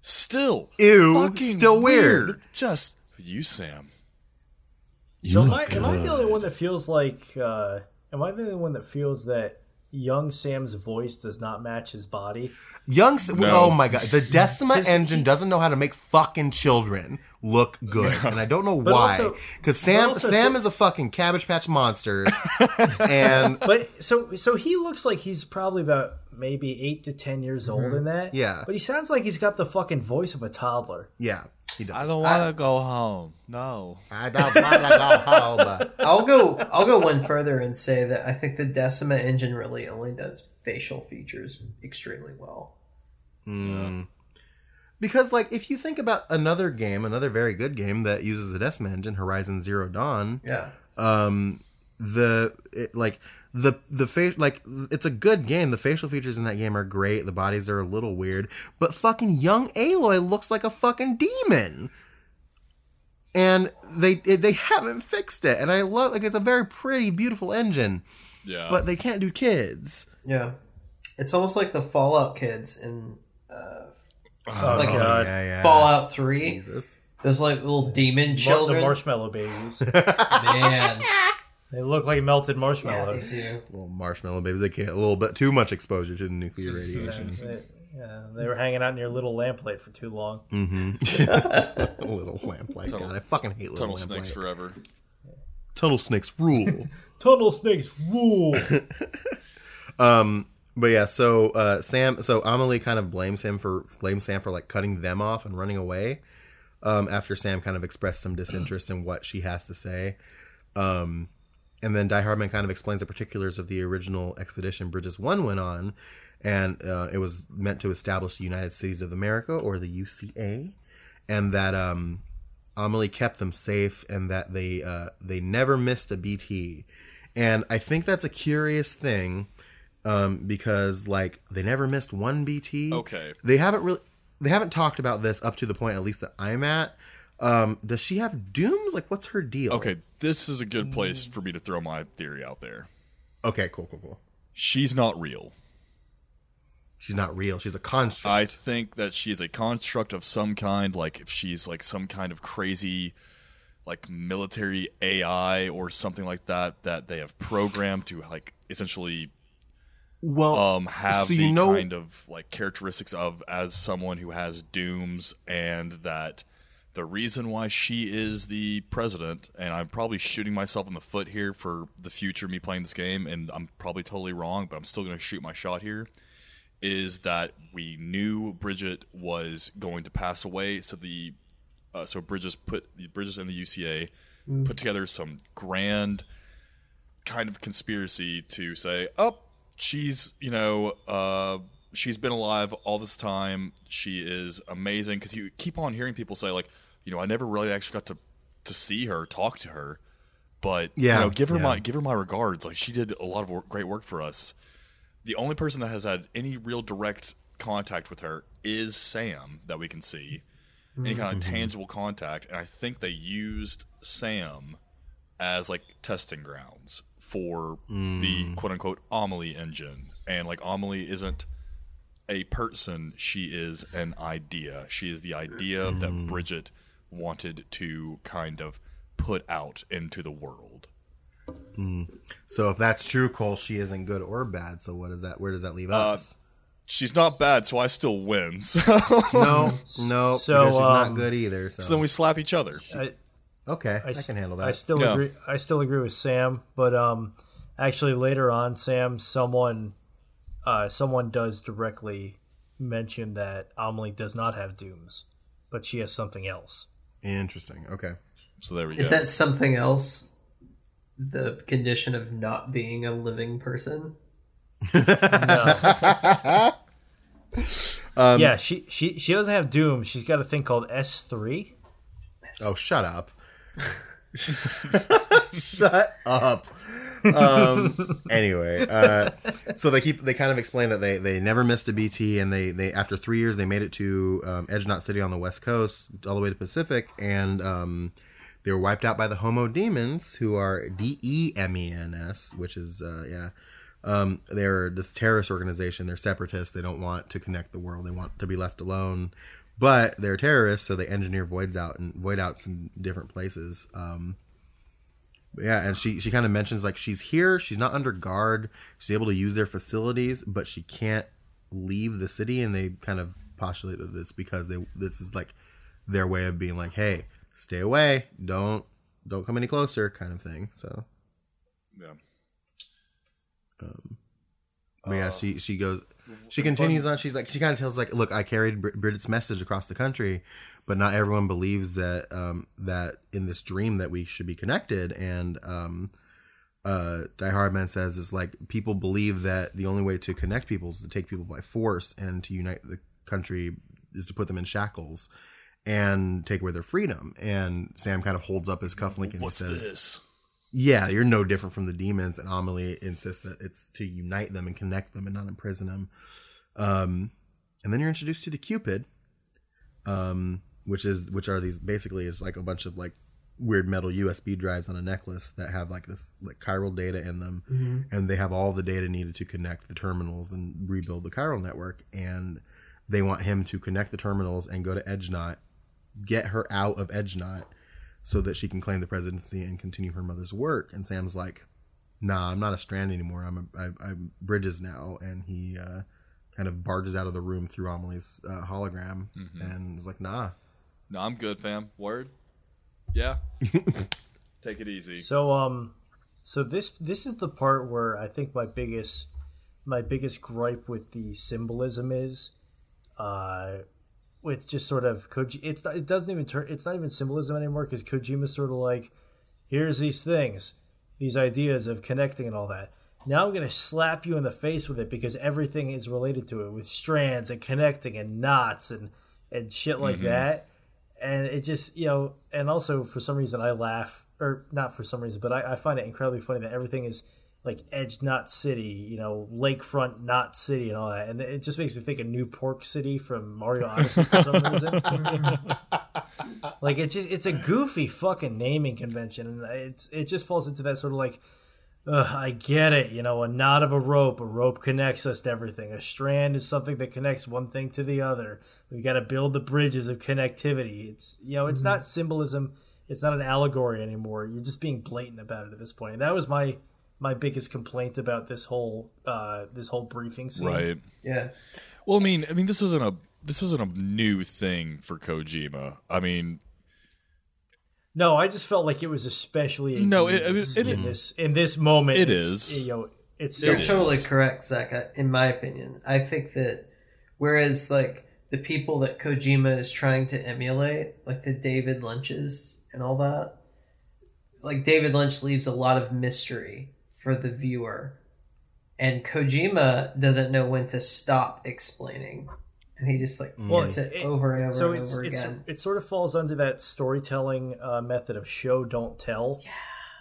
Still, Ew, fucking still weird. Just you, Sam. So am I, am I the only one that feels like? Uh, am I the only one that feels that young Sam's voice does not match his body? Young S- Oh my god. The Decima 'Cause engine he- doesn't know how to make fucking children look good. And I don't know But why. also- Cuz Sam also Sam Sam- is a fucking cabbage patch monster. and But so so he looks like he's probably about maybe eight to ten years old in that. Mm-hmm. Yeah. But he sounds like he's got the fucking voice of a toddler. yeah, he does. want to go home. No. I don't want to go home. I'll go. I'll go one further and say that I think the Decima engine really only does facial features extremely well. Because, like, if you think about another game, another very good game that uses the Decima engine, Horizon Zero Dawn, Yeah. um, the it, like the the face like it's a good game. The facial features in that game are great. The bodies are a little weird, but fucking young Aloy looks like a fucking demon. And they they haven't fixed it, and I love like it's a very pretty, beautiful engine, Yeah. but they can't do kids. Yeah. It's almost like the Fallout kids in uh, Oh, Like, god. yeah, yeah. Fallout Three. Jesus. Those like little demon Mar- the children. marshmallow babies. Man, they look like melted yeah, marshmallows. they do. Little marshmallow babies. They get a little bit too much exposure to the nuclear radiation. They, yeah, they were hanging out near little lamplight for too long. a little lamplight. God, I fucking hate little Tunnel snakes lamplight. forever. tunnel snakes rule. Tunnel snakes rule. But yeah, so uh, Sam, so Amelie kind of blames him for blames Sam for like cutting them off and running away. Um, after Sam kind of expressed some disinterest in what she has to say, um, and then Die Hardman kind of explains the particulars of the original expedition Bridges One went on, and uh, it was meant to establish the United Cities of America or the UCA, and that um, Amelie kept them safe and that they uh, they never missed a BT, and I think that's a curious thing um, because like they never missed one BT. Okay. They haven't really they haven't talked about this up to the point at least that I'm at. Um, does she have dooms? Like, what's her deal? Okay, this is a good place for me to throw my theory out there. Okay. Cool. Cool. Cool. She's not real. She's not real. She's a construct. I think that she is a construct of some kind, like if she's like some kind of crazy like military AI or something like that that they have programmed to like essentially well, um have so the you know- kind of like characteristics of as someone who has dooms and that the reason why she is the president and I'm probably shooting myself in the foot here for the future of me playing this game and I'm probably totally wrong but I'm still going to shoot my shot here is that we knew Bridget was going to pass away so the uh, so Bridges put the Bridges and the UCA put together some grand kind of conspiracy to say, oh, she's, you know, uh, she's been alive all this time. She is amazing. Because you keep on hearing people say, like, you know, I never really actually got to, to see her, talk to her. But, Yeah, you know, give her yeah. my give her my regards. Like, she did a lot of work, great work for us. The only person that has had any real direct contact with her is Sam that we can see. Any kind of mm-hmm. tangible contact. And I think they used Sam as like testing grounds for the mm. quote unquote Amelie engine. And like Amelie isn't a person, she is an idea. She is the idea that mm. Bridget wanted to kind of put out into the world. so if that's true, Cole, she isn't good or bad. So what is that? Where does that leave Uh, us? She's not bad, so I still win. So, No, no, So, because she's not um, good either. So, so then we slap each other. I, okay, I can handle that. I still Yeah. agree. I still agree with Sam, but um, actually later on, Sam, someone, uh, someone does directly mention that Amelie does not have dooms, but she has something else. Interesting. Okay. So there we go. Is go. that something else? The condition of not being a living person? Um, yeah, she she she doesn't have Doom. She's got a thing called S three. Oh, shut up. shut up. Um, anyway, uh, so they keep they kind of explain that they they never missed a BT, and they they after three years they made it to um, Edge Knot City on the west coast, all the way to Pacific, and um, they were wiped out by the Homo Demens, who are D E M E N S, which is uh, yeah. Um, they're this terrorist organization. They're separatists. They don't want to connect the world. They want to be left alone. But they're terrorists, so they engineer voids out and void outs in different places. Um, yeah, and she she kind of mentions like she's here. She's not under guard. She's able to use their facilities, but she can't leave the city. And they kind of postulate that it's because they this is like their way of being like, hey, stay away, don't don't come any closer, kind of thing. So yeah. Um, but yeah, she she goes. She continues on. She's like she kind of tells like, look, I carried Brid- Bridget's message across the country, but not everyone believes that um, that in this dream that we should be connected. And um, uh, Die Hardman says is like people believe that the only way to connect people is to take people by force and to unite the country is to put them in shackles and take away their freedom. And Sam kind of holds up his cufflink and What's he says, this? yeah, you're no different from the demons. And Amelie insists that it's to unite them and connect them and not imprison them. Um, and then you're introduced to the Q-pid, um, which is which are these basically is like a bunch of like weird metal USB drives on a necklace that have like this like chiral data in them, and they have all the data needed to connect the terminals and rebuild the chiral network. And they want him to connect the terminals and go to EdgeKnot, get her out of EdgeKnot so that she can claim the presidency and continue her mother's work. And Sam's like, "Nah, I'm not a Strand anymore. I'm a, I, I'm Bridges now." And he uh, kind of barges out of the room through Amelie's uh, hologram and is like, "Nah." No, I'm good, fam. Word. Yeah. Take it easy. So um, so this this is the part where I think my biggest my biggest gripe with the symbolism is, uh, with just sort of Koji. It's not, it doesn't even turn. It's not even symbolism anymore because Kojima's sort of like, here's these things, these ideas of connecting and all that. Now I'm gonna slap you in the face with it because everything is related to it with strands and connecting and knots and and shit like that and it just you know and also for some reason i laugh or not for some reason but i, I find it incredibly funny that everything is like Edge Knot City you know lakefront not city and all that. And it just makes me think of new pork city from mario odyssey for some reason. Like it just it's a goofy fucking naming convention. And it's it just falls into that sort of like Ugh, I get it. You know, a knot of a rope. A rope connects us to everything. A strand is something that connects one thing to the other. We've got to build the bridges of connectivity. It's you know, it's not symbolism. It's not an allegory anymore. You're just being blatant about it at this point. And that was my my biggest complaint about this whole uh, this whole briefing scene. Right. Yeah. Well, I mean, I mean, this isn't a this isn't a new thing for Kojima. I mean, No, I just felt like it was especially No, it- egregious it- it- in mm-hmm. this in this moment. It's. You know, it's You're It totally is. correct, Zach. In my opinion, I think that whereas like the people that Kojima is trying to emulate, like the David Lynches and all that, like David Lynch leaves a lot of mystery for the viewer, and Kojima doesn't know when to stop explaining, and he just like Well, hits it it- over and over so and it's, over it's again. it sort of falls under that storytelling uh, method of show don't tell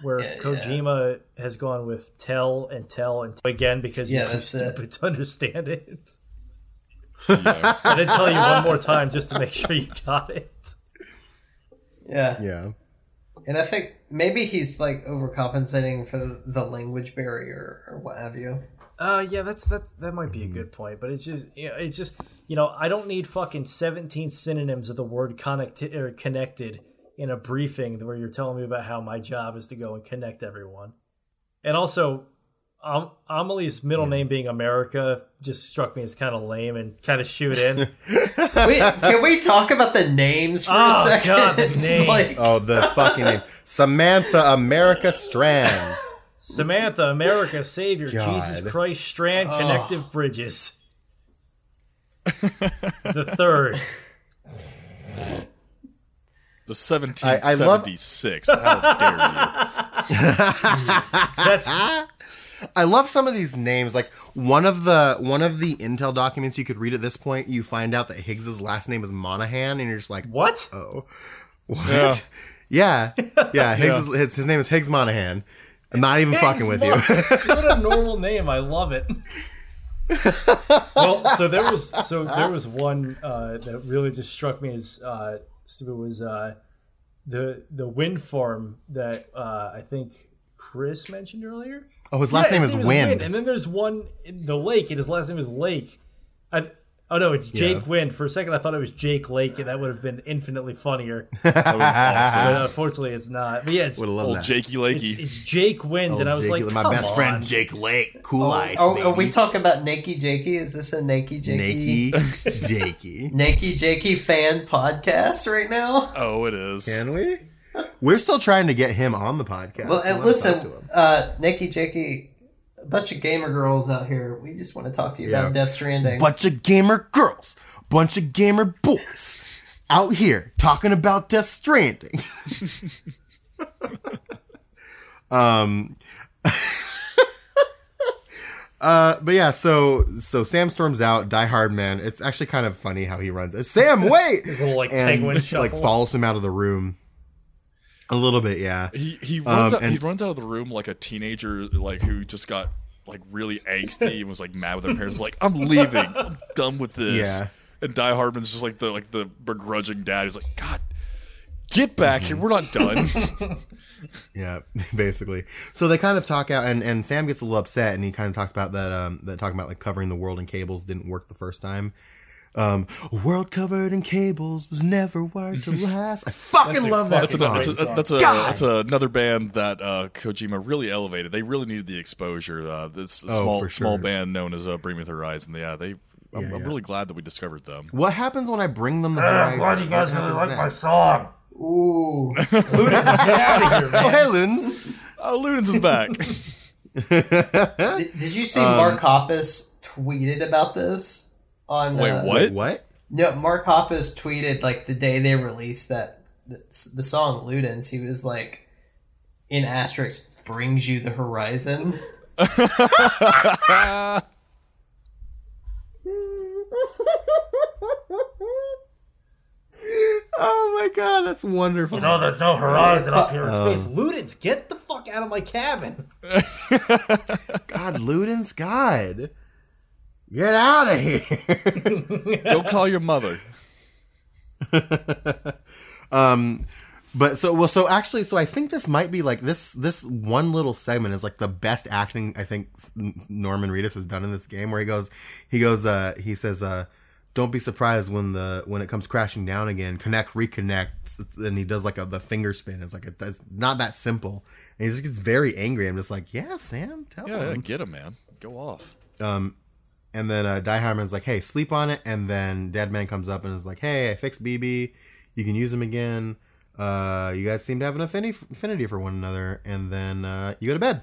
where Yeah, yeah. kojima has gone with tell and tell and tell again because you're too that's it. stupid to understand it and then tell you one more time just to make sure you got it yeah. Yeah. And I think maybe he's like overcompensating for the- the language barrier or what have you. Uh yeah that's that's that might be a good point but it's just you know, it's just you know i don't need fucking 17 synonyms of the word connected or connected in a briefing where you're telling me about how my job is to go and connect everyone and also um, Amelie's middle name being America just struck me as kind of lame and kind of shoot in. Wait, can we talk about the names for Oh, a second? God, the name. like, Oh, the fucking name. Samantha America Strand. Samantha, America, Savior, God. Jesus Christ, Strand, ah. Connective Bridges. the third. the 1776. I love- How dare you? That's I love some of these names. Like one of the one of the Intel documents you could read at this point, you find out that Higgs's last name is Monaghan, and you're just like, what? oh, what? Yeah, yeah. Higgs Is, his, his name is Higgs Monaghan. I'm not even fucking with you. what a normal name. I love it. well, so there was so there was one uh, that really just struck me as uh, stupid was uh, the the wind farm that uh, I think Chris mentioned earlier. oh, his last Yeah, name his is Wind. And then there's one in the lake, and his last name is Lake. I, oh no, it's Jake Yeah. Wind. For a second, I thought it was Jake Lake, and that would have been infinitely funnier. That awesome. but unfortunately, it's not. But yeah, it's, Would have loved Old that. Jakey it's, Lakey. it's Jake Wind, Oh, and I was Jake- like, my best on. friend Jake Lake, cool eyes, are, are we talking about Nakey Jakey? Is this a Nakey Jakey? Nakey, Jakey. Nakey Jakey fan podcast right now? Oh, it is. Can we? We're still trying to get him on the podcast. Well, and listen, to him. uh, Nakey Jakey, a bunch of gamer girls out here. We just want to talk to you Yeah. about Death Stranding. bunch of gamer girls, bunch of gamer boys out here talking about Death Stranding. um, uh, but yeah, so so Sam storms out. Die Hardman. It's actually kind of funny how he runs. Sam, wait! His little like and penguin like follows him out of the room. A little bit, yeah. He he runs Um, out, he runs out of the room like a teenager like who just got like really angsty and was like mad with their parents. Like I'm leaving. I'm done with this. Yeah. And Die Hardman's just like the like the begrudging dad who's like, God, get back here. We're not done. Yeah, basically. So they kind of talk out, and, and Sam gets a little upset, and he kind of talks about that. Um, that talking about like covering the world in cables didn't work the first time. Um, a world covered in cables was never wired to last. I fucking That's a love that That's, fucking a, song. that's, a, that's, a, God! that's another band that uh, Kojima really elevated. They really needed the exposure. Uh, this Oh, small for small band known as uh, Bring Me the Horizon. Yeah, they. I'm, Yeah, I'm really glad that we discovered them. What happens when I bring them the I'm horizon? glad you guys really happens like my song. Ooh. Ludens, Get out of here, Oh, hey, Ludens. Oh, Ludens is back. Did, did you see Mark Hoppus tweeted about this? On Wait, uh, what? What? No, Mark Hoppus tweeted like the day they released that the, the song Ludens. He was like, "In asterisk brings you the horizon." Oh my god, that's wonderful. No, there's no horizon up here in Space space. Ludens, get the fuck out of my cabin. God, Ludens, God. Get out of here. Go call your mother. um but so well so actually so i think this might be like this this one little segment is like the best acting i think norman reedus has done in this game where he goes he goes uh he says uh don't be surprised when the when it comes crashing down again connect reconnect and he does like a the finger spin it's like a, it's not that simple and he just gets very angry i'm just like yeah sam tell Yeah, him get him, man. Go off. um, and then uh, Die Hardman's like, "Hey, sleep on it." And then Deadman comes up and is like, "Hey, I fixed BB. You can use him again. Uh, you guys seem to have an affinity affinity for one another." And then uh, you go to bed.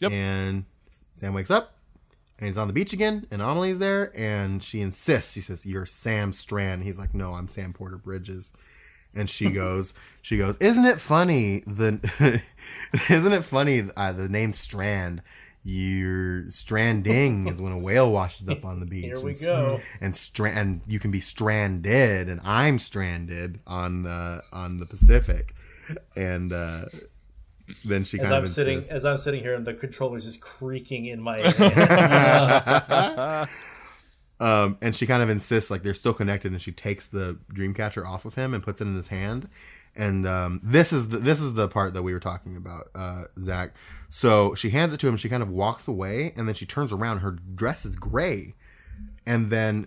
Yep. And Sam wakes up, and he's on the beach again, and Amelie's there, and she insists. She says, "You're Sam Strand." He's like, "No, I'm Sam Porter Bridges." And she goes, she goes, "Isn't it funny the, isn't it funny uh, the name Strand?" You're stranding is when a whale washes up on the beach. Here we and, go. And strand, and you can be stranded, and I'm stranded on the on the Pacific, and uh, then she As I'm of sitting, insists- as I'm sitting here, and the controller's just creaking in my. Um, and she kind of insists like they're still connected, and she takes the Dreamcatcher off of him and puts it in his hand. And um, this is the, this is the part that we were talking about, uh, Zach. So she hands it to him. She kind of walks away, and then she turns around. Her dress is gray, and then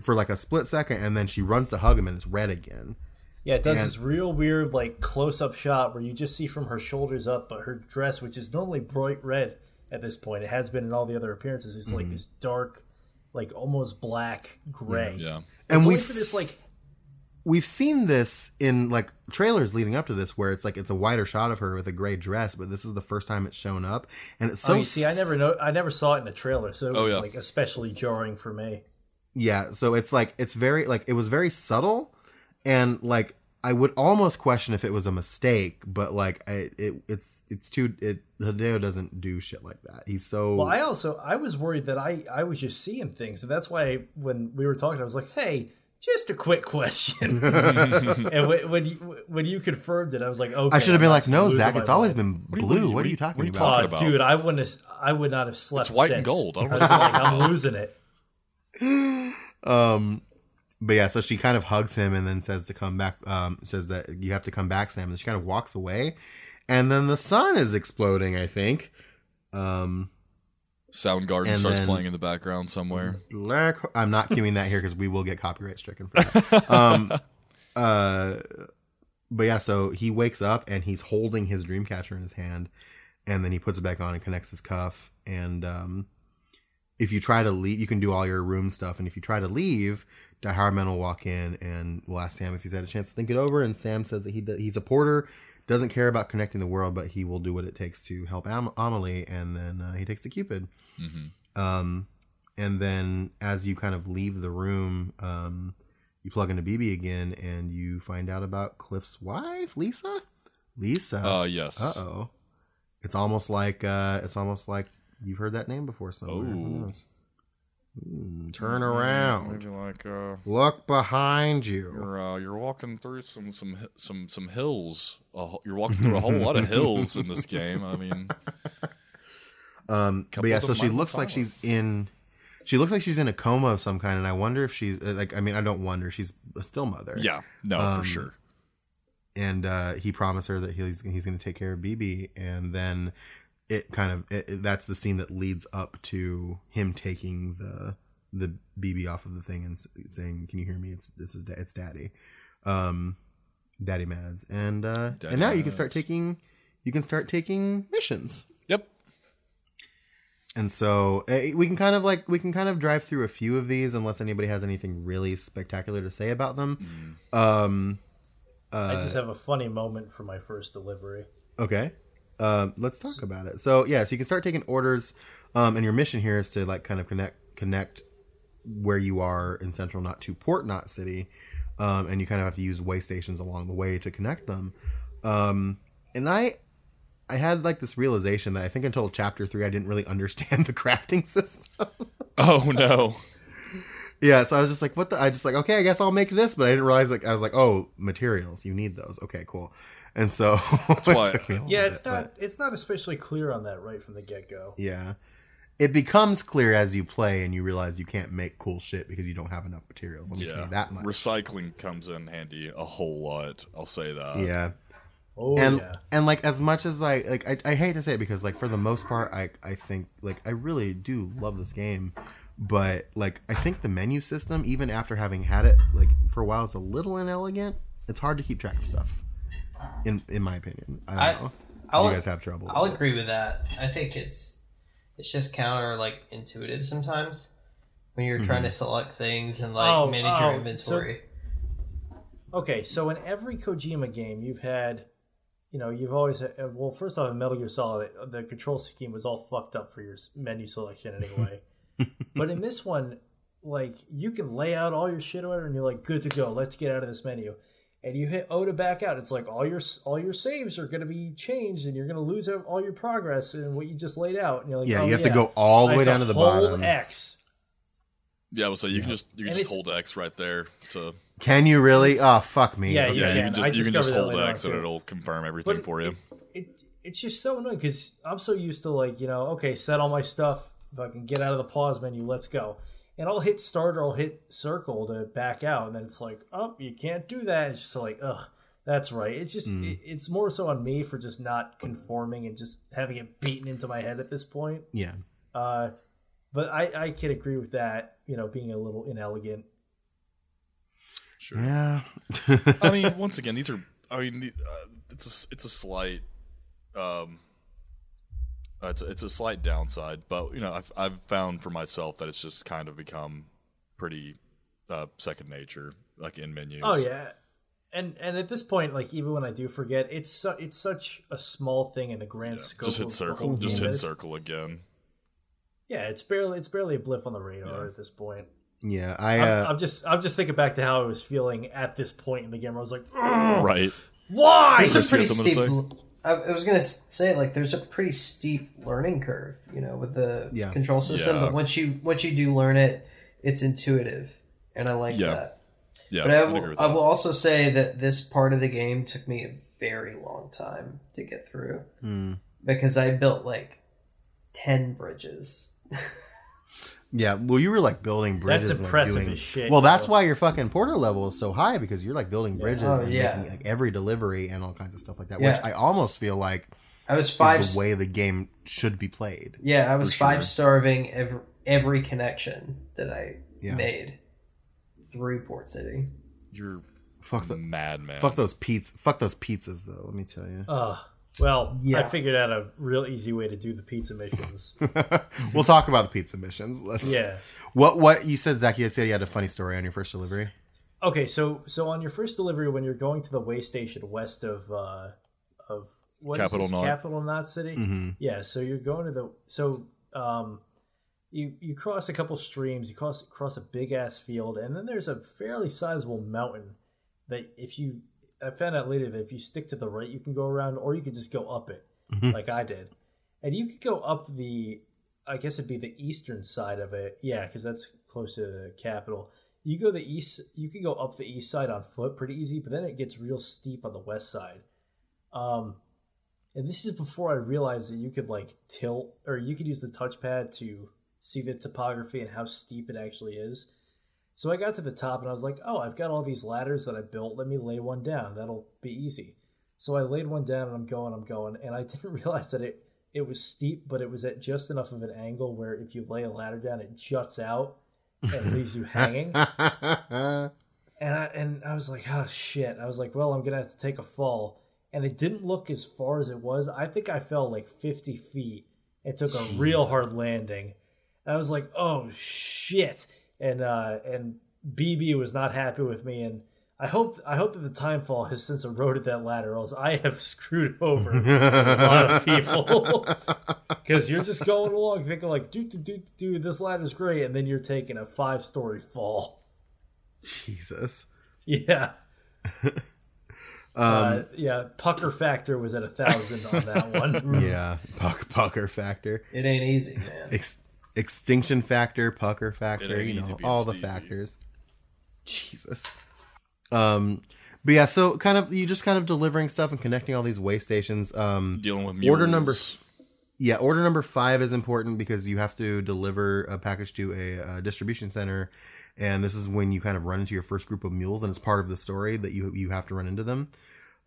for like a split second, and then she runs to hug him, and it's red again. Yeah, it does And- this real weird like close up shot where you just see from her shoulders up, but her dress, which is normally bright red at this point, it has been in all the other appearances, is Mm-hmm. like this dark, like almost black gray. Yeah. And It's we always for this like we've seen this in like trailers leading up to this, where it's like it's a wider shot of her with a gray dress, but this is the first time it's shown up, and it's so oh, you see, I never know, I never saw it in the trailer, so it Oh, was yeah. like especially jarring for me. Yeah, so it's like it's very like it was very subtle, and like I would almost question if it was a mistake, but like I, it it's it's too it Hideo doesn't do shit like that. He's so Well, I also I was worried that I I was just seeing things, and that's why when we were talking, I was like, "Hey, just a quick question." and when, when you when you confirmed it, I was like, "Okay." I should have been like, no, Zach, my it's always mind." been are you- blue. what What are are you you- talking what are you about? talking Oh, about? dude, I wouldn't have. I would not have slept. It's white and gold. I I was like, I'm losing it. Um, but yeah, so she kind of hugs him and then says to come back. Um, says that you have to come back, Sam. And she kind of walks away, and then the sun is exploding. I think. Um, Soundgarden And starts playing in the background somewhere. Black. I'm not queuing that here because we will get copyright stricken for that. um, uh, but yeah, so he wakes up and he's holding his dream catcher in his hand, and then he puts it back on and connects his cuff. And um, if you try to leave, you can do all your room stuff. And if you try to leave, Die will walk in and will ask Sam if he's had a chance to think it over. And Sam says that he he's a porter, doesn't care about connecting the world, but he will do what it takes to help Am- Amelie. And then uh, he takes the Q-pid. Um, and then as you kind of leave the room, um, you plug into BB again, and you find out about Cliff's wife, Lisa. Lisa. Uh, yes. Uh oh. It's almost like uh, it's almost like you've heard that name before somewhere. Who Oh. knows? Hmm, turn around. Maybe like uh, Look behind you. you're uh, you're walking through some some some some hills. A wh- you're walking through a whole lot of hills in this game. I mean, Um, but yeah, so she looks like she's in. She looks like she's in a coma of some kind, and I wonder if she's uh, like. I mean, I don't wonder. She's a still mother. yeah, no, Um, for sure. and uh, he promised her that he's he's going to take care of BB, and then it kind of it, it- that's the scene that leads up to him taking the the BB off of the thing and saying, "Can you hear me? It's this is da- it's Daddy, um, Daddy Mads," and uh, Daddy and now you can start taking you can start taking missions. Yep. And so uh, we can kind of like we can kind of drive through a few of these unless anybody has anything really spectacular to say about them. Um, I just have a funny moment for my first delivery. Okay. Um, let's talk about it. So yeah, so you can start taking orders, um, and your mission here is to like kind of connect connect where you are in Central Knot to Port Knot City, um, and you kind of have to use way stations along the way to connect them. Um, and I, I had like this realization that I think until chapter three I didn't really understand the crafting system. Oh no. yeah, so I was just like, what the? I just like, okay, I guess I'll make this, but I didn't realize like I was like, oh, materials, you need those. Okay, cool. And so it why- took me a little Yeah, bit, it's but- not it's not especially clear on that right from the get go. Yeah. It becomes clear as you play and you realize you can't make cool shit because you don't have enough materials. Let me tell Yeah. you that much. Recycling comes in handy a whole lot. I'll say that. yeah. Oh and yeah. and like as much as I like I, I hate to say it because like for the most part I I think like I really do love this game. But like I think the menu system, even after having had it like for a while, is a little inelegant. It's hard to keep track of stuff. In in my opinion. I don't I- know. I'll- you guys have trouble. I'll it. agree with that. I think it's it's just counter like intuitive sometimes when you're trying mm-hmm. to select things and like Oh, manage oh, your inventory. Okay, so in every Kojima game, you've had, you know, you've always had, uh, well, first off, in Metal Gear Solid, the control scheme was all fucked up for your menu selection anyway. but in this one, like, you can lay out all your shit or whatever, and you're like, good to go, let's get out of this menu. And you hit O to back out. It's like all your all your saves are going to be changed, and you're going to lose all your progress and what you just laid out. And you're like, Yeah, oh, you have to go all the way down to the hold bottom. X. Yeah, well, so you can just you can And just hold X right there to Can you really? Oh fuck me. Yeah, Okay. you yeah. You can. can just I you can just that hold X and it'll confirm everything But for you. It, it it's just so annoying because I'm so used to like you know okay set all my stuff if I can get out of the pause menu let's go and I'll hit start or I'll hit circle to back out and then it's like oh you can't do that it's just like ugh that's right it's just Hmm. it, it's more so on me for just not conforming and just having it beaten into my head at this point Yeah. uh but I I can agree with that you know being a little inelegant Sure. Yeah. I mean, once again, these are. I mean, uh, it's a it's a slight. Um, uh, it's a, it's a slight downside, but you know, I've I've found for myself that it's just kind of become pretty uh, second nature, like in menus. Oh yeah, and and at this point, like even when I do forget, it's su- it's such a small thing in the grand scope. Just hit of the circle. whole Just game. hit circle again. Yeah, it's barely it's barely a blip on the radar Yeah. at this point. Yeah. I. I'm, Uh, I'm just I'm just thinking back to how I was feeling at this point in the game. Where I was like, "Ugh, Right. why? It's a pretty had something to steep. I, I was gonna say like there's a pretty steep learning curve, you know, with the Yeah. control system. Yeah. But once you once you do learn it, it's intuitive, and I like Yeah. that. Yeah. But I will, I will also say that this part of the game took me a very long time to get through because I built like ten bridges. Yeah, well, you were like building bridges. and, like, impressive doing- as shit, Well, that's though. why your fucking porter level is so high because you're like building bridges Oh, and yeah. making like every delivery and all kinds of stuff like that. Yeah. Which I almost feel like I was is five. the way the game should be played. yeah, I was For sure. five starving every every connection that I Yeah. made through Port City. You're Fuck the madman. fuck those pizzas. Fuck those pizzas though. Let me tell you. Uh, well, I figured out a real easy way to do the pizza missions. we'll talk about the pizza missions. Let's. yeah. What what you said, Zach? You said you had a funny story on your first delivery. Okay, so so on your first delivery, when you're going to the way station west of uh, of what is Capital this? Knot. Capital Knot City. Mm-hmm. Yeah, so you're going to the so um, you you cross a couple streams, you cross cross a big ass field, and then there's a fairly sizable mountain that if you I found out later that if you stick to the right, you can go around, or you could just go up it, like I did, and you could go up the I guess it'd be the eastern side of it, yeah, because that's close to the capital. You go the east, you could go up the east side on foot pretty easy, but then it gets real steep on the west side. Um, and this is before I realized that you could like tilt or you could use the touchpad to see the topography and how steep it actually is. So I got to the top and I was like, oh, I've got all these ladders that I built. Let me lay one down. That'll be easy. So I laid one down and I'm going, I'm going, and I didn't realize that it it was steep, but it was at just enough of an angle where if you lay a ladder down, it juts out and leaves you hanging. And I and I was like, oh shit. I was like, well, I'm gonna have to take a fall. And it didn't look as far as it was. I think I fell like 50 feet. It took a real hard landing. And I was like, oh shit. And uh and BB was not happy with me and I hope I hope that the timefall has since eroded that ladder, or else I have screwed over a lot of people. Because you're just going along thinking like, do do do do, this ladder's great, and then you're taking a five story fall. Jesus. Yeah. Um, uh, yeah, pucker factor was at a thousand on that one. Yeah, puck, pucker factor, It ain't easy, man. Ex- extinction factor, pucker factor, you know, all the steezy. factors. Jesus. Um, but yeah, so kind of you just kind of delivering stuff and connecting all these way stations. Um, Dealing with Order mules. number yeah, order number five is important because you have to deliver a package to a, uh distribution center, and this is when you kind of run into your first group of mules, and it's part of the story that you you have to run into them,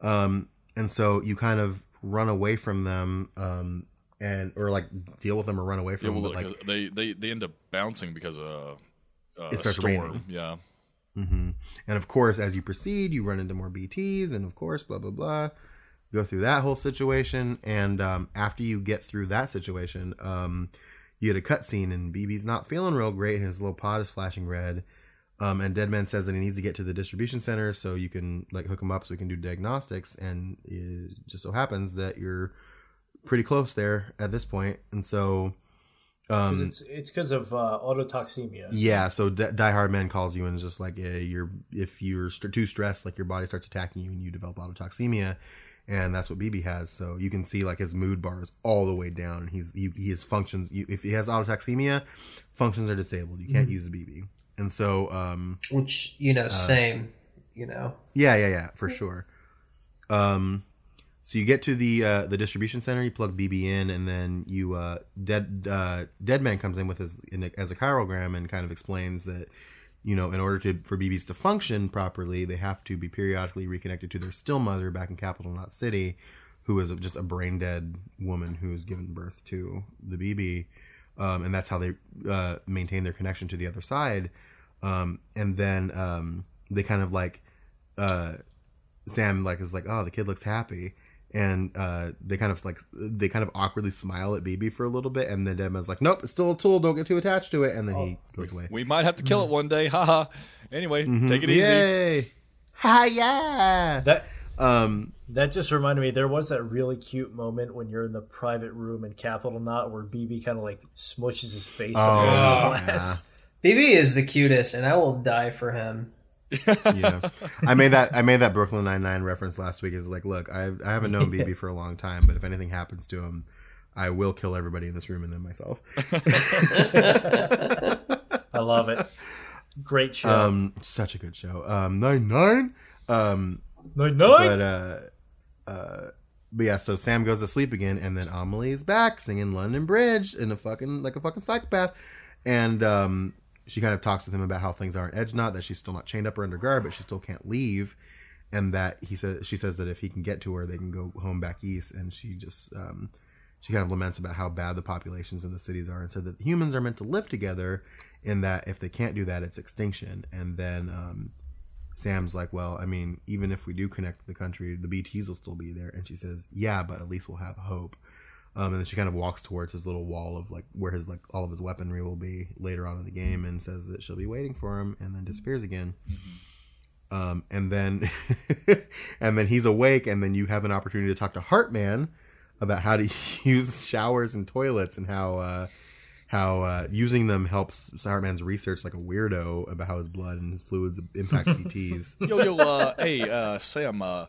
um, and so you kind of run away from them, um, and or like deal with them or run away from Yeah, well, them. But like, they, they they end up bouncing because of uh, It a storm. raining. Yeah, hmm and of course, as you proceed, you run into more BTs, and of course, blah blah blah. Go through that whole situation, and um, after you get through that situation, um, you get a cutscene, and BB's not feeling real great, and his little pod is flashing red. Um, and Deadman says that he needs to get to the distribution center so you can like hook him up so we can do diagnostics. And it just so happens that you're pretty close there at this point, and so um, Because it's it's because of uh, autotoxemia. yeah, so D- Die Hardman calls you and is just like, yeah, you're if you're st- too stressed, like your body starts attacking you and you develop autotoxemia, and that's what BB has. So you can see like his mood bar is all the way down, and he's he, he has functions. You, if he has autotoxemia, functions are disabled. You can't use the BB, and so um, Which you know, same. You know, yeah, yeah, yeah, for sure. Um, so you get to the uh, the distribution center, you plug BB in, and then you uh, dead uh, Deadman comes in with his in a, as a chiralgram and kind of explains that you know in order to for BBs to function properly, they have to be periodically reconnected to their still mother back in Capital Knot City, who is just a brain dead woman who has given birth to the BB, um, and that's how they uh, maintain their connection to the other side. Um, and then um, they kind of like uh, Sam like is like, oh, the kid looks happy, and uh, they kind of like they kind of awkwardly smile at BB for a little bit, and then Deadman's like, nope, it's still a tool, don't get too attached to it, and then he goes away. we might have to kill it one day. Haha. Anyway, take it easy. Yay! Hi yeah. That Um, that just reminded me. There was that really cute moment when you're in the private room in Capital Knot where BB kind of like smushes his face Oh, against the glass. BB is the cutest, and I will die for him. Yeah, I made that I made that Brooklyn Nine Nine reference last week. Is like, look, I I haven't known BB for a long time, but if anything happens to him, I will kill everybody in this room and then myself. I love it. Great show. Um, such a good show. Um, nine nine. Um, Night night. but uh, uh, but yeah. So Sam goes to sleep again, and then Amelie is back singing London Bridge in a fucking like a fucking psychopath, and um, she kind of talks with him about how things are in Edge Knot, that she's still not chained up or under guard, but she still can't leave, and that he says she says that if he can get to her, they can go home back east, and she just um, she kind of laments about how bad the populations in the cities are, and said that humans are meant to live together, in that if they can't do that, it's extinction, and then. Um, Sam's like, well, I mean, even if we do connect the country, the BTs will still be there. And she says, yeah, but at least we'll have hope. Um, and then she kind of walks towards his little wall of like where his like all of his weaponry will be later on in the game, and says that she'll be waiting for him, and then disappears again. Um, and then and then he's awake, and then you have an opportunity to talk to Heartman about how to use showers and toilets and how uh, how uh, using them helps Heartman's research like a weirdo about how his blood and his fluids impact BTs. Yo, yo, uh, hey, uh, Sam, uh,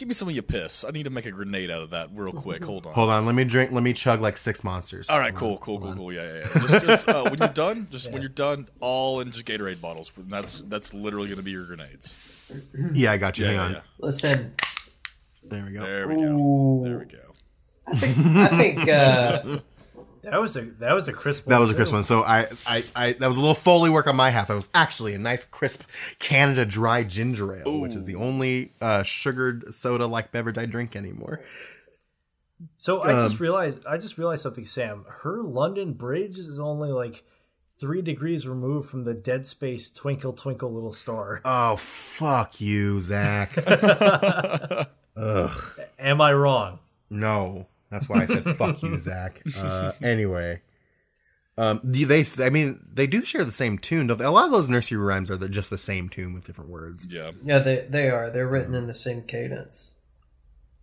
give me some of your piss. I need to make a grenade out of that real quick. Hold on. Hold on, let me drink. Let me chug like six monsters. All right, cool, cool, cool, cool. Yeah, yeah, yeah. Just, just uh, when you're done, just when you're done, all in just Gatorade bottles. That's that's literally going to be your grenades. Yeah, I got you. Yeah, Hang yeah, on. yeah. Listen, There we go. There we go. There we go. I think uh, that was a that was a crisp. That one, was a crisp too. one. So I, I, I, that was a little foley work on my half. That was actually a nice, crisp Canada Dry Ginger Ale, which is the only uh, sugared soda-like beverage I drink anymore. So I Um, just realized I just realized something, Sam. Her London Bridge is only like three degrees removed from the Dead Space Twinkle Twinkle Little Star. Oh fuck you, Zach. Am I wrong? no, that's why I said fuck you, Zach. Uh, anyway, Um, do they? I mean, they do share the same tune. Don't they? A lot of those nursery rhymes are the, just the same tune with different words. Yeah. Yeah, they they are. They're written in the same cadence.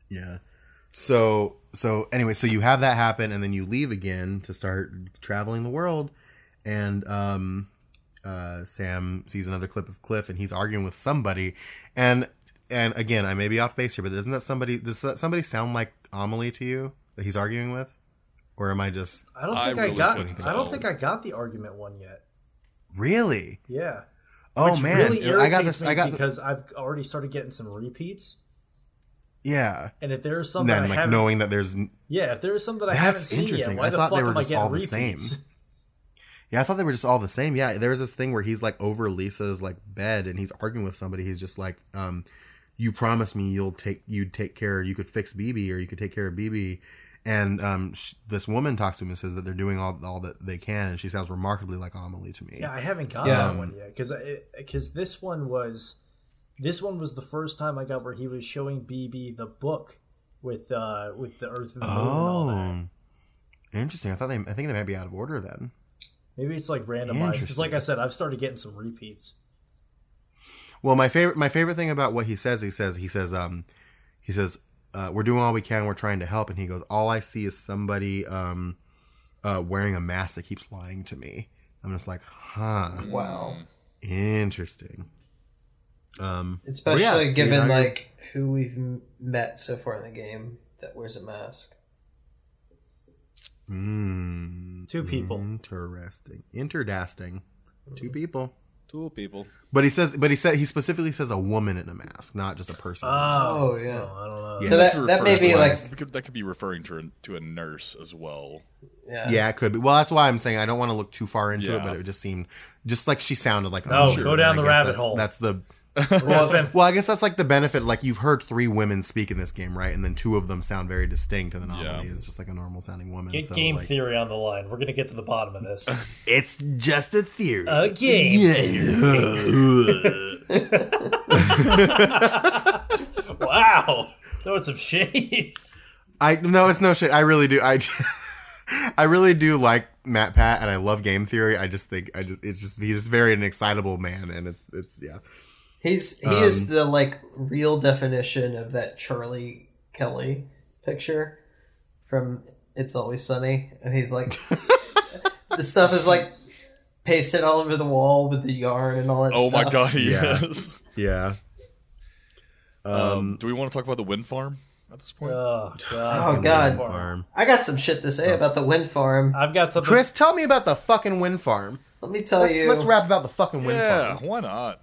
Yeah. So so anyway, so you have that happen, and then you leave again to start traveling the world, and um, uh, Sam sees another clip of Cliff, and he's arguing with somebody, and and again, I may be off base here, but doesn't that somebody does that somebody sound like Amelie to you that he's arguing with, or am I just I don't think I, really got. I don't think I got the argument one yet. really? Yeah. Oh Which man, really I got this. I got because this. I've already started getting some repeats, Yeah. and if there's some And that then I like haven't, knowing that there's yeah, if there's something that I That's haven't seen yet, interesting. why I the thought fuck they were am I just getting all the same. Yeah, I thought they were just all the same. Yeah, there was this thing where he's like over Lisa's like bed and he's arguing with somebody. He's just like, um, "You promised me you'll take you'd take care. You could fix BB or you could take care of BB." And um, sh- this woman talks to him and says that they're doing all all that they can, and she sounds remarkably like Amelie to me. Yeah, I haven't gotten Yeah. that one yet because because this one was this one was the first time I got where he was showing BB the book with uh with the Earth and the Moon and all that. Oh, interesting. I thought they. I think they might be out of order then. Maybe it's like randomized because, like I said, I've started getting some repeats. Well, my favorite my favorite thing about what he says, he says he says um he says uh, we're doing all we can, we're trying to help, and he goes, all I see is somebody um uh, wearing a mask that keeps lying to me. I'm just like, huh, Wow. interesting. Um, Especially yeah, given now you're- like who we've met so far in the game that wears a mask. Mm, Two people. interesting, interdasting, two people. Two people. But he says, but he said he specifically says a woman in a mask, not just a person. in a mask. Oh, oh yeah. I don't know. Yeah. So that could that may be like that could, that could be referring to a, to a nurse as well. yeah. Yeah, it could be. Well, that's why I'm saying I don't want to look too far into it, but it just seemed just like she sounded like. No, oh, sure. go down the rabbit that's- hole. That's the. Well, Well, I guess that's like the benefit. Like you've heard three women speak in this game, right? And then two of them sound very distinct, and then Yeah. Amelie is just like a normal sounding woman. Get so, game like, theory on the line. We're gonna get to the bottom of this. It's just a theory. A game. wow, throwing some shade. I no, it's no shit. I really do. I, I really do like MatPat, and I love game theory. I just think I just it's just he's just very an excitable man, and it's it's yeah. He's he Um, is the like real definition of that Charlie Kelly picture from It's Always Sunny, and he's like the stuff is like pasted all over the wall with the yarn and all that stuff. Oh stuff. my god, Yeah. yes. Yeah. Um, do we want to talk about the wind farm at this point? Oh god. Oh god, Farm. I got some shit to say about the wind farm. I've got something. Chris, tell me about the fucking wind farm. Let me tell Let's, you. let's rap about the fucking wind yeah, farm. why not?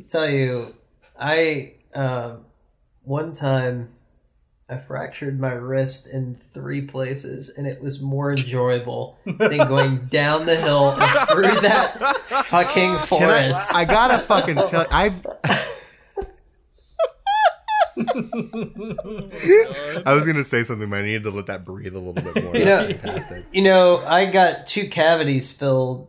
Tell you, I um, one time I fractured my wrist in three places, and it was more enjoyable than going down the hill and through that fucking Can I, forest. I gotta fucking tell. I've. I was gonna say something, but I needed to let that breathe a little bit more. You That's know- fantastic. you know, I got two cavities filled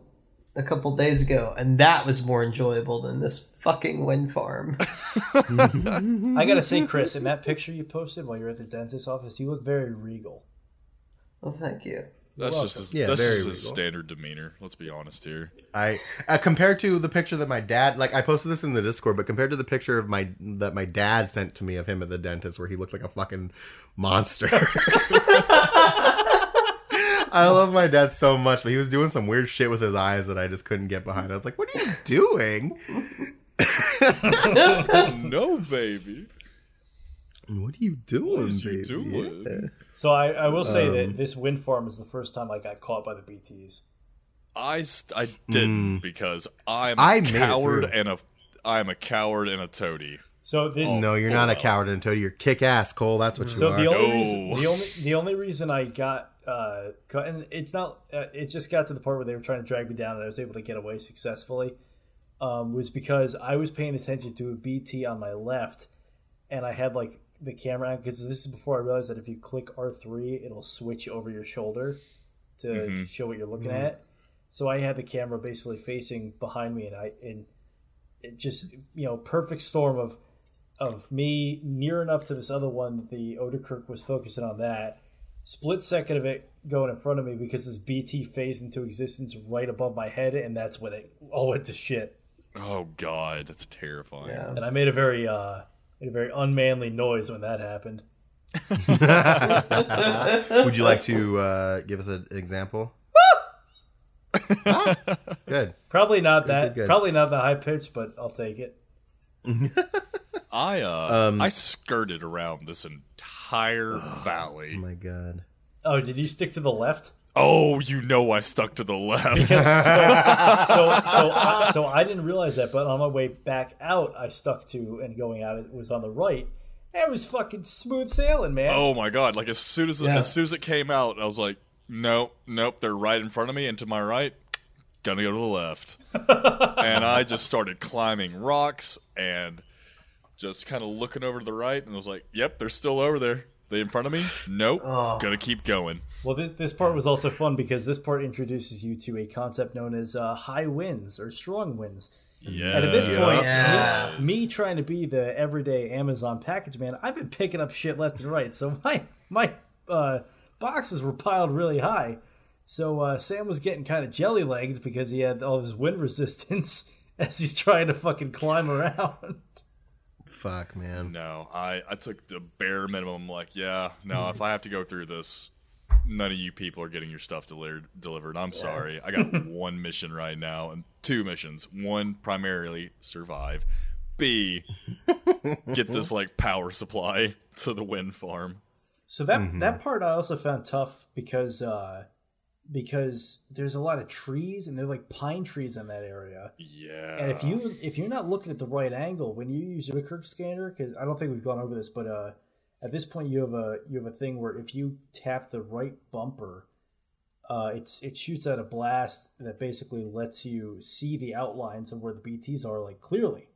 a couple days ago, and that was more enjoyable than this fucking wind farm. I gotta say, Chris, in that picture you posted while you're at the dentist's office, you look very regal. well, thank you. That's just his, Yeah, that's very just his standard demeanor. Let's be honest here. I uh, compared to the picture that my dad like I posted this in the Discord, but compared to the picture of my that my dad sent to me of him at the dentist where he looked like a fucking monster. I love my dad so much, but he was doing some weird shit with his eyes that I just couldn't get behind. I was like, "What are you doing? no, baby. What are you doing, What is you baby?" doing? So I, I will say Um, that this wind farm is the first time I got caught by the BTs. I, st- I didn't because I'm a I made it coward and a I'm a coward and a toady. So this No, you're Oh, not a well. coward toady. you're kick ass, Cole. That's what you So are. the only No. reason, the only the only reason I got uh, and it's not, uh, it just got to the part where they were trying to drag me down, and I was able to get away successfully. Um, was because I was paying attention to a BT on my left, and I had like the camera because this is before I realized that if you click R three, it'll switch over your shoulder to show what you're looking at. So I had the camera basically facing behind me, and I and it just you know perfect storm of of me near enough to this other one that the Odradek was focusing on that, split second of it going in front of me because this BT phased into existence right above my head, and that's when it all went to shit. Oh God, that's terrifying. Yeah. And I made a very uh, made a very unmanly noise when that happened. Would you like to uh, give us an example? Ah, good. Probably not that. good, good. Probably not that high pitch, but I'll take it. I uh, Um, I skirted around this entire Oh valley. Oh my god. Oh, did you stick to the left? Oh, you know I stuck to the left. So, so, I, so I didn't realize that, but on my way back out, I stuck to and going out. It was on the right. It was fucking smooth sailing, man. oh my god! Like as soon as Yeah. as soon as it came out, I was like, nope, nope. They're right in front of me, and to my right, gonna go to the left. and I just started climbing rocks and just kind of looking over to the right, and I was like, yep, they're still over there. They in front of me? Nope. Oh. Gonna keep going. Well, this, this part was also fun because this part introduces you to a concept known as uh, high winds or strong winds. Yeah. And at this point, Yeah. me, me trying to be the everyday Amazon package man, I've been picking up shit left and right. So my my uh, boxes were piled really high. So uh, Sam was getting kind of jelly legged because he had all this wind resistance as he's trying to fucking climb around. Fuck, man. No, I, I took the bare minimum. Like, yeah, no, if I have to go through this, none of you people are getting your stuff delivered. Delivered. I'm sorry. I got one mission right now and two missions. One primarily survive. B get this like power supply to the wind farm. So that that part I also found tough because uh, because there's a lot of trees and they're like pine trees in that area. Yeah. And if you if you're not looking at the right angle when you use your Kirk scanner, because I don't think we've gone over this, but uh, at this point you have a you have a thing where if you tap the right bumper, uh, it's it shoots out a blast that basically lets you see the outlines of where the BTs are like clearly.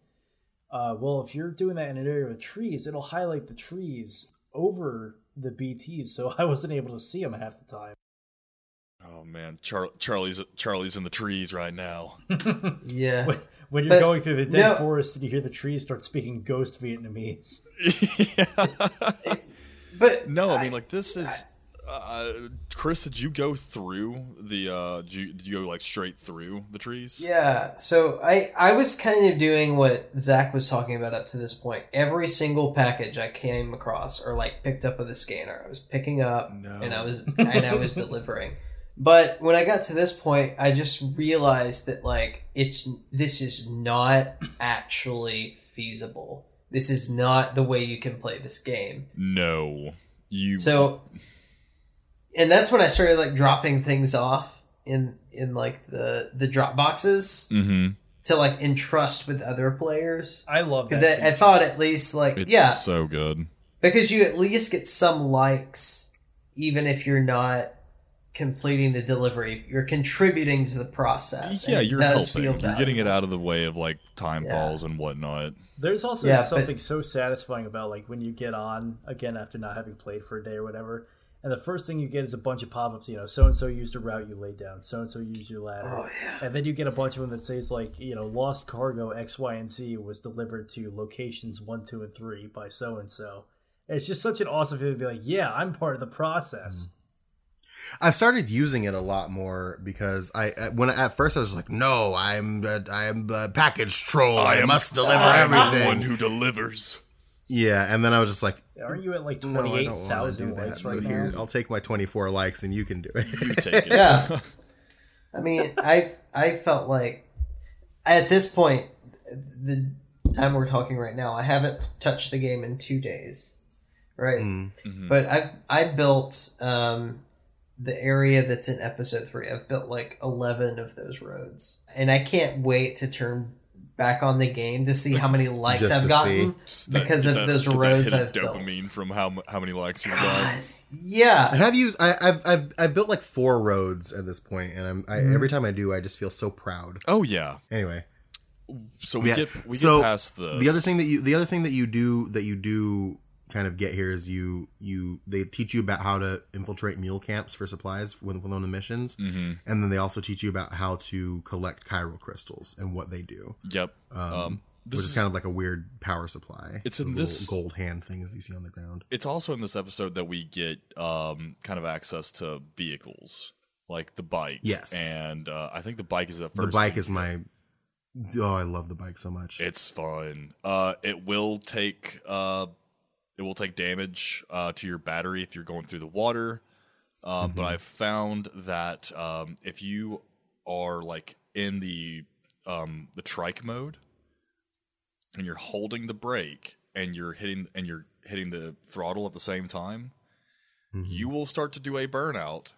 Uh, well, if you're doing that in an area with trees, it'll highlight the trees over the BTs, so I wasn't able to see them half the time. Oh man, Char- Charlie's Charlie's in the trees right now. Yeah. When you're But- going through the dead no. forest and you hear the trees start speaking ghost Vietnamese. yeah. But No, I mean like this is. Uh, Chris, did you go through the? Uh, did, you, did you go like straight through the trees? Yeah, so I I was kind of doing what Zach was talking about up to this point. Every single package I came across or like picked up with a scanner, I was picking up No. and I was and I was delivering. But when I got to this point, I just realized that like it's this is not actually feasible. This is not the way you can play this game. No, you. So, and that's when I started like dropping things off in in like the the drop boxes hmm to like entrust with other players I love because. I, I thought at least like It's yeah so good. because you at least get some likes even if you're not completing the delivery you're contributing to the process Yeah, you're helping. feel You're getting it out of the way of like time Yeah. falls and whatnot. There's also Yeah, but- something so satisfying about like when you get on again after not having played for a day or whatever, and the first thing you get is a bunch of pop-ups. You know, so and so used a route you laid down. So and so used your ladder. Oh, yeah. And then you get a bunch of them that says like you know lost cargo X Y and Z was delivered to locations one two and three by so and so. It's just such an awesome feeling to be like, yeah, I'm part of the process. Mm-hmm. I've started using it a lot more because I I- when at first I was like, no, I'm uh, I'm the package troll. I, must deliver I'm everything. one who delivers. yeah, and then I was just like, Aren't you at like no, I twenty eight don't want to do thousand that. likes So right here, now? I'll take my 24 likes and you can do it. You take it. yeah i mean i i felt like at this point the time we're talking right now i haven't touched the game in two days right but i've i built um the area that's in episode three i've built like 11 of those roads and i can't wait to turn back on the game to see how many likes i've gotten Just that- because get of that- those get that roads hit i've built dopamine from how how many likes you've got. Yeah have you? I, I've I've I've built like four roads at this point, and I'm I, Mm-hmm. every time I do, I just feel so proud. Oh yeah. Anyway, So we Yeah. get we So, get past the the other thing that you the other thing that you do that you do kind of get here is you you they teach you about how to infiltrate mule camps for supplies when when on the missions, mm-hmm. and then they also teach you about how to collect chiral crystals and what they do. Yep. Um, This which is kind of like a weird power supply. It's in this- gold hand thing as you see on the ground. It's also in this episode that we get um, kind of access to vehicles, like the bike. Yes. and uh, I think the bike is the The first. bike thing- is my. Oh, I love the bike so much. It's fun. Uh, it will take uh, it will take damage uh, to your battery if you're going through the water. Uh, But I've found that um, if you are like in the um, the trike mode and you're holding the brake and you're hitting and you're hitting the throttle at the same time, you will start to do a burnout.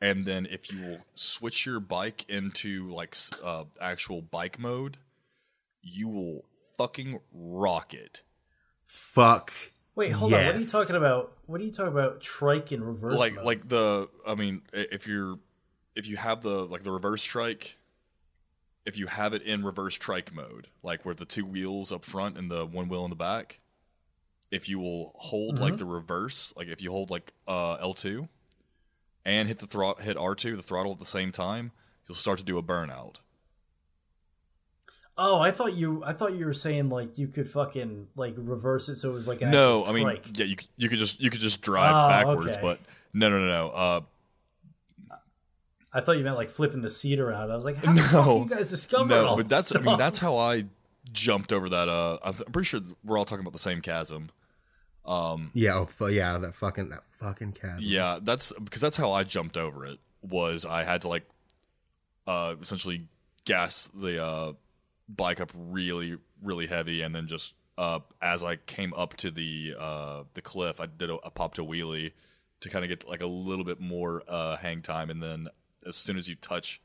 And then if you will switch your bike into like uh, actual bike mode, you will fucking rock it. Fuck. Wait, hold on. What are you talking about? What are you talking about? Trike in reverse. like mode? like the I mean if you're if you have the like the reverse trike if you have it in reverse trike mode like where the two wheels up front and the one wheel in the back if you will hold like the reverse like if you hold like uh L2 and hit the throttle hit R2 the throttle at the same time you'll start to do a burnout Oh, I thought you. I thought you were saying like you could fucking like reverse it so it was like an no actual I mean trike. yeah you c- you could just you could just drive Oh, backwards okay. but no no no no uh I thought you meant like flipping the seat around. I was like, how the fuck No. you guys discovered no, all but this that's I mean that's how I jumped over that. Uh, I'm I'm pretty sure we're all talking about the same chasm. Um, Yeah. Oh, fu- yeah. That fucking that fucking chasm. Yeah, that's because that's how I jumped over it. Was I had to like uh essentially gas the uh bike up really really heavy and then just uh as I came up to the uh the cliff I did a, popped a wheelie to kind of get like a little bit more uh hang time and then as soon as you touch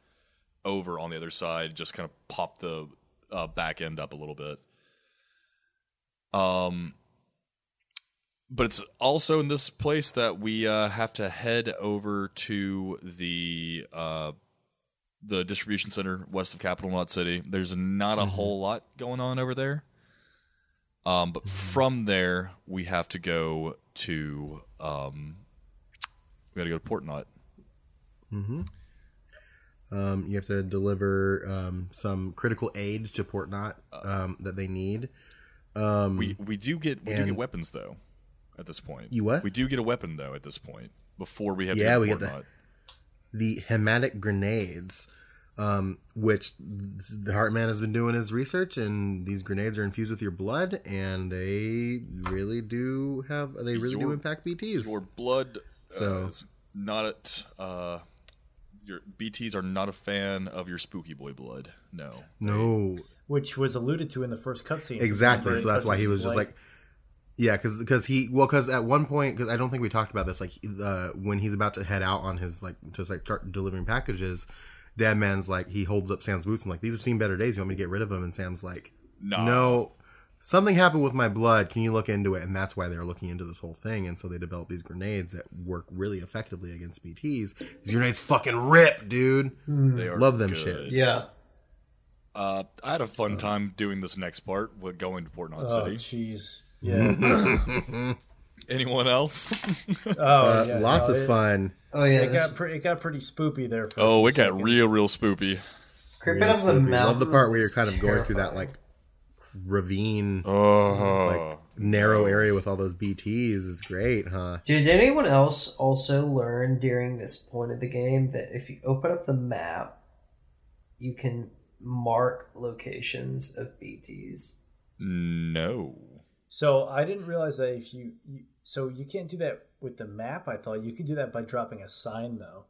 over on the other side just kind of pop the uh, back end up a little bit. Um but it's also in this place that we uh, have to head over to the uh, the distribution center west of Capital Knot City. There's not a whole lot going on over there, um, but from there we have to go to um, we got to go to Port Knot. Um, you have to deliver um, some critical aid to Port Knot um, that they need. Um, We we do get we do get weapons though. At this point, You what? We do get a weapon though. At this point, before we have Yeah, to we go to get Port the- Knot. the hematic grenades, um, which the Heartman has been doing his research, and these grenades are infused with your blood, and they really do have they really do impact BTs. Your blood So- uh, is not at, uh, your BTs are not a fan of your spooky boy blood. No. no, which was alluded to in the first cutscene. exactly. So that's why he was just leg. like, yeah, because he well, because at one point, because I don't think we talked about this, like uh, when he's about to head out on his like to like start delivering packages. Deadman's like he holds up Sam's boots and like these have seen better days. You want me to get rid of them? And Sam's like, Nah. no, something happened with my blood. Can you look into it? And that's why they're looking into this whole thing. And so they develop these grenades that work really effectively against BTs. These grenades fucking rip, dude. They are Love them good. shits. Yeah. Uh, I had a fun time doing this next part with going to Port Knot oh City. jeez, yeah, Anyone else? oh yeah, Uh, Lots no, of it- fun. Oh yeah. It this- got pretty. It got pretty spoopy there. For oh, it got second. real, real spoopy. creeping Real up the spooky. mountain. Love the part where you're kind of going through that like ravine, Oh, narrow area with all those BTs is great, huh? Did anyone else also learn during this point of the game that if you open up the map, you can mark locations of BTs? no. So I didn't realize that if you, you, so you can't do that with the map. I thought you could do that by dropping a sign though.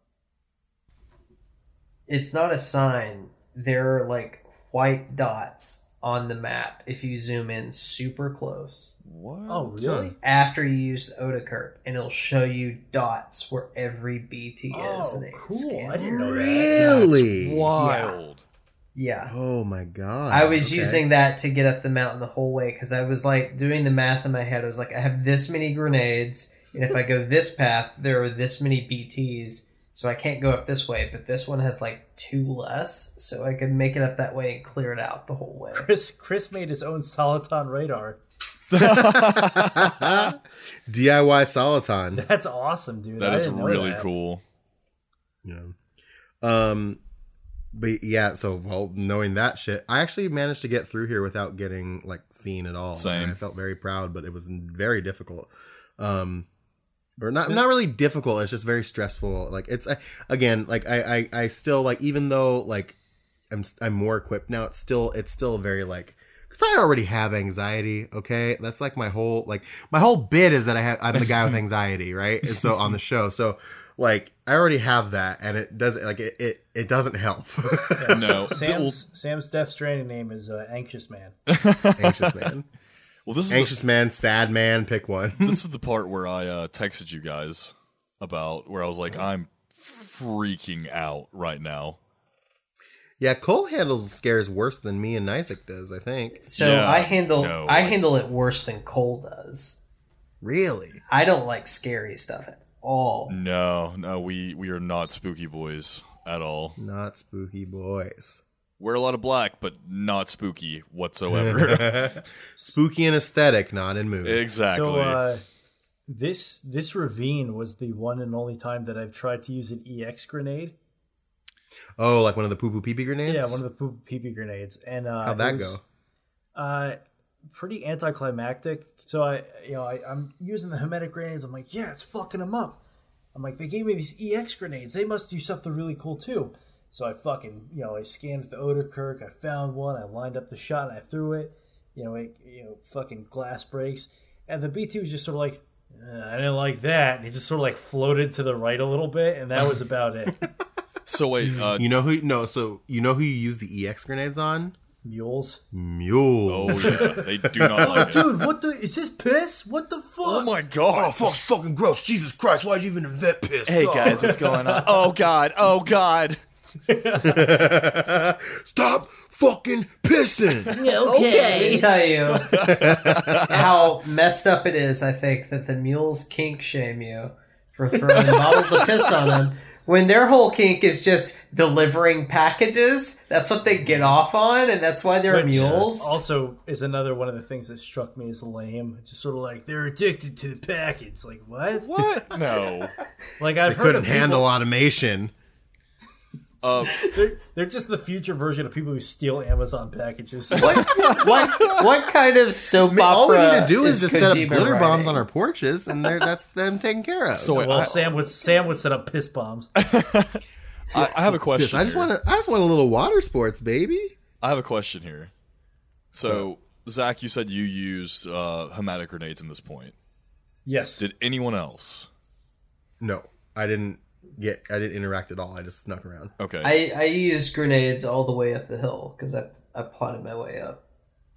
It's not a sign. There are like white dots on the map if you zoom in super close What? Oh really? after you use the Odradek, and it'll show you dots where every BT is. Oh, and they cool. scan I didn't know that. Really? Wild. Yeah. Oh my god! I was Okay. using that to get up the mountain the whole way because I was like doing the math in my head. I was like, I have this many grenades, and if I go this path, there are this many BTs, so I can't go up this way. But this one has like two less, so I could make it up that way and clear it out the whole way. Chris Chris made his own Soliton radar. DIY Soliton. That's awesome, dude. That I is really that. cool. Yeah. Um, But yeah, so well, knowing that shit, I actually managed to get through here without getting like seen at all. Same. And I felt very proud, but it was very difficult. Um, or not not really difficult. It's just very stressful. Like it's I, again, like I, I I still like even though like I'm I'm more equipped now. It's still it's still very like because I already have anxiety. Okay, that's like my whole like my whole bit is that I have I'm the guy with anxiety, right? And so on the show, so like I already have that, and it doesn't like it it, it doesn't help. No, well, Sam's Sam's Death Stranding name is uh, Anxious Man. Anxious man, well, this is anxious man, sad man. Pick one. this is the part where I uh, texted you guys about where I was like, I'm freaking out right now. yeah, Cole handles scares worse than me and Isaac does. I think. So Yeah, I handle no, I like- handle it worse than Cole does. Really? I don't like scary stuff at all. No, no, we we are not spooky boys at all. Not spooky boys. Wear a lot of black, but not spooky whatsoever. Spooky and aesthetic, not in mood. exactly. So uh, this this ravine was the one and only time that I've tried to use an EX grenade. Oh, like one of the poo poo pee pee grenades. Yeah, one of the poop pee grenades. And uh, How'd that was, go? Uh, pretty anticlimactic. So I, you know, I, I'm using the hematic grenades. I'm like, yeah, it's fucking them up. I'm like, they gave me these EX grenades. They must do something really cool too. So I fucking, you know, I scanned with the Odradek. I found one. I lined up the shot and I threw it. You know, it, you know, fucking glass breaks. And the BT was just sort of like, "Uh, I didn't like that. And he just sort of like floated to the right a little bit, and that was about it. so wait, uh, You know who? No, so you know who you use the EX grenades on? Mules. Mules. oh yeah, they do not like it. Dude, what the? Is this piss? What the fuck? Oh my god! Oh, fuck's fucking gross. Jesus Christ, why'd you even invent piss? Hey guys, what's going on? Oh god! Oh god! Stop fucking pissing. Okay! Let me tell you how messed up it is. I think that the mules kink shame you for throwing bottles of piss on them when their whole kink is just delivering packages. That's what they get off on, and that's why they're Which mules. Also, is another one of the things that struck me as lame. Just sort of like they're addicted to the package. Like what? What? No. Like I've heard Couldn't of people- handle automation. Uh, They're, they're just the future version of people who steal Amazon packages. what, what what kind of soap All we need to do is, just set up Kojima glitter bombs on our porches, and that's them taken care of. so well, I, Sam would Sam would set up piss bombs. I, I have a question. Yes, I just want to. I just want a little water sports, baby. I have a question here. So, Zach, you said you used uh, hematic grenades in this point. Yes. Did anyone else? No, I didn't get. I didn't interact at all. I just snuck around. Okay. I, I used grenades all the way up the hill because I, I plotted my way up.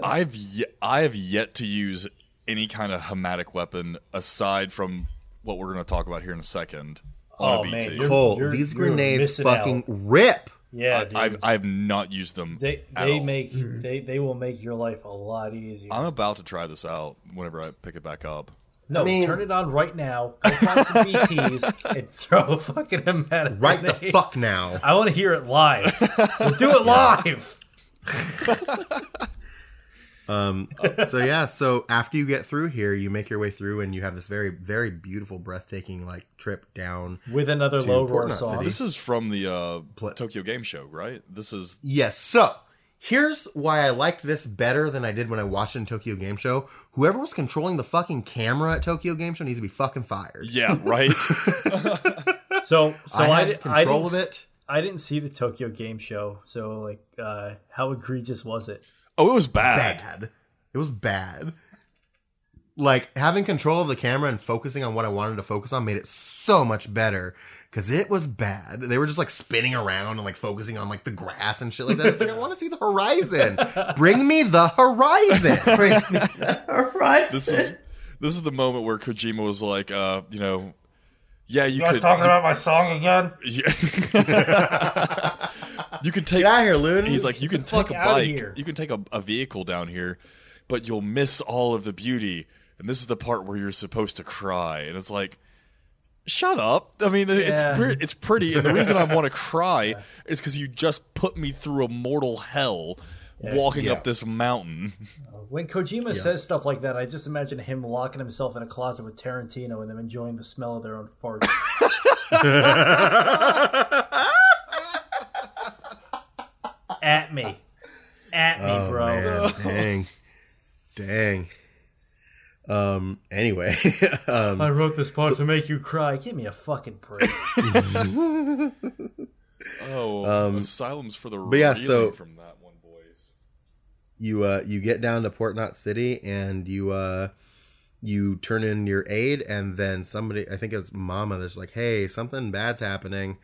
I've ye- I have yet to use any kind of hematic weapon aside from what we're going to talk about here in a second on Oh, a man, BT. you're- Cole, you're- these you're grenades fucking out. rip. yeah, I, dude. I've I've not used them. they at they all. make mm-hmm. they they will make your life a lot easier. I'm about to try this out whenever I pick it back up. No, I mean- turn it on right now. Go find some BTs and throw a fucking hematic Right the fuck now. I want to hear it live. We'll do it live. um. so yeah, so after you get through here, you make your way through, and you have this very, very beautiful, breathtaking like trip down. With another low roar Portnoy song. City. This is from the uh, Tokyo Game Show, right? This is Yes. So here's why I liked this better than I did when I watched it in Tokyo Game Show. Whoever was controlling the fucking camera at Tokyo Game Show needs to be fucking fired. yeah, right. So so I I, had did, control I didn't, of it. I didn't see the Tokyo Game Show. So like, uh, how egregious was it? oh, it was bad. bad. It was bad. Like having control of the camera and focusing on what I wanted to focus on made it so much better because it was bad. They were just like spinning around and like focusing on like the grass and shit like that. It's like I want to see the horizon. Bring me the horizon. right. This is this is the moment where Kojima was like, uh, you know, yeah, you, You guys could. talking you, about my song again? Yeah. you can take. Get out of here, loons. He's like, you can fuck take a bike, you can take a, a vehicle down here, but you'll miss all of the beauty. And this is the part where you're supposed to cry, and it's like, shut up. I mean, Yeah. it's pre- it's pretty, and the reason I want to cry is because you just put me through a mortal hell. Walking Yeah. up this mountain, When Kojima says stuff like that, I just imagine him locking himself in a closet with Tarantino and them enjoying the smell of their own farts. At me. At me, Oh bro. man, dang, dang. Um. Anyway, um, I wrote this part to make you cry. Give me a fucking break. Oh, um, asylums for the Um, yeah, so- from that one, boys. you uh you get down to Port Knot City and you uh you turn in your aid and then somebody I think it's Mama that's like, hey, something bad's happening.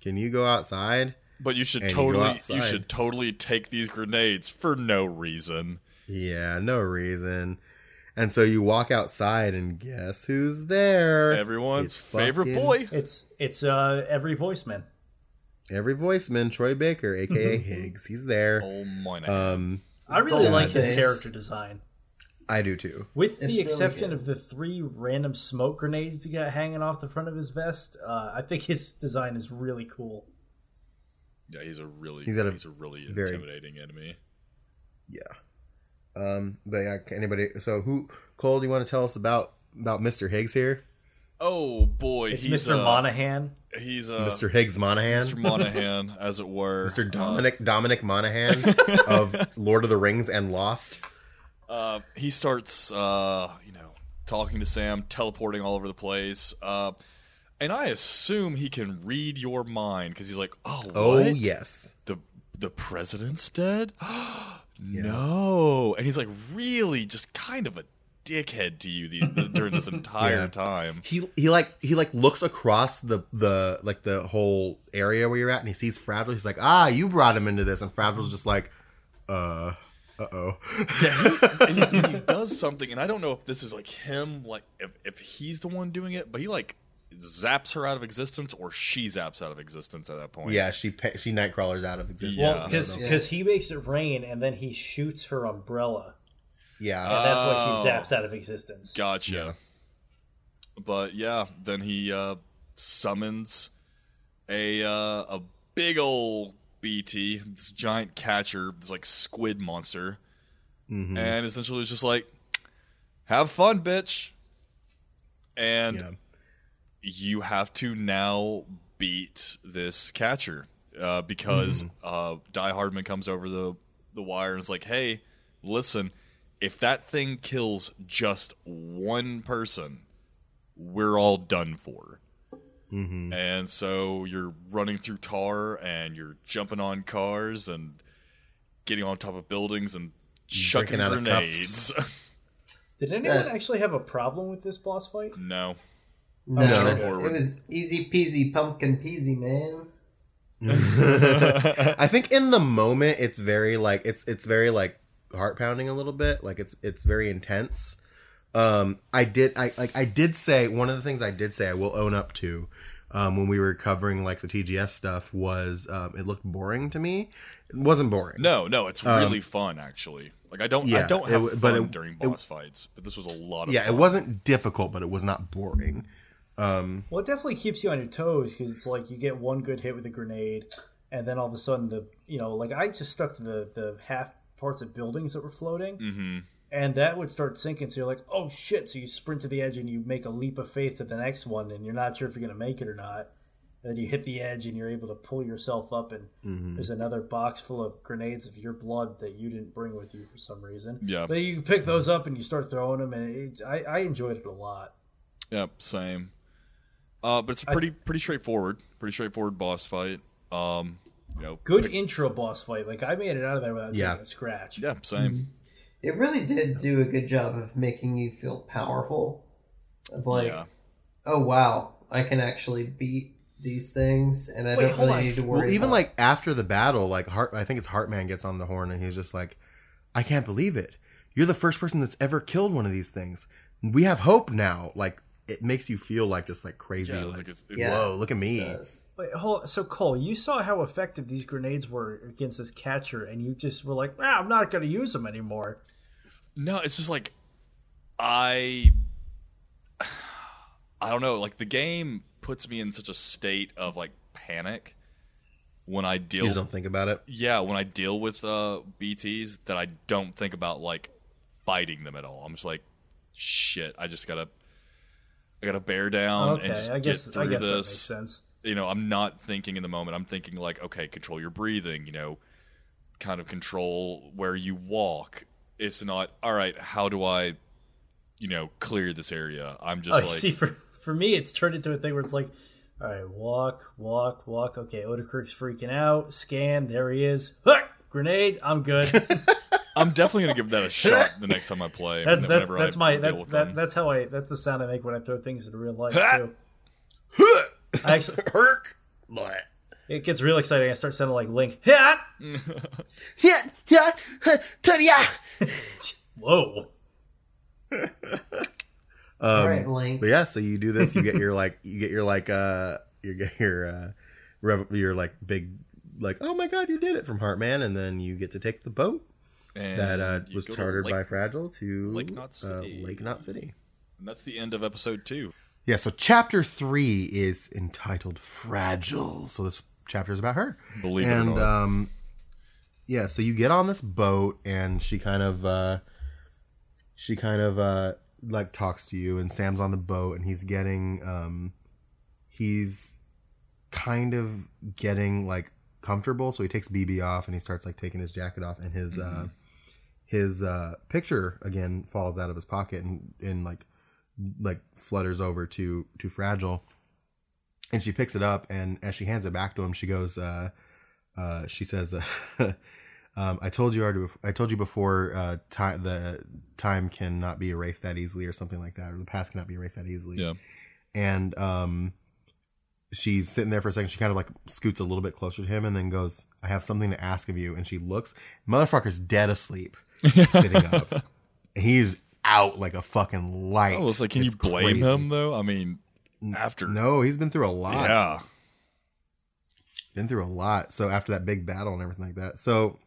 Can you go outside? But you should And you totally, you, outside. should totally take these grenades for no reason. Yeah, no reason. And so you walk outside and guess who's there? Everyone's It's favorite fucking- boy. It's it's uh every voiceman. Every voiceman, Troy Baker, aka Higgs. He's there. Oh my! Um I really Golden like his face. character design. I do too. With It's the really exception good. of the three random smoke grenades he got hanging off the front of his vest, uh, I think his design is really cool. yeah, he's a really, He's he's a, a he's a really very- intimidating enemy. Yeah. Um but yeah, anybody so who Cole, do you want to tell us about about Mr. Higgs here? Oh boy, It's he's Mr. uh, Monaghan. He's uh, Mr. Higgs Monaghan. Mr. Monaghan, as it were. Mr. Dominic Dominic Monaghan of Lord of the Rings and Lost. Uh, he starts, uh, you know, talking to Sam, teleporting all over the place. Uh, and I assume he can read your mind because he's like, "Oh, what? Oh yes. the the president's dead." No, and he's like really just kind of a dickhead to you the, the, during this entire Yeah. time. He he like he like looks across the the like the whole area where you're at and he sees Fragile. He's like, ah, you brought him into this, and Fragile's just like, uh, uh oh. and he, and he does something, and I don't know if this is like him, like if, if he's the one doing it, but he like zaps her out of existence, or she zaps out of existence at that point. yeah, she she night crawlers out of existence. Yeah. Well, because he makes it rain and then he shoots her umbrella. yeah, And that's why Oh. she zaps out of existence. Gotcha. But yeah, then he uh, summons a uh, a big old BT, this giant catcher, this like squid monster, and essentially it's just like, "Have fun, bitch," and yeah. You have to now beat this catcher uh, because uh, Die Hardman comes over the the wire and is like, "Hey, listen, if that thing kills just one person, we're all done for." Mm-hmm. And so you're running through tar and you're jumping on cars and getting on top of buildings and chucking out grenades. Did anyone that- actually have a problem with this boss fight? no. No, straightforward. it was easy peasy pumpkin peasy, man. I think in the moment it's very like it's it's very like heart pounding a little bit. Like it's it's very intense. Um, I did I like I did say one of the things I did say I will own up to. Um, when we were covering like the TGS stuff was um, it looked boring to me. It wasn't boring. No, no, it's really fun actually. Like I don't, I Um, don't have w- fun but it- during it- boss fights, but this was a lot of Yeah, fun. it wasn't difficult, but it was not boring. Well, it definitely keeps you on your toes because it's like you get one good hit with a grenade, and then all of a sudden the you know like I just stuck to the the half parts of buildings that were floating, mm-hmm. and that would start sinking. So you're like, oh shit! So you sprint to the edge and you make a leap of faith to the next one, and you're not sure if you're gonna make it or not. And then you hit the edge and you're able to pull yourself up, and Mm-hmm. there's another box full of grenades of your blood that you didn't bring with you for some reason. Yeah. but you pick those up and you start throwing them, and it's, I, I enjoyed it a lot. Yep, same. Uh, but it's a pretty pretty straightforward, pretty straightforward boss fight. Um, you know, Good intro boss fight. Like I made it out of there without Yeah. taking a scratch. yeah, same. Mm-hmm. It really did do a good job of making you feel powerful. Of like, yeah, oh wow, I can actually beat these things, and I Wait, don't really on. need to worry. Well, even about- like after the battle, like Heart, I think it's Heartman gets on the horn and he's just like, "I can't believe it! You're the first person that's ever killed one of these things. We have hope now." Like it makes you feel like this like crazy, yeah. like, Like it's, it- Yeah. whoa, look at me. it. Wait, hold, so Cole, you saw how effective these grenades were against this catcher, and you just were like, ah, "I'm not going to use them anymore." No, it's just like I I don't know, like the game puts me in such a state of like panic when I You deal just don't think about it. yeah, when I deal with uh BTs that I don't think about like fighting them at all. I'm just like shit, I just got to I got to bear down okay, and just I guess get I through guess that makes this. sense. You know, I'm not thinking in the moment. I'm thinking like, okay, control your breathing, you know, kind of control where you walk. It's not all right. How do I, you know, clear this area? I'm Oh, just you like see, for for me, it's turned into a thing where it's like, all right, walk, walk, walk. Okay, Odradek's freaking out. Scan, there he is. Grenade, I'm good. I'm definitely gonna give that a shot the next time I play. That's that's that's I my that's that, that's how I that's the sound I make when I throw things into real life too. I actually, Herc. But it gets real exciting. I start sounding like Link. Yeah. yeah, yeah, yeah. Whoa. All right, Link. But yeah, so you do this, you get your like, you get your like, uh, you get your, uh, rev- your like big, like, oh my god, you did it from Heartman, and then you get to take the boat And that uh, was go chartered Lake- by Fragile to Lake Knot uh, City. Lake Knot City. And that's the end of episode two. Yeah, so chapter three is entitled Fragile. So this chapter is about her. Believe it or and not. um yeah, so you get on this boat and she kind of uh she kind of uh like talks to you and Sam's on the boat and he's getting um he's kind of getting like comfortable so he takes BB off and he starts like taking his jacket off and his uh his uh picture again falls out of his pocket and and like like flutters over to to fragile. And she picks it up and as she hands it back to him she goes uh uh she says uh, um i told you already i told you before uh time the time cannot be erased that easily or something like that or the past cannot be erased that easily. Yeah. and um she's sitting there for a second she kind of like scoots a little bit closer to him and then goes i have something to ask of you and she looks motherfucker's dead asleep sitting up he's out like a fucking light I was like, can It's you blame crazy. him though? I mean, after no he's been through a lot yeah, been through a lot. So after that big battle and everything like that, so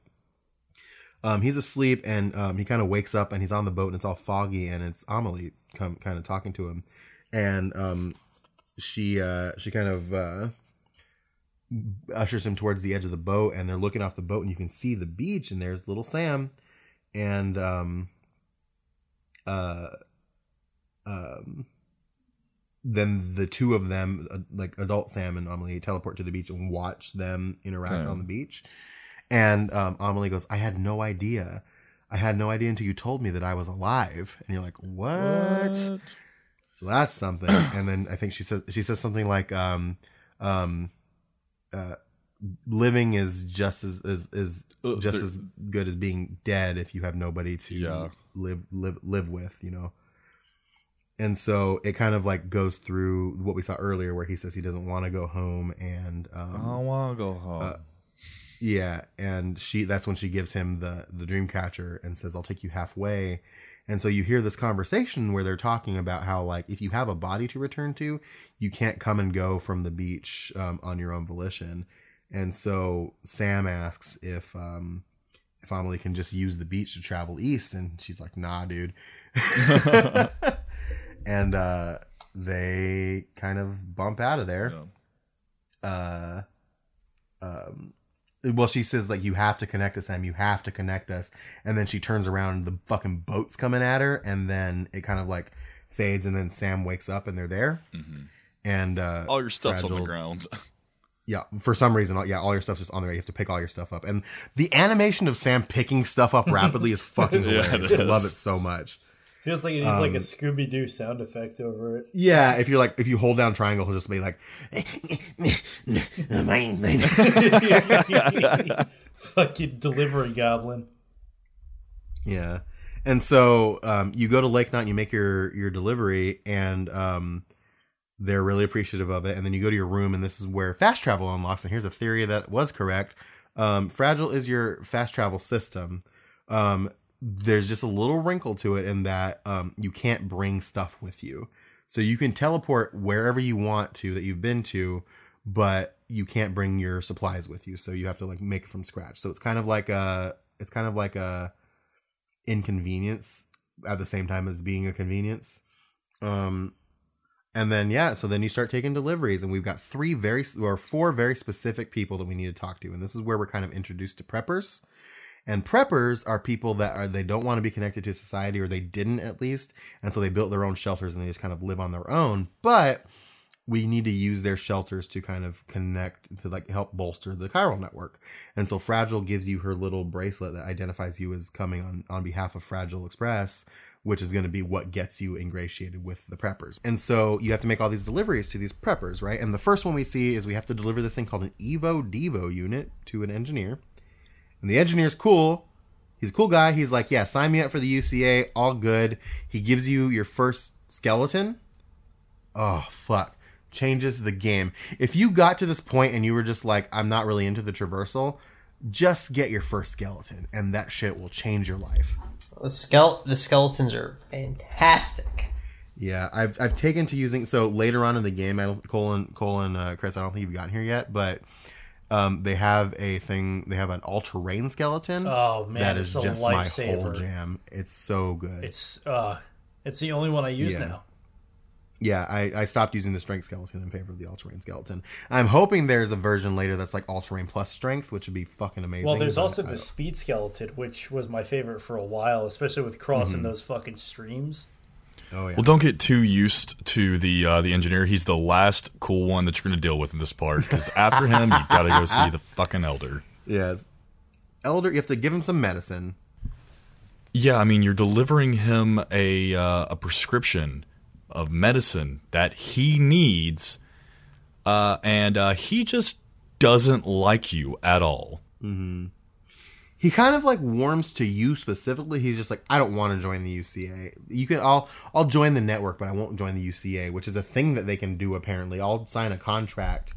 um, he's asleep and um, he kind of wakes up and he's on the boat and it's all foggy and it's Amelie come kind of talking to him, and um, she uh, she kind of uh, ushers him towards the edge of the boat and they're looking off the boat and you can see the beach and there's little Sam and um uh um then the two of them, uh, like adult Sam and Amelie, teleport to the beach and watch them interact Okay. on the beach. And um, Amelie goes, "I had no idea. I had no idea until you told me that I was alive." And you're like, "What?" So that's something. and then I think she says she says something like, um, um, uh, "Living is just as is is Uh, just as good as being dead if you have nobody to Yeah. live live live with." You know and so it kind of like goes through what we saw earlier where he says he doesn't want to go home and um, I want to go home. uh, yeah and she that's when she gives him the the dream catcher and says i'll take you halfway and so you hear this conversation where they're talking about how like if you have a body to return to you can't come and go from the beach um, on your own volition. And so sam asks if um if Amelie can just use the beach to travel east and she's like nah dude. And uh they kind of bump out of there. Yeah. uh um well she says like you have to connect us sam. You have to connect us. And then she turns around and the fucking boat's coming at her and then it kind of like fades and then sam wakes up and they're there. And uh All your stuff's on the ground. yeah for some reason yeah all your stuff's just on there. You have to pick all your stuff up. And the animation of sam picking stuff up rapidly is fucking Yeah, hilarious. I love it is. so much Feels like it needs like a Um, Scooby Doo sound effect over it. yeah if you're like if you hold down triangle he'll just be like. Fucking delivery goblin. Yeah. And so um, you go to Lake Knot, you make your your delivery, and um, they're really appreciative of it. And then you go to your room, and this is where fast travel unlocks. And here's a theory that was correct: um, Fragile is your fast travel system. Um, there's just a little wrinkle to it in that um, you can't bring stuff with you, so you can teleport wherever you want to that you've been to, but you can't bring your supplies with you. So you have to like make it from scratch. So it's kind of like a it's kind of like a inconvenience at the same time as being a convenience. Um, and then yeah, so then you start taking deliveries, and we've got three very or four very specific people that we need to talk to, and this is where we're kind of introduced to preppers. And preppers are people that are they don't want to be connected to society, or they didn't at least, and so they built their own shelters and they just kind of live on their own. But we need to use their shelters to kind of connect to like help bolster the chiral network. And so Fragile gives you her little bracelet that identifies you as coming on on behalf of Fragile Express, which is going to be what gets you ingratiated with the preppers. And so you have to make all these deliveries to these preppers, right? And the first one we see is we have to deliver this thing called an Evo Devo unit to an engineer. And the engineer's cool. He's a cool guy. He's like, yeah, sign me up for the UCA. All good. He gives you your first skeleton. Oh, fuck. Changes the game. If you got to this point and you were just like, I'm not really into the traversal, just get your first skeleton and that shit will change your life. The, skele- the skeletons are fantastic. Yeah, I've I've taken to using so later on in the game, I don't colon uh, Chris, I don't think you've gotten here yet, but um, they have a thing. They have an all terrain skeleton. Oh, man, that it's a just my whole jam. It's so good. It's uh, it's the only one I use Yeah. now. yeah, I, I stopped using the strength skeleton in favor of the all terrain skeleton. I'm hoping there's a version later that's like all terrain plus strength, which would be fucking amazing. Well, there's also the speed skeleton, which was my favorite for a while, especially with crossing Mm-hmm. those fucking streams. Oh yeah. Well, don't get too used to the uh, the engineer. He's the last cool one that you're going to deal with in this part. Because after him, you got to go see the fucking elder. Yes. Elder, you have to give him some medicine. Yeah, I mean, you're delivering him a uh, a prescription of medicine that he needs, uh, and uh, he just doesn't like you at all. He kind of like warms to you specifically. He's just like, I don't want to join the UCA. You can, I'll, I'll join the network, but I won't join the UCA, which is a thing that they can do apparently. I'll sign a contract.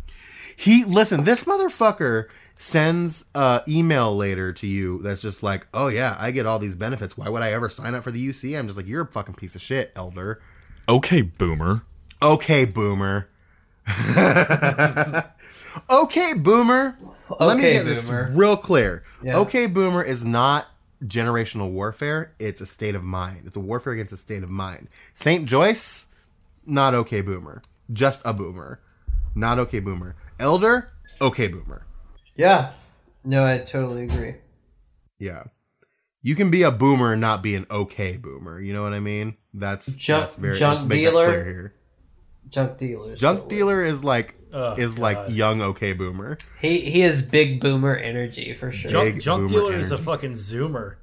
He, listen, this motherfucker sends a email later to you that's just like, oh yeah, I get all these benefits. Why would I ever sign up for the UCA? I'm just like, you're a fucking piece of shit, elder. Okay, boomer. Okay, boomer. okay, boomer. Let me Okay, get this real clear. Yeah. Okay, boomer is not generational warfare. It's a state of mind. It's a warfare against a state of mind. St. Joyce, not okay, boomer. Just a boomer. Not okay, boomer. Elder, okay, boomer. Yeah. No, I totally agree. Yeah. You can be a boomer and not be an okay boomer. You know what I mean? That's that's very junk let's that. Junk dealers. Junk dealer is like Oh, is like young okay boomer. He he has big boomer energy for sure. Junk, Big junk boomer dealer is a energy. fucking zoomer.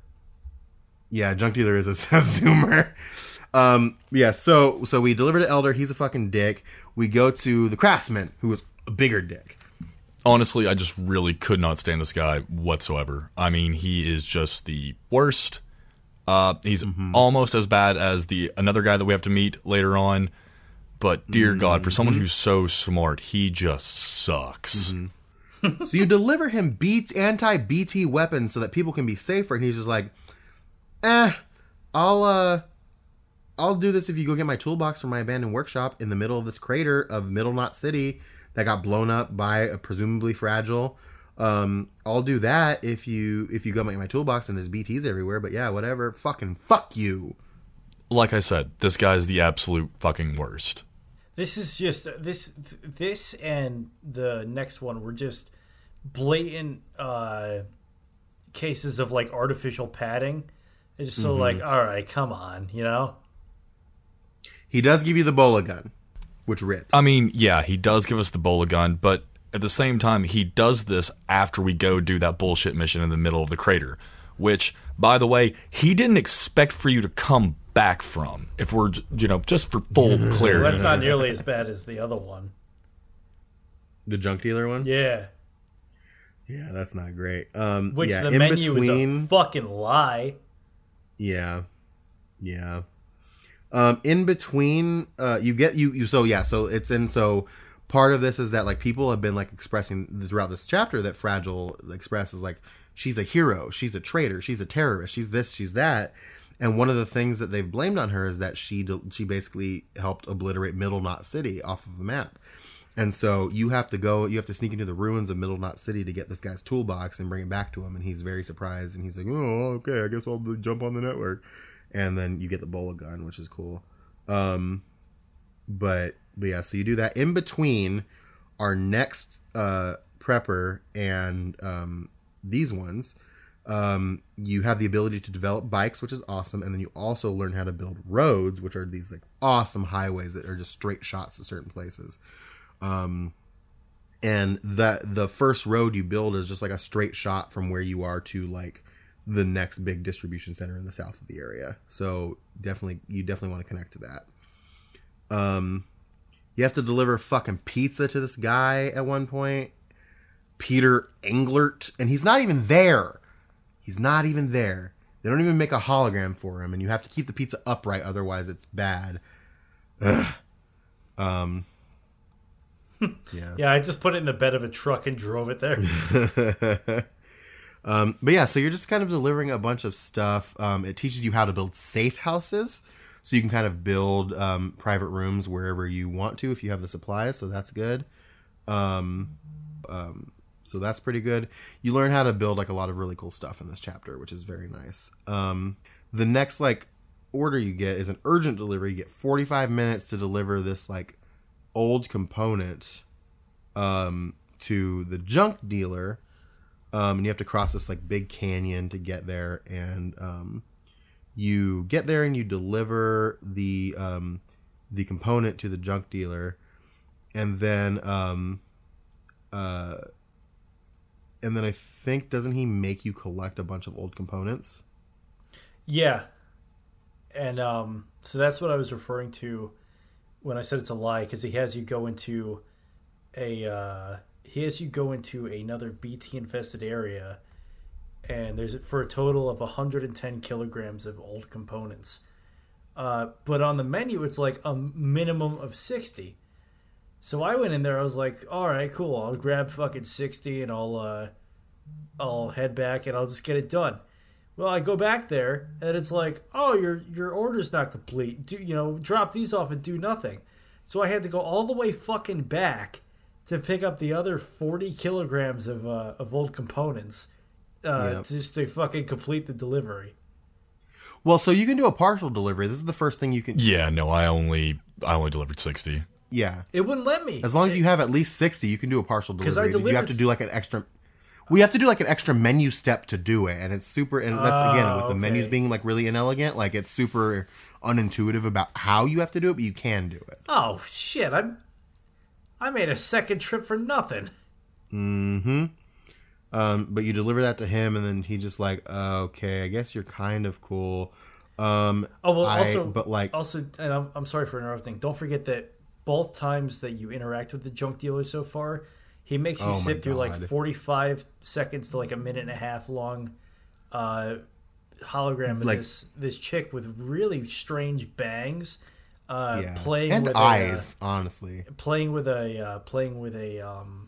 Yeah, junk dealer is a, a zoomer. Um, yeah, so so we deliver to Elder. He's a fucking dick. We go to the craftsman, who is a bigger dick. Honestly, I just really could not stand this guy whatsoever. I mean, he is just the worst. Uh, he's almost as bad as the another guy that we have to meet later on. But dear God, for someone who's so smart, he just sucks. So you deliver him beats anti BT weapons so that people can be safer, and he's just like, eh, I'll uh, I'll do this if you go get my toolbox from my abandoned workshop in the middle of this crater of Middle Knot City that got blown up by a presumably fragile. Um, I'll do that if you if you go get my toolbox and there's BTs everywhere. But yeah, whatever. Fucking fuck you. Like I said, this guy's the absolute fucking worst. This is just this this and the next one were just blatant uh, cases of like artificial padding. It's just so like, all right, come on, you know. He does give you the bola gun, which rips. I mean, yeah, he does give us the bola gun, but at the same time, he does this after we go do that bullshit mission in the middle of the crater, which, by the way, he didn't expect for you to come back from. If we're, you know, just for full clarity. That's not nearly as bad as the other one. the junk dealer one. Yeah, Yeah, that's not great. Um, which yeah, the in menu between, is a fucking lie. Yeah, yeah. Um, in between, uh, you get you you so yeah, so it's in so part of this is that like people have been like expressing throughout this chapter that fragile expresses like she's a hero, she's a traitor, she's a terrorist, she's this, she's that. And one of the things that they've blamed on her is that she she basically helped obliterate Middle Knot City off of the map. And so you have to go, you have to sneak into the ruins of Middle Knot City to get this guy's toolbox and bring it back to him. And he's very surprised. And he's like, oh, okay, I guess I'll jump on the network. And then you get the bola gun, which is cool. Um, but, but yeah, so you do that. In between our next uh, prepper and um, these ones, Um, you have the ability to develop bikes, which is awesome, and then you also learn how to build roads, which are these like awesome highways that are just straight shots to certain places. Um, and that the first road you build is just like a straight shot from where you are to like the next big distribution center in the south of the area. So definitely, you definitely want to connect to that. Um, you have to deliver fucking pizza to this guy at one point, Peter Englert, and he's not even there. He's not even there. They don't even make a hologram for him, and you have to keep the pizza upright, otherwise it's bad. Ugh. Um. Yeah. Yeah, I just put it in the bed of a truck and drove it there. Um, but yeah, so you're just kind of delivering a bunch of stuff. Um, it teaches you how to build safe houses, so you can kind of build um, private rooms wherever you want to if you have the supplies. So that's good. Um, um, so that's pretty good. You learn how to build like a lot of really cool stuff in this chapter, which is very nice. Um, the next like order you get is an urgent delivery. You get 45 minutes to deliver this like old component um, to the junk dealer um, and you have to cross this like big canyon to get there and um, you get there and you deliver the um, the component to the junk dealer and then um, uh, and then I think doesn't he make you collect a bunch of old components? yeah. And um, so that's what I was referring to when I said it's a lie, because he has you go into a uh, he has you go into another BT infested area, and there's for a total of 110 kilograms of old components. Uh, but on the menu, it's like a minimum of 60. So I went in there. I was like, "All right, cool. I'll grab fucking 60, and I'll uh, I'll head back, and I'll just get it done." Well, I go back there, and it's like, "Oh, your your order's not complete. Do you know? Drop these off and do nothing." So I had to go all the way fucking back to pick up the other 40 kilograms of uh, of old components uh, Yep. just to fucking complete the delivery. Well, so you can do a partial delivery. This is the first thing you can. Yeah, no, I only I only delivered sixty. Yeah, It wouldn't let me. as long as you have at least sixty, you can do a partial I delivery. You have to do like an extra. We have to do like an extra menu step to do it, and it's super. And that's again with the Oh, menus being like really inelegant. Like it's super unintuitive about how you have to do it, but you can do it. Oh shit! I'm I made a second trip for nothing. Mm-hmm. Um, but you deliver that to him, and then he just like, okay, I guess you're kind of cool. Um, Oh well, I- also, but like, also, and I'm, I'm sorry for interrupting. Don't forget that both times that you interact with the junk dealer so far, he makes you Oh sit through like 45 seconds to like a minute and a half long uh, hologram of Like- this this chick with really strange bangs, uh, yeah, playing and with eyes, honestly. a, uh, playing with a uh, playing with a um,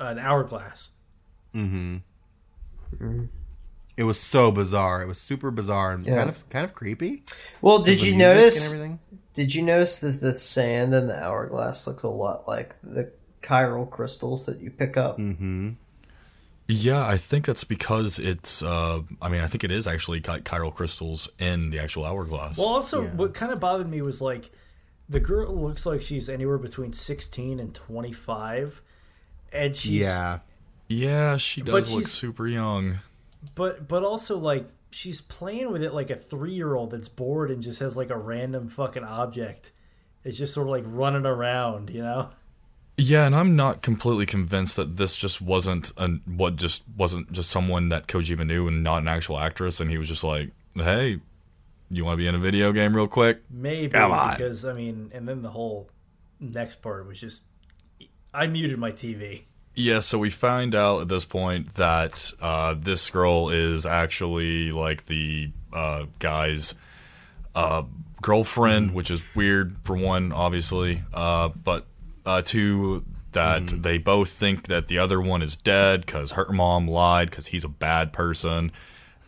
an hourglass. Mm-hmm. It was so bizarre. It was super bizarre and Yeah. kind of kind of creepy. Well, did you music and notice? Everything? Did you notice that the sand in the hourglass looks a lot like the chiral crystals that you pick up? Yeah, I think that's because it's. Uh, I mean, I think it is actually chi- chiral crystals in the actual hourglass. Well, also, what kind of bothered me was like the girl looks like she's anywhere between 16 and 25, and she's Yeah, yeah, she does look super young. but but also like she's playing with it like a three year old that's bored and just has like a random fucking object. It's just sort of like running around, you know. Yeah, and I'm not completely convinced that this just wasn't an what just wasn't just someone that Kojima knew and not an actual actress, and he was just like, "Hey, you want to be in a video game real quick?" Maybe because I mean, and then the whole next part was just I muted my TV. Yeah, so we find out at this point that uh, this girl is actually like the uh, guy's uh, girlfriend, which is weird for one, obviously, uh, but uh, two that they both think that the other one is dead because her mom lied because he's a bad person,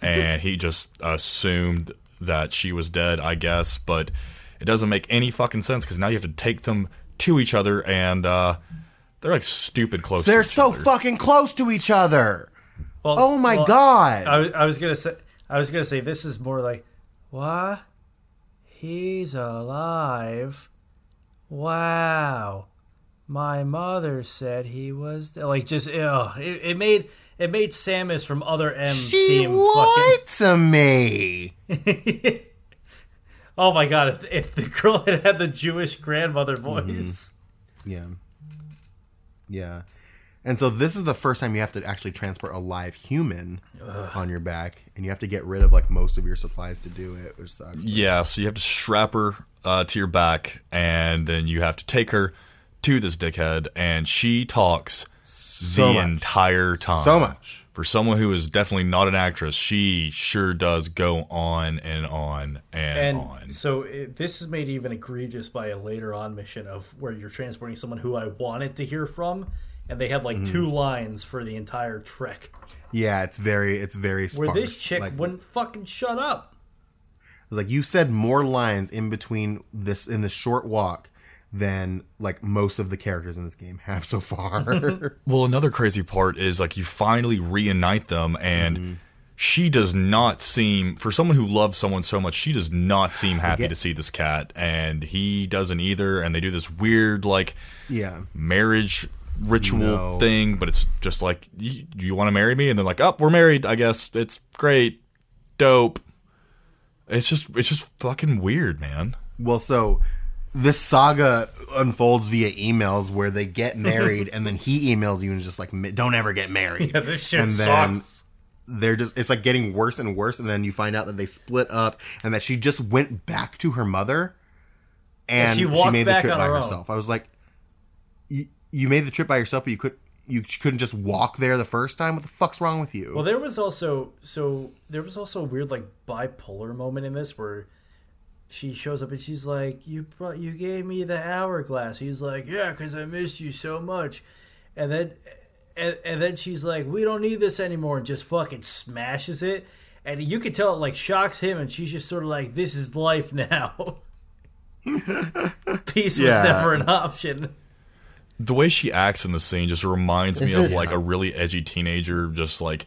and he just assumed that she was dead, I guess, but it doesn't make any fucking sense because now you have to take them to each other and. They're like stupid close. to they're each so other. fucking close to each other. Well, Oh my well, god! I was, I was gonna say I was gonna say this is more like what he's alive. Wow, My mother said he was like just ugh, it, it made it made Samus from Other M She seem fucking. lied to me. Oh my god! If, if the girl had had the Jewish grandmother voice, mm-hmm. Yeah. Yeah. And so this is the first time you have to actually transport a live human on your back, and you have to get rid of like most of your supplies to do it, which sucks. Yeah, so you have to strap her uh, to your back, and then you have to take her to this dickhead, and she talks So the much. entire time. So much. For someone who is definitely not an actress, she sure does go on and on and, and on. so it, this is made even egregious by a later on mission of where you're transporting someone who I wanted to hear from, and they had like Mm-hmm. two lines for the entire trek. Yeah, it's very, it's very sparse. Where this chick like, wouldn't fucking shut up. It was like you said more lines in between this in this short walk than like most of the characters in this game have so far. Well, another crazy part is like you finally reunite them, and Mm-hmm. she does not seem, for someone who loves someone so much, she does not seem happy get- to see this cat, and he doesn't either. And they do this weird like yeah. marriage ritual No. thing, but it's just like, you, you want to marry me? And they're like, oh, we're married. I guess it's great, dope. It's just, it's just fucking weird, man. Well, so this saga unfolds via emails where they get married and then he emails you and is just like don't ever get married. Yeah, this shit and then sucks. they're just it's like getting worse and worse and then you find out that they split up and that she just went back to her mother and she she, made the trip by her herself. I was like you, you made the trip by yourself but you could you couldn't just walk there the first time. What the fuck's wrong with you? Well, there was also so there was also a weird like bipolar moment in this where she shows up and she's like, "You brought, you gave me the hourglass." He's like, "Yeah, because I missed you so much," and then and, and then she's like, "We don't need this anymore," and just fucking smashes it. And you could tell it like shocks him, and she's just sort of like, "This is life now." Peace was never an option. the way she acts in the scene just reminds me This of is- like a really edgy teenager just like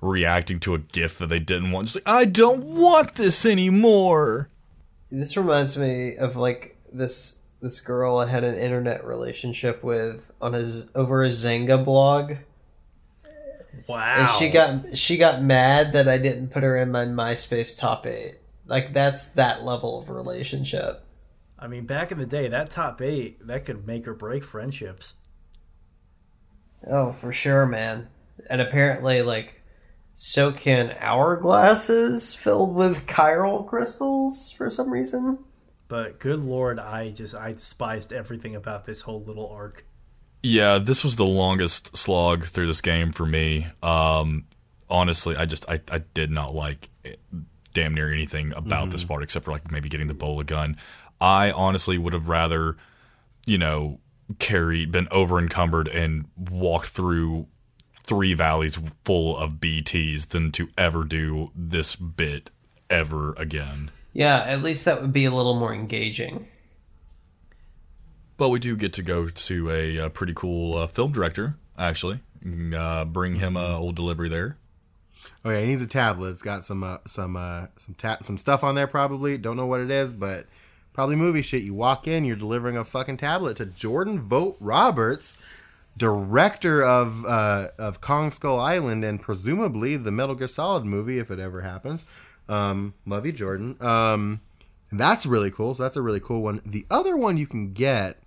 reacting to a gift that they didn't want just like i don't want this anymore This reminds me of like this this girl I had an internet relationship with on his over a Xanga blog. Wow. And she got she got mad that I didn't put her in my MySpace top eight. Like that's that level of relationship. I mean, back in the day, that top eight that could make or break friendships. Oh, for sure, man. And apparently, like, so can hourglasses filled with chiral crystals for some reason. But good lord, I just I despised everything about this whole little arc. yeah this was the longest slog through this game for me um honestly i just i, I did not like it- damn near anything about this part except for like maybe getting the bola gun i honestly would have rather you know carried been over encumbered and walked through three valleys full of bts than to ever do this bit ever again Yeah, at least that would be a little more engaging. But we do get to go to a, uh pretty cool uh, film director, actually. Uh, bring him a old delivery there. Oh yeah, he needs a tablet. It's got some uh, some uh, some ta- some stuff on there. Probably don't know what it is, but probably movie shit. You walk in, you're delivering a fucking tablet to Jordan Vogt-Roberts, director of uh, of Kong Skull Island and presumably the Metal Gear Solid movie if it ever happens. Um, love you, Jordan. Um, that's really cool. So that's a really cool one. The other one you can get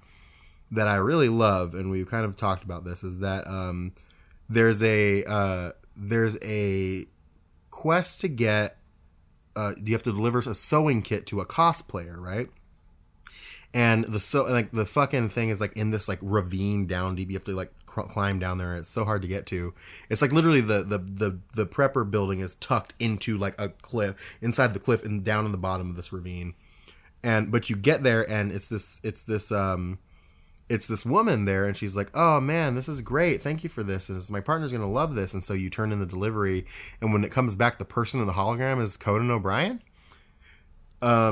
that I really love, and we've kind of talked about this, is that um, there's a uh, there's a quest to get. Uh, you have to deliver a sewing kit to a cosplayer, right? And the so like the fucking thing is like in this like ravine down deep. You have to like cr- climb down there. It's so hard to get to. It's like literally the the the the prepper building is tucked into like a cliff inside the cliff and down in the bottom of this ravine. And but you get there and it's this it's this um it's this woman there and she's like oh man this is great thank you for this and my partner's gonna love this and so you turn in the delivery and when it comes back the person in the hologram is conan o'brien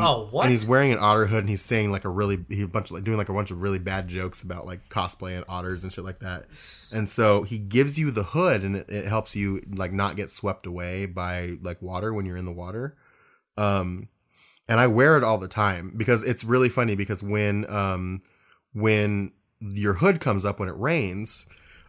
oh, what? and he's wearing an otter hood and he's saying like a really he a bunch of like doing like a bunch of really bad jokes about like cosplay and otters and shit like that and so he gives you the hood and it, it helps you like not get swept away by like water when you're in the water um and i wear it all the time because it's really funny because when um when your hood comes up when it rains.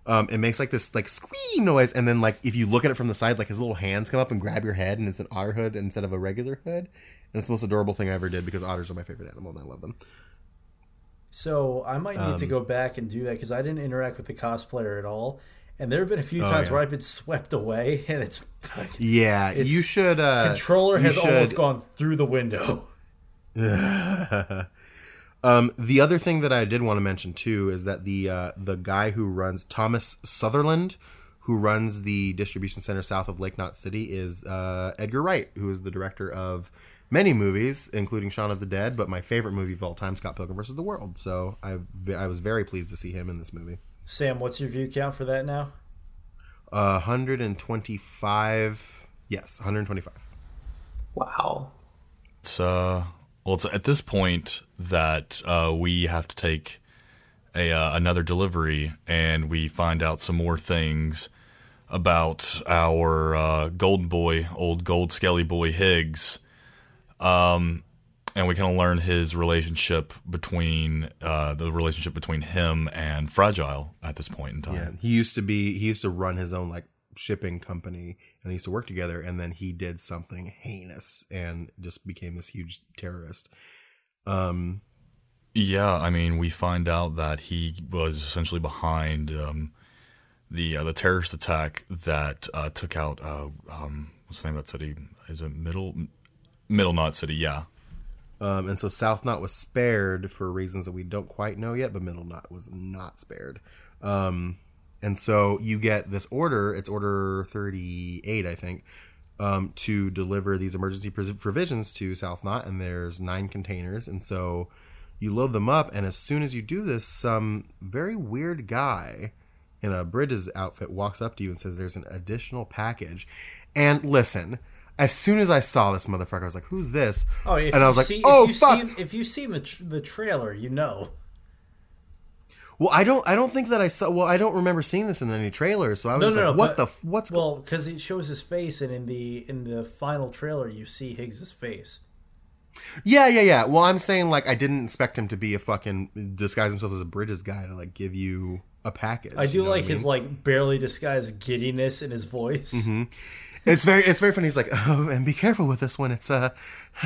Um, it makes like this like squee noise, and then like if you look at it from the side, like his little hands come up and grab your head, and it's an otter hood instead of a regular hood. And it's the most adorable thing I ever did because otters are my favorite animal, and I love them. So I might need Um, to go back and do that because I didn't interact with the cosplayer at all. And there have been a few Oh, times yeah. where I've been swept away, and it's Yeah, It's- you should. Uh, controller you has almost gone through the window. Um, the other thing that I did want to mention too is that the uh, the guy who runs Thomas Sutherland, who runs the distribution center south of Lake Knot City, is uh, Edgar Wright, who is the director of many movies, including Shaun of the Dead. But my favorite movie of all time, Scott Pilgrim vs. the World. So I I was very pleased to see him in this movie. Sam, what's your view count for that now? Uh, 125. Yes, 125. Wow. It's uh, well, it's at this point that uh, we have to take a uh, another delivery, and we find out some more things about our uh, golden boy, old gold skelly boy Higgs. Um, and we kind of learn his relationship between uh, the relationship between him and Fragile at this point in time. Yeah, he used to be. He used to run his own like shipping company, and they used to work together. And then he did something heinous and just became this huge terrorist. Um, Yeah, I mean, we find out that he was essentially behind um, the uh, the terrorist attack that uh, took out uh, um, what's the name of that city? Is it Middle Middle Knot City? Yeah, um, and so South Knot was spared for reasons that we don't quite know yet, but Middle Knot was not spared. Um, and so you get this order. It's order thirty-eight, I think. um, to deliver these emergency provisions to South Knot, and there's nine containers, and so you load them up, and as soon as you do this, some very weird guy in a Bridges outfit walks up to you and says, "There's an additional package." And listen, as soon as I saw this motherfucker, I was like, "Who's this?" Oh, and I you was like, see, "Oh if you fuck!" See, if you've seen the, tr- the trailer, you know. Well, I don't. I don't think that I saw. Well, I don't remember seeing this in any trailers. So I was No, no, like, no, "What but- the? f- What's? Well, because it shows his face, and in the in the final trailer, you see Higgs's face. Yeah, yeah, yeah. Well, I'm saying like I didn't expect him to be a fucking disguise himself as a Bridges guy to like give you a package. I do you know like I his like barely disguised giddiness in his voice. Mm-hmm. It's very, it's very funny. He's like, oh, and be careful with this one. It's uh,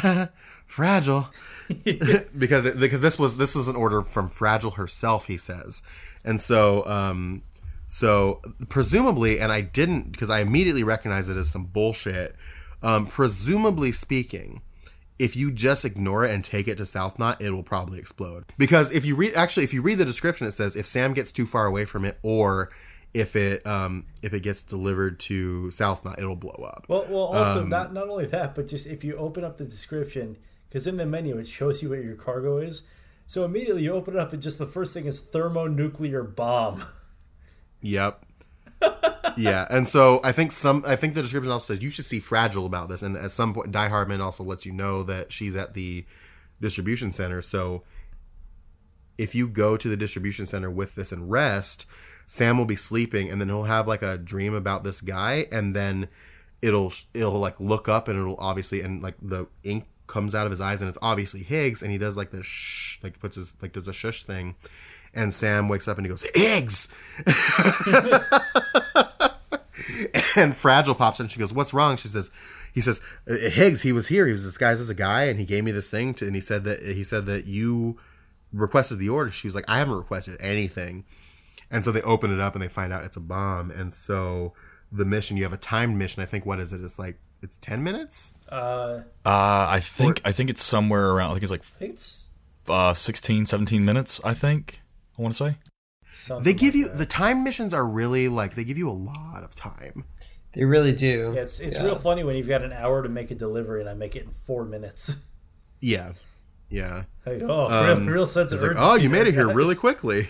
fragile, because it, because this was this was an order from Fragile herself. He says, and so um, so presumably, and I didn't because I immediately recognized it as some bullshit. Um, presumably speaking, if you just ignore it and take it to South Knot, it will probably explode. Because if you read, actually, if you read the description, it says if Sam gets too far away from it, or if it um, if it gets delivered to South Knot, it'll blow up. Well, well, also Um, not not only that, but just if you open up the description, because in the menu it shows you what your cargo is. So immediately you open it up, and just the first thing is thermonuclear bomb. Yep. yeah, and so I think some I think the description also says you should see fragile about this, and at some point, Die Hardman also lets you know that she's at the distribution center. So if you go to the distribution center with this and rest, Sam will be sleeping, and then he'll have like a dream about this guy, and then it'll it'll like look up, and it'll obviously and like the ink comes out of his eyes, and it's obviously Higgs, and he does like the shh, like puts his like does a shush thing. And Sam wakes up and he goes, Higgs! and Fragile pops in. She goes, "What's wrong?" She says, "He says "Uh, Higgs. He was here. He was disguised as a guy, and he gave me this thing. To, and he said that he said that you requested the order." She was like, "I haven't requested anything." And so they open it up and they find out it's a bomb. And so the mission, you have a timed mission. I think what is it? It's like it's ten minutes. Uh, uh, I think I think it's somewhere around. I think it's like I think it's uh, 16, 17 minutes. I think I want to say. something They give like you that. the time missions are really like they give you a lot of time. They really do. Yeah, it's it's Yeah. real funny when you've got an hour to make a delivery, and I make it in four minutes. Yeah, yeah. Like, oh, Um, real, real sense of It's like, urgency. oh, you made it here guys." really quickly.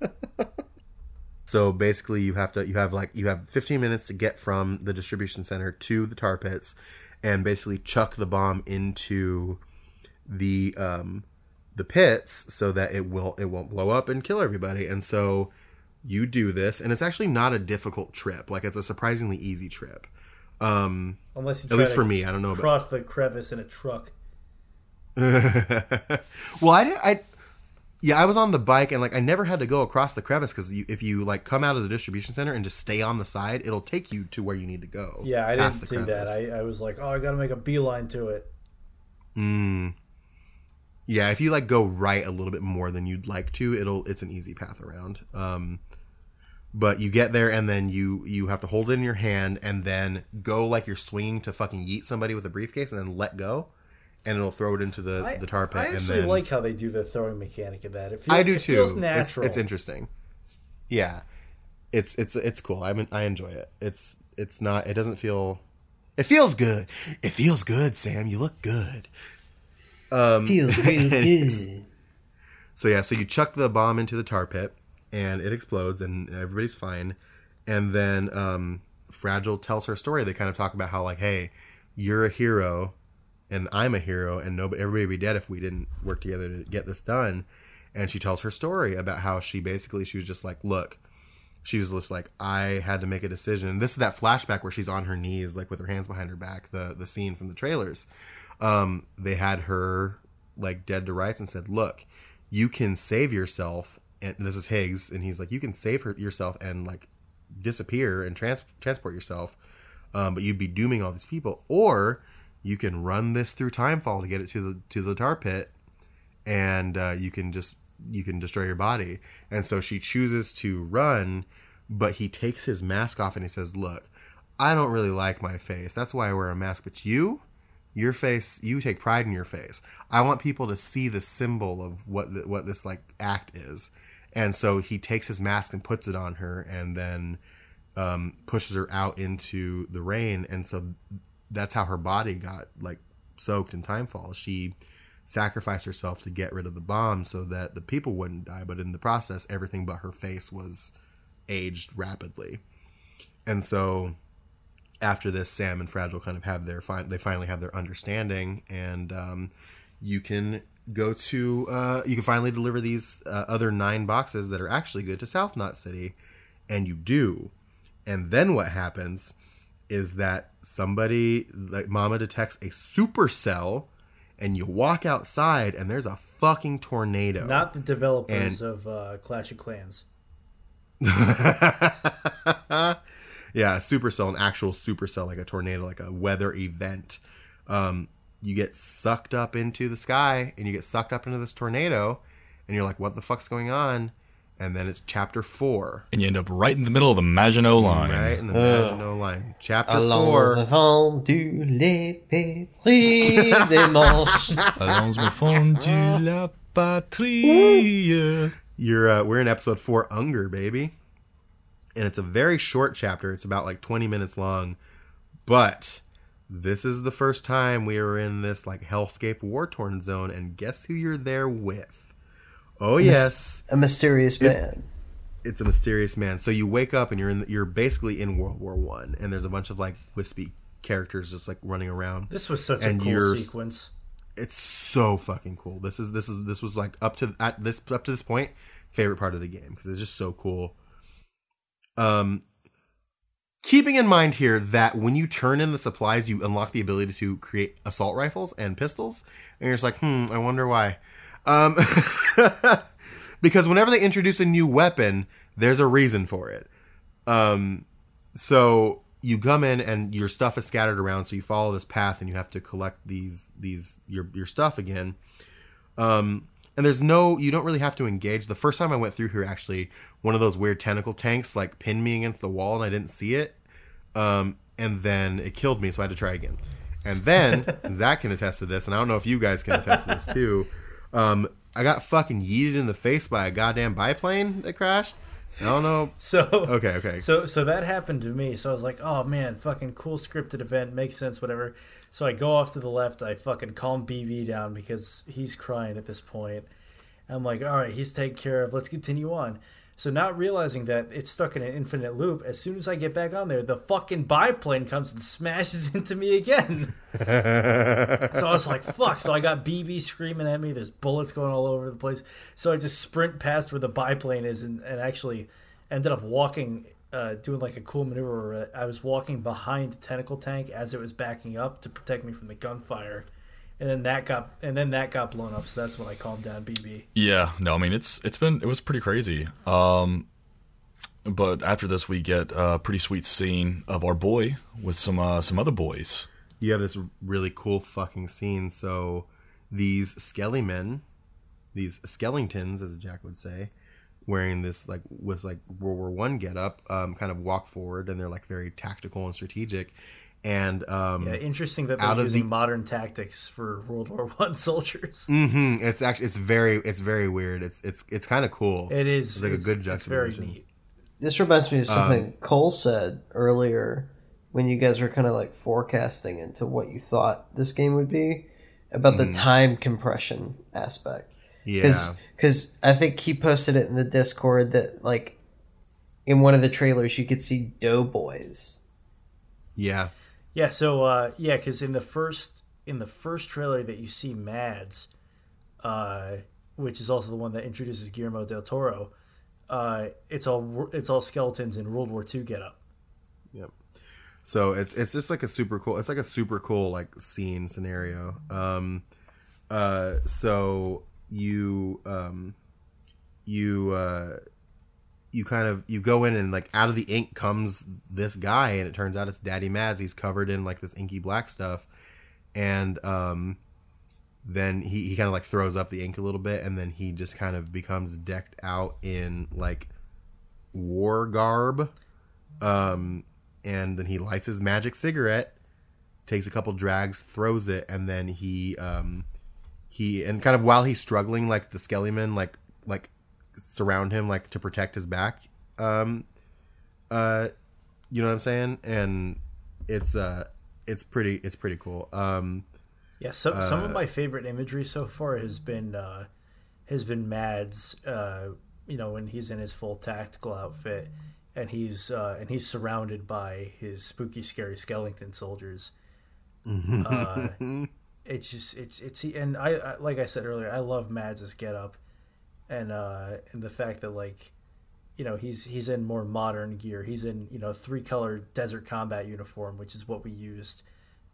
so basically, you have to you have like you have 15 minutes to get from the distribution center to the tar pits, and basically chuck the bomb into the um the pits so that it will it won't blow up and kill everybody. And so you do this, and it's actually not a difficult trip. Like it's a surprisingly easy trip. Um, Unless you at least for me, I don't know about the crevice in a truck. well, I did, I Yeah, I was on the bike and like I never had to go across the crevice because you, if you like come out of the distribution center and just stay on the side, it'll take you to where you need to go. Yeah, I didn't do that. I, I was like, oh, I got to make a beeline to it. Yeah, if you like go right a little bit more than you'd like to, it'll it's an easy path around. Um, but you get there and then you you have to hold it in your hand and then go like you're swinging to fucking yeet somebody with a briefcase and then let go, and it'll throw it into the I, the tar pit. I and actually then, like how they do the throwing mechanic of that. It feels, I do it too. Feels It's, natural. it's interesting. Yeah, it's it's it's cool. I mean, I enjoy it. It's it's not. It doesn't feel. It feels good. It feels good, Sam. You look good. Feels real good. So yeah, so you chuck the bomb into the tar pit, and it explodes, and everybody's fine. And then um, Fragile tells her story. They kind of talk about how like, hey, you're a hero, and I'm a hero, and nobody, everybody would be dead if we didn't work together to get this done. And she tells her story about how she basically she was just like, look, she was just like, I had to make a decision. And this is that flashback where she's on her knees, like with her hands behind her back, the the scene from the trailers. Um, they had her like dead to rights and said, look, you can save yourself. And this is Higgs, and he's like, you can save her, yourself and like disappear and trans- transport yourself, um, but you'd be dooming all these people. Or you can run this through Timefall to get it to the to the tar pit, and uh, you can just you can destroy your body. And so she chooses to run, but he takes his mask off and he says, "Look, I don't really like my face. That's why I wear a mask. But you, your face, you take pride in your face. I want people to see the symbol of what the, what this like act is." And so he takes his mask and puts it on her, and then um, pushes her out into the rain. And so that's how her body got like soaked in timefall. She sacrificed herself to get rid of the bomb so that the people wouldn't die, but in the process, everything but her face was aged rapidly. And so after this, Sam and Fragile kind of have their fin- they finally have their understanding, and um, you can go to uh, you can finally deliver these uh, other nine boxes that are actually good to South Knot City, and you do. And then what happens is that somebody like Mama detects a supercell, and you walk outside, and there's a fucking tornado. Not the developers And- of uh, Clash of Clans. yeah, a supercell, an actual supercell, like a tornado, like a weather event. Um, you get sucked up into the sky, and you get sucked up into this tornado, and you're like, "What the fuck's going on?" And then it's chapter four, And you end up right in the middle of the Maginot Line. right in the Maginot Line. Chapter Allons four. avant du les pétris des manches. Allons me fond de la patrie. You're uh, we're in episode four, Unger, baby, and it's a very short chapter. It's about like 20 minutes long, but this is the first time we are in this like hellscape war torn zone, and guess who you're there with? Oh yes, A mysterious man. it's a mysterious man. So you wake up and you're in you're basically in World War One, and there's a bunch of like wispy characters just like running around. This was such And a cool sequence. it's so fucking cool. This is this is this was like up to at this up to this point favorite part of the game because it's just so cool. Um, keeping in mind here that when you turn in the supplies, you unlock the ability to create assault rifles and pistols, and you're just like, hmm, I wonder why. Um, because whenever they introduce a new weapon, there's a reason for it. Um, so you come in and your stuff is scattered around, so you follow this path and you have to collect these these your your stuff again. Um, and there's no you don't really have to engage. The first time I went through here, actually, one of those weird tentacle tanks like pinned me against the wall and I didn't see it. Um, and then it killed me, so I had to try again. And then Zach can attest to this, and I don't know if you guys can attest to this too. Um, I got fucking yeeted in the face by a goddamn biplane that crashed. I don't know. So Okay, okay. So so that happened to me. So I was like, oh man, fucking cool scripted event, makes sense, whatever. So I go off to the left, I fucking calm BB down because he's crying at this point. I'm like, all right, he's taken care of. Let's continue on. So not realizing that it's stuck in an infinite loop, as soon as I get back on there, the fucking biplane comes and smashes into me again. so I was like, fuck. So I got BB screaming at me. There's bullets going all over the place. So I just sprint past where the biplane is and, and actually ended up walking, uh, doing like a cool maneuver. I was walking behind the tentacle tank as it was backing up to protect me from the gunfire. And then that got and then that got blown up. So that's when I calmed down BB. Yeah, no, I mean it's it's been it was pretty crazy. Um, but after this, we get a pretty sweet scene of our boy with some uh, some other boys. you have this really cool fucking scene. So these skelly men, these skellingtons, as Jack would say, wearing this like with like World War One get up, um, kind of walk forward, and they're like very tactical and strategic. And um, Yeah, interesting that they're of using the- modern tactics for World War One soldiers. mhm, it's actually it's very it's very weird. It's it's it's kind of cool. It is It's like a good It's very juxtaposition. neat. This reminds me of something Cole said earlier when you guys were kind of like forecasting into what you thought this game would be about the time compression aspect. yeah, Because I think he posted it in the Discord that, like, in one of the trailers, you could see Doughboys. yeah, Yeah, so uh, yeah, because in the first in the first trailer that you see Mads, uh, which is also the one that introduces Guillermo del Toro, uh, it's all it's all skeletons in World War II get up. Yep. So it's it's just like a super cool. It's like a super cool like scene scenario. Um, uh, so you um, you uh, you kind of you go in and like out of the ink comes this guy, and it turns out it's Daddy Mads. He's covered in like this inky black stuff, and um, then he, he kind of like throws up the ink a little bit, and then he just kind of becomes decked out in like war garb. Um, and then he lights his magic cigarette, takes a couple drags, throws it, and then he um he and kind of while he's struggling, like the skellymen like like surround him like to protect his back. Um, uh, you know what I'm saying? And it's uh it's pretty it's pretty cool. Um, Yeah, so, some of my favorite imagery so far has been uh, has been Mads. Uh, you know, when he's in his full tactical outfit, and he's uh, and he's surrounded by his spooky, scary skeleton soldiers. uh, it's just it's it's and I, I like I said earlier, I love Mads's get up, and uh, and the fact that like. You know he's he's in more modern gear. He's in you know three color desert combat uniform, which is what we used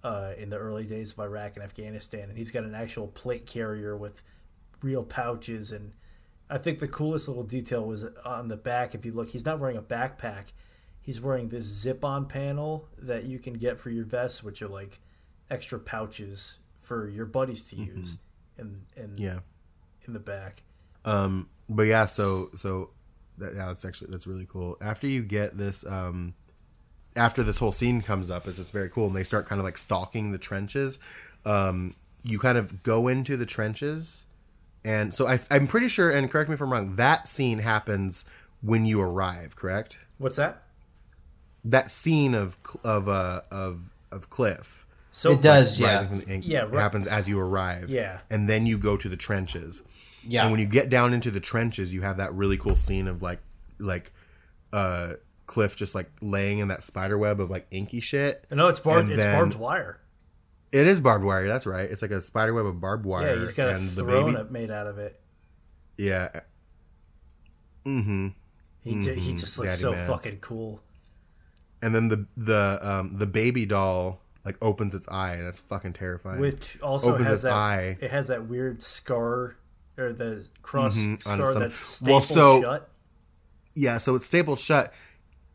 uh, in the early days of Iraq and Afghanistan, and he's got an actual plate carrier with real pouches. And I think the coolest little detail was on the back. If you look, he's not wearing a backpack; he's wearing this zip-on panel that you can get for your vest, which are like extra pouches for your buddies to use in in yeah. in the back. Um, but yeah, so so that, yeah, that's actually that's really cool. After you get this, um, after this whole scene comes up, it's just very cool, and they start kind of like stalking the trenches. Um, you kind of go into the trenches, and so I, I'm pretty sure, and correct me if I'm wrong, that scene happens when you arrive, correct? What's that? That scene of of uh of of Cliff So It does, yeah. from the ink Yeah, right. happens as you arrive, Yeah. and then you go to the trenches. Yeah. And when you get down into the trenches, you have that really cool scene of like like uh Cliff just like laying in that spider web of like inky shit. No, it's barbed. It's then- barbed wire. It is barbed wire, that's right. It's like a spider web of barbed wire. Yeah, he's got a and the throne baby made out of it. Yeah. Mm-hmm. He did, he just looks Daddy so Mads. fucking cool. And then the the um the baby doll like opens its eye and that's fucking terrifying. Which also Opens has its that. eye. It has that weird scar or the cross Mhm, on scar that's stapled Well, so- shut. yeah, so it's stapled shut.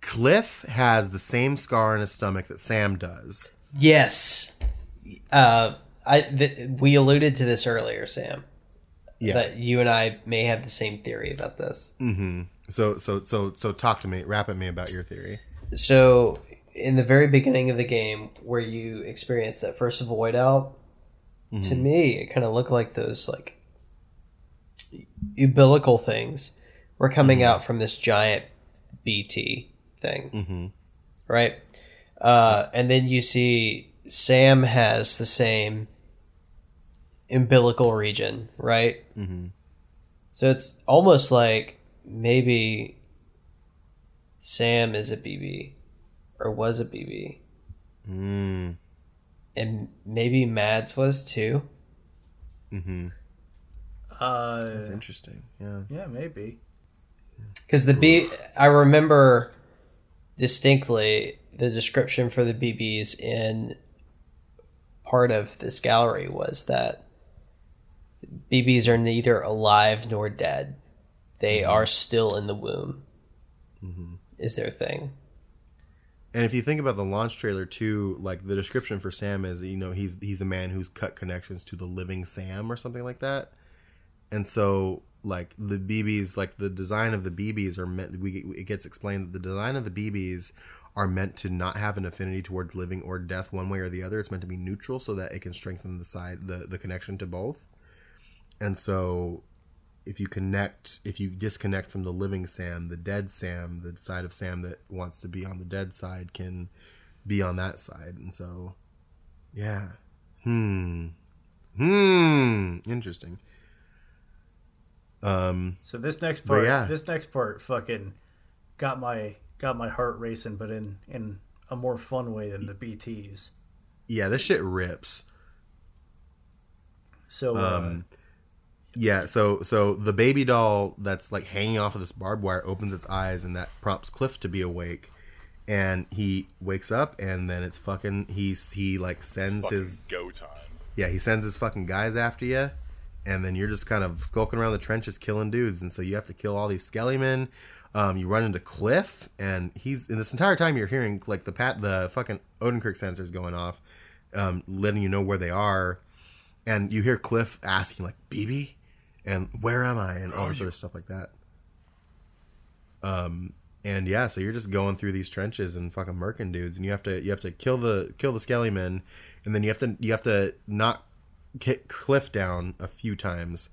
Cliff has the same scar in his stomach that Sam does. Yes. Uh, I th- we alluded to this earlier, Sam. Yeah. That you and I may have the same theory about this. Mm-hmm. So so so so talk to me, rap at me about your theory. So, in the very beginning of the game, where you experience that first void out, to me, it kind of looked like those like umbilical things were coming out from this giant BT thing, right? Uh, and then you see Sam has the same umbilical region, right? Mm-hmm. So it's almost like maybe Sam is a BB or was a BB. Mm. And maybe Mads was too. Uh, Interesting. Yeah. yeah, maybe. Because the B, I remember distinctly the description for the BBs in part of this gallery was that BBs are neither alive nor dead. They are still in the womb. Is their thing. And if you think about the launch trailer too, like the description for Sam is, you know, he's he's a man who's cut connections to the living Sam or something like that. And so, like the BBs, like the design of the BBs are meant. We it gets explained that the design of the BBs are meant to not have an affinity towards living or death one way or the other. It's meant to be neutral so that it can strengthen the side the the connection to both. And so if you connect if you disconnect from the living sam the dead sam the side of sam that wants to be on the dead side can be on that side and so yeah hmm hmm interesting um So this next part, yeah. this next part, fucking got my got my heart racing, but in in a more fun way than the BTS. yeah this shit rips So uh, Um, yeah so so the baby doll that's like hanging off of this barbed wire opens its eyes and that prompts cliff to be awake and he wakes up and then it's fucking he's he like sends Fucking his go time. yeah, he sends his fucking guys after you, and then you're just kind of skulking around the trenches killing dudes, and so you have to kill all these skellymen. Um, you run into Cliff, and he's in this entire time you're hearing like the pat the fucking Odradek sensors going off, um, letting you know where they are, and you hear Cliff asking like BB, and where am I, and all this of stuff like that. Um, and yeah, so you're just going through these trenches and fucking murking dudes, and you have to you have to kill the kill the skellymen, and then you have to you have to knock hit Cliff down a few times.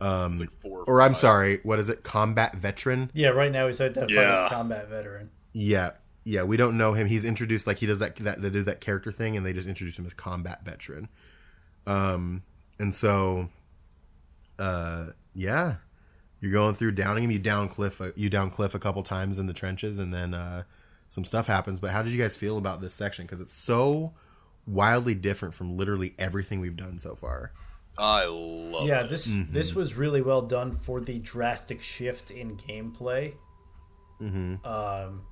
Um, like four or I'm sorry, what is it? Combat veteran. yeah, right now he's identified Yeah. as combat veteran. Yeah, yeah. We don't know him. He's introduced like he does that that they do that character thing, and they just introduce him as combat veteran. Um, and so, uh, yeah, you're going through downing him. You down Cliff. uh, You down Cliff a couple times in the trenches, and then uh, some stuff happens. But how did you guys feel about this section? Because it's so wildly different from literally everything we've done so far. I love Yeah, it. this Mm-hmm. this was really well done for the drastic shift in gameplay. Mm-hmm. Um,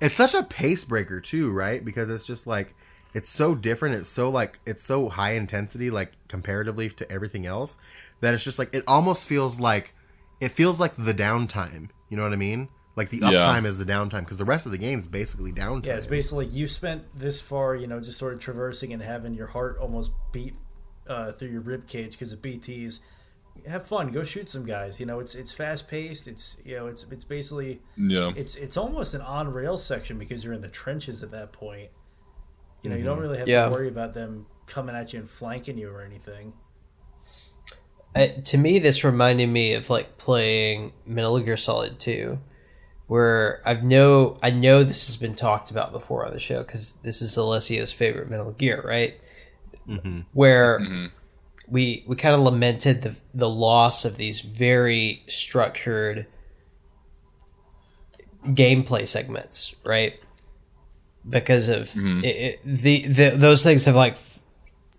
it's such a pace breaker too right because it's just like it's so different it's so like it's so high intensity like comparatively to everything else that it's just like it almost feels like it feels like the downtime you know what i mean like the Yeah. uptime is the downtime because the rest of the game is basically downtime yeah, it's basically you spent this far, you know, just sort of traversing and having your heart almost beat uh, through your rib cage because of BTS. Have fun, go shoot some guys. You know, it's it's fast paced. It's you know, it's it's basically Yeah. it's it's almost an on rail section because you're in the trenches at that point. You know, you don't really have Yeah. to worry about them coming at you and flanking you or anything. I, to me, this reminded me of like playing Metal Gear Solid 2, where I've know I know this has been talked about before on the show because this is Alessio's favorite Metal Gear, right? Mm-hmm. Where mm-hmm. we we kind of lamented the the loss of these very structured gameplay segments, right? Because of mm-hmm. it, it, the, the those things have like f-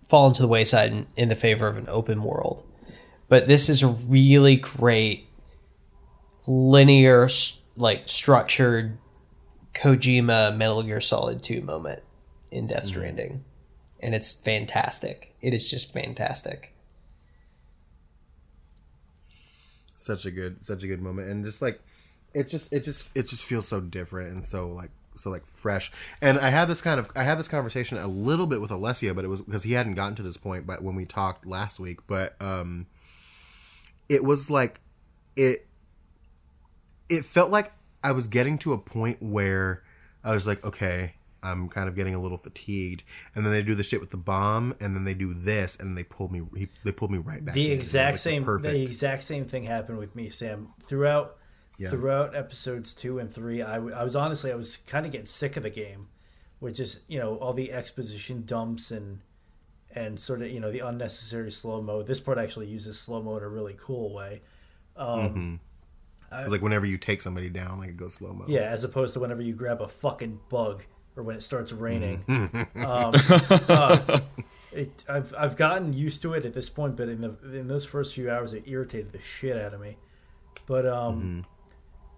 fallen to the wayside in, in the favor of an open world but this is a really great linear s- like structured kojima metal gear solid 2 moment in death stranding. And it's fantastic. It is just fantastic. Such a good such a good moment. And just like it just it just it just feels so different and so like so like fresh. And i had this kind of i had this conversation a little bit with Alessio but it was because he hadn't gotten to this point but when we talked last week but um it was like it it felt like i was getting to a point where i was like okay i'm kind of getting a little fatigued and then they do the shit with the bomb and then they do this and they pulled me he, they pulled me right back. The exact like, same perfect the exact same thing happened with me, Sam. Throughout Yeah. throughout episodes two and three, I, w- I was honestly I was kind of getting sick of the game, which is you know all the exposition dumps and and sort of you know the unnecessary slow mo. This part actually uses slow mo in a really cool way. Um, mm-hmm. It's like whenever you take somebody down, like it goes slow mo. Yeah, as opposed to whenever you grab a fucking bug or when it starts raining. Mm-hmm. um, uh, it, I've I've gotten used to it at this point, but in the in those first few hours, it irritated the shit out of me. But um,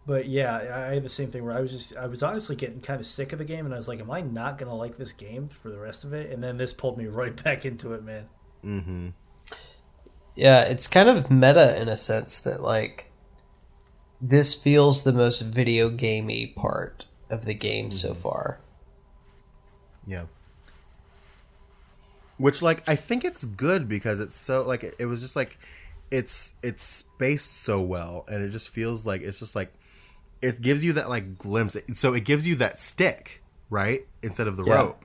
but yeah, I I had the same thing where I was just I was honestly getting kind of sick of the game, and I was like, "Am I not gonna like this game for the rest of it?" And then this pulled me right back into it, man. Yeah, it's kind of meta in a sense that like this feels the most video gamey part of the game so mm-hmm. far. Yeah. Which like I think it's good because it's so like it, it was just like it's it's spaced so well and it just feels like it's just like it gives you that like glimpse so it gives you that stick right instead of the Yeah. rope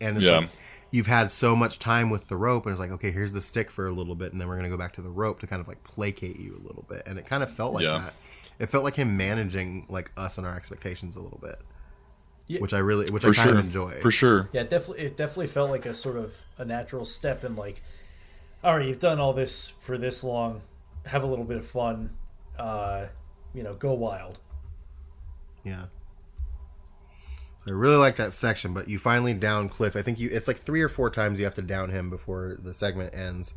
and it's Yeah. like you've had so much time with the rope and it's like okay here's the stick for a little bit and then we're gonna go back to the rope to kind of like placate you a little bit and it kind of felt like Yeah. that it felt like him managing like us and our expectations a little bit Yeah. which I really which I kind sure. of enjoy For sure. Yeah, it definitely it definitely felt like a sort of a natural step in like, all right, you've done all this for this long, have a little bit of fun, uh, you know, go wild. Yeah. I really like that section, but you finally down Cliff. I think you it's like three or four times you have to down him before the segment ends.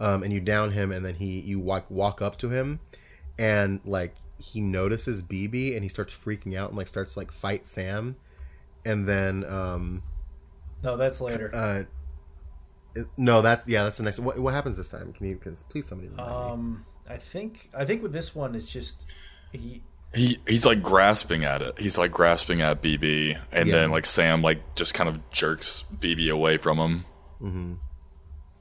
Um, and you down him and then he you walk walk up to him and like he notices BB and he starts freaking out and like starts like fight Sam. And then um No, that's later. uh it- no, that's yeah, that's the next what, what happens this time? Can you can, please somebody remind me? Um, I think I think with this one, it's just he. He he's like grasping at it. He's like grasping at BB, and Yeah. then like Sam like just kind of jerks BB away from him.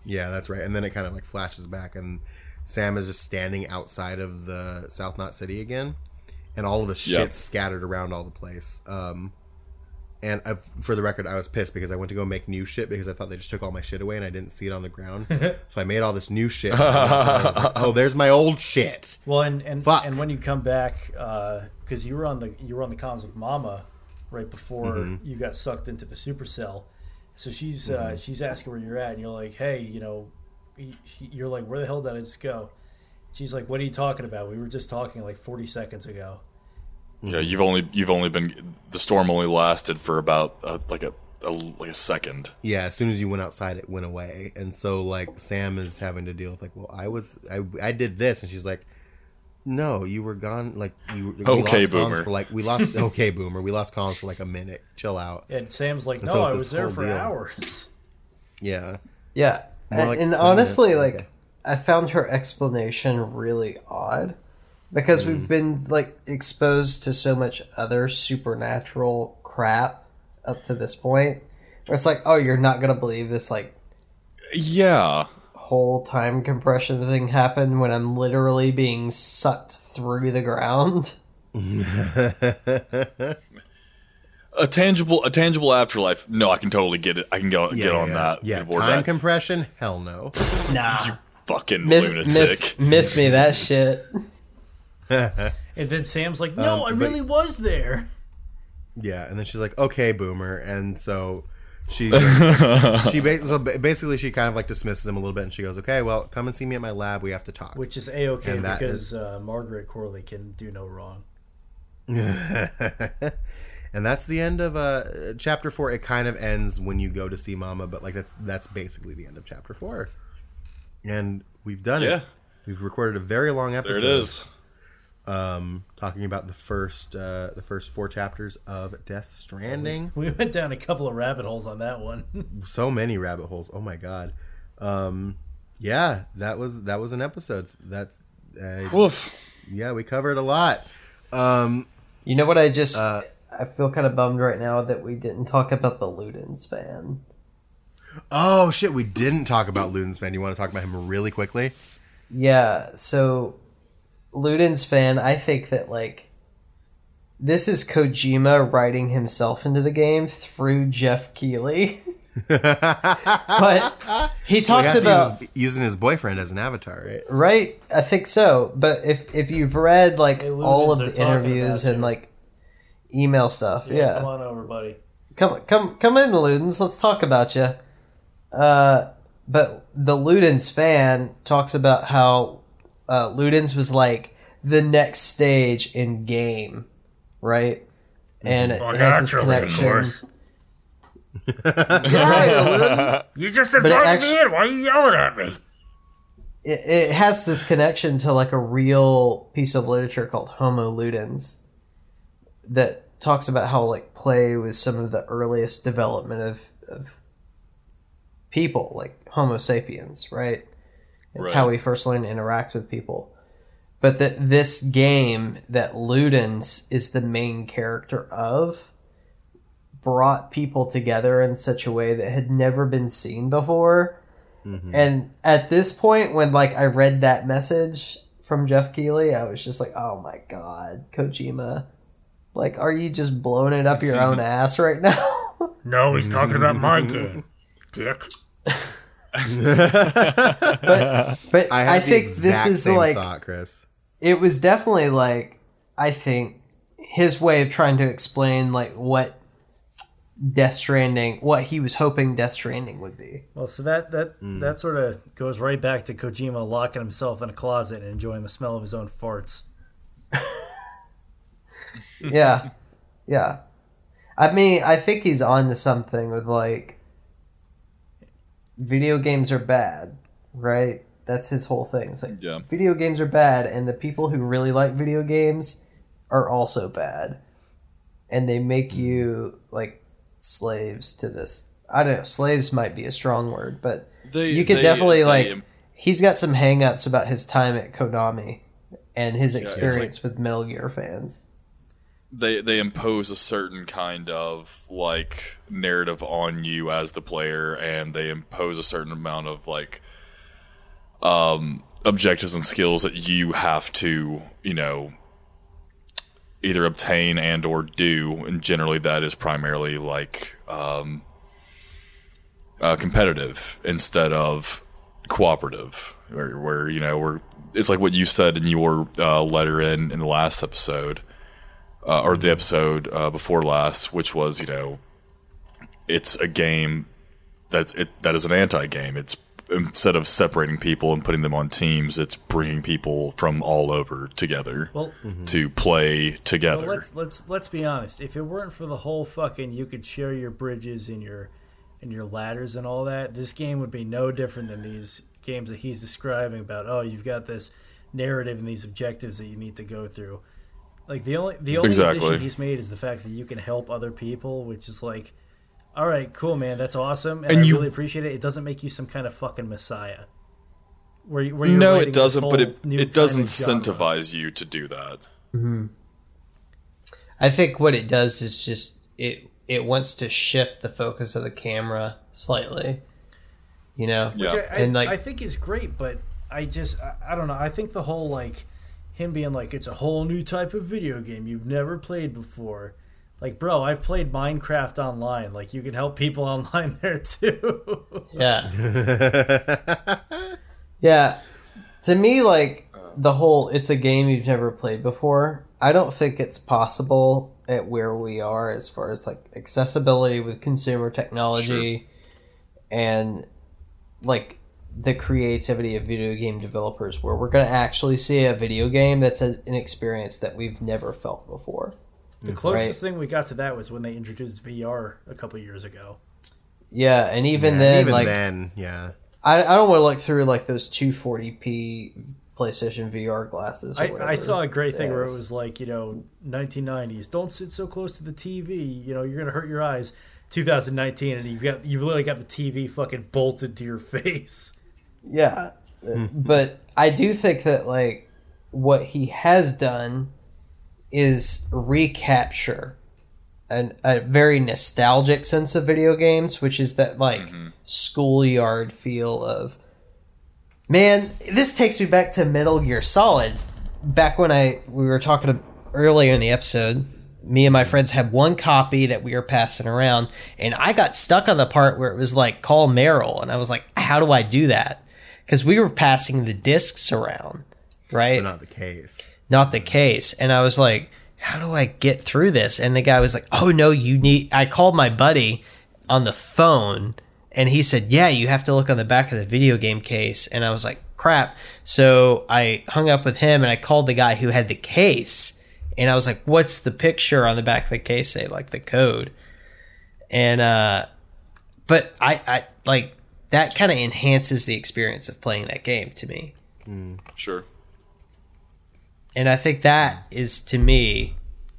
Yeah, that's right. And then it kind of like flashes back, and Sam is just standing outside of the South Knot City again, and all of the shit Yep. scattered around all the place. Um, and I, for the record, I was pissed because I went to go make new shit because I thought they just took all my shit away and I didn't see it on the ground. so I made all this new shit. Like, oh, there's my old shit. Well, and and, Fuck. and when you come back, because you were on the you were on the comms with Mama right before Mm-hmm. you got sucked into the supercell. So she's Mm-hmm. uh, she's asking where you're at, and you're like, hey, you know, he- he- you're like, where the hell did I just go? She's like, what are you talking about? We were just talking like 40 seconds ago. Yeah, you've only you've only been the storm only lasted for about uh, like a, a like a second. Yeah, as soon as you went outside, it went away, and so like Sam is having to deal with like, well, I was, I, I did this, and she's like, no, you were gone, like you. We Okay, lost boomer. For like we lost, okay, boomer, we lost comms for like a minute. Chill out. And Sam's like, And no, so I was there for deal. hours. Yeah, Yeah, More and, like and honestly, like. I found her explanation really odd because Mm. we've been like exposed to so much other supernatural crap up to this point. Where it's like, oh, you're not gonna believe this like Yeah, whole time compression thing happened when I'm literally being sucked through the ground. a tangible a tangible afterlife. No, I can totally get it. I can go yeah, get on yeah. that. Yeah, get time that. compression? Hell no. Nah, Fucking miss lunatic. miss miss me that shit. And then Sam's like, no, I but- really was there. yeah, and then she's like, okay, boomer, and so. She she so basically she kind of like dismisses him a little bit, and she goes, "Okay, well, come and see me at my lab. We have to talk." Which is a okay And that because uh, Margaret Qualley can do no wrong. and that's the end of uh chapter four it kind of ends when you go to see mama but like that's that's basically the end of chapter four and we've done Yeah. it we've recorded a very long episode There it is. um talking about the first uh the first four chapters of death stranding We went down a couple of rabbit holes on that one. so many rabbit holes oh my god um yeah that was that was an episode that's uh, Woof. yeah we covered a lot um You know what? I just Uh, I feel kind of bummed right now that we didn't talk about the Ludens fan. oh shit we didn't talk about Ludens fan you want to talk about him really quickly Yeah, so Ludens fan, I think that like this is Kojima writing himself into the game through Geoff Keighley. but he He talks has to about use his- using his boyfriend as an avatar, right? right, I think so. But if if you've read like Hey, all of the interviews and like email stuff, yeah, Come on over, buddy. come come come in, Ludens. Let's talk about you. Uh, but the Ludens fan talks about how uh, Ludens was like the next stage in game, right? And it Well, has this naturally, of connection. course. Yeah, You just it invited actu- me in. Why are you yelling at me? it, it has this connection to like a real piece of literature called Homo Ludens. that talks about how like play was some of the earliest development of, of people, like Homo sapiens, right? It's Right. how we first learned to interact with people. But that this game that Ludens is the main character of brought people together in such a way that had never been seen before. Mm-hmm. And at this point, when like I read that message from Geoff Keighley, I was just like, "Oh my god, Kojima! Like, are you just blowing it up your own ass right now?" No, he's talking about my game, dick. but I, I, think this is like thought, Chris. it was definitely like I think his way of trying to explain like what Death Stranding, what he was hoping Death Stranding would be. Well, so that that hmm. that sort of goes right back to Kojima locking himself in a closet and enjoying the smell of his own farts. yeah, yeah. I mean, I think he's on to something with like video games are bad, right? That's his whole thing. It's like Yeah. video games are bad, and the people who really like video games are also bad, and they make mm-hmm. you like slaves to this. I don't know. Slaves might be a strong word, but They, you could they- definitely they like. im- He's got some hangups about his time at Konami and his it's like- experience with Metal Gear fans. They they impose a certain kind of like narrative on you as the player and they impose a certain amount of like um objectives and skills that you have to you know either obtain and or do and generally that is primarily like um uh, competitive instead of cooperative where, where you know where it's like what you said in your uh, letter in in the last episode uh, or the episode uh, before last, which was you know, it's a game that's it that is an anti-game. It's instead of separating people and putting them on teams, it's bringing people from all over together Well, to play well, together. let's let's let's be honest. If it weren't for the whole fucking you could share your bridges and your and your ladders and all that, this game would be no different than these games that he's describing about. Oh, you've got this narrative and these objectives that you need to go through. Like the only the only Exactly. addition he's made is the fact that you can help other people, which is like, all right, cool, man, that's awesome, and, And I you- really appreciate it. It doesn't make you some kind of fucking messiah. Where, you- where you're no, it doesn't, but it it does kind of genre. incentivize you to do that. Mm-hmm. I think what it does is just it it wants to shift the focus of the camera slightly. You know? Yeah. Which I, I, And, like- I think is great, but I just I, I don't know. I think the whole like him being like it's a whole new type of video game you've never played before. Like, bro, I've played Minecraft online. Like, you can help people online there too. Yeah. yeah. To me, like the whole it's a game you've never played before. I don't think it's possible at where we are as far as like accessibility with consumer technology and like the creativity of video game developers where we're going to actually see a video game that's a, an experience that we've never felt before. the closest thing we got to that was when they introduced VR a couple years ago. Yeah, and even Yeah, then even like then, yeah. I, I don't want to look through like those 240p PlayStation VR glasses. Or I, I saw a great they thing where it was like, you know, 1990s. Don't sit so close to the TV. You know, you're gonna hurt your eyes. 2019, and you've got you've literally got the TV fucking bolted to your face. Yeah, uh, uh, but I do think that like what he has done is recapture an, a very nostalgic sense of video games, which is that like mm-hmm. schoolyard feel of man. This takes me back to Metal Gear Solid. Back when I we were talking earlier in the episode, me and my friends had one copy that we were passing around, and I got stuck on the part where it was like call Meryl, and I was like, how do I do that? Because we were passing the discs around, right? But not the case. not the case. And I was like, how do I get through this? And the guy was like, oh no, you need. I called my buddy on the phone and he said, yeah, you have to look on the back of the video game case. And I was like, crap. So I hung up with him and I called the guy who had the case. And I was like, what's the picture on the back of the case say? Like the code. And, uh, but I, I like that kind of enhances the experience of playing that game to me. Sure. And I think that is to me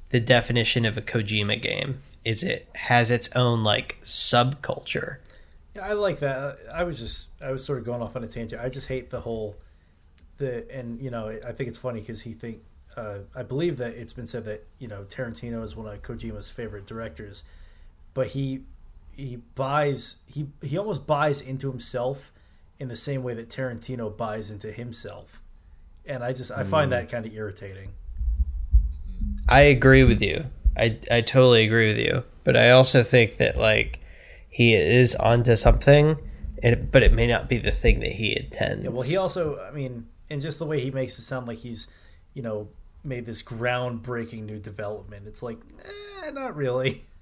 the definition of a Kojima game is it has its own like subculture. Yeah, I like that. I was just I was sort of going off on a tangent. I just hate the whole the and you know I think it's funny because he think uh, I believe that it's been said that you know Tarantino is one of Kojima's favorite directors, but he he buys he he almost buys into himself in the same way that Tarantino buys into himself, and I just I find that kind of irritating. I agree with you. I I totally agree with you. But I also think that like he is onto something, and but it may not be the thing that he intends. Yeah, well, he also, I mean, and just the way he makes it sound like he's, you know, made this groundbreaking new development. It's like, eh, not really.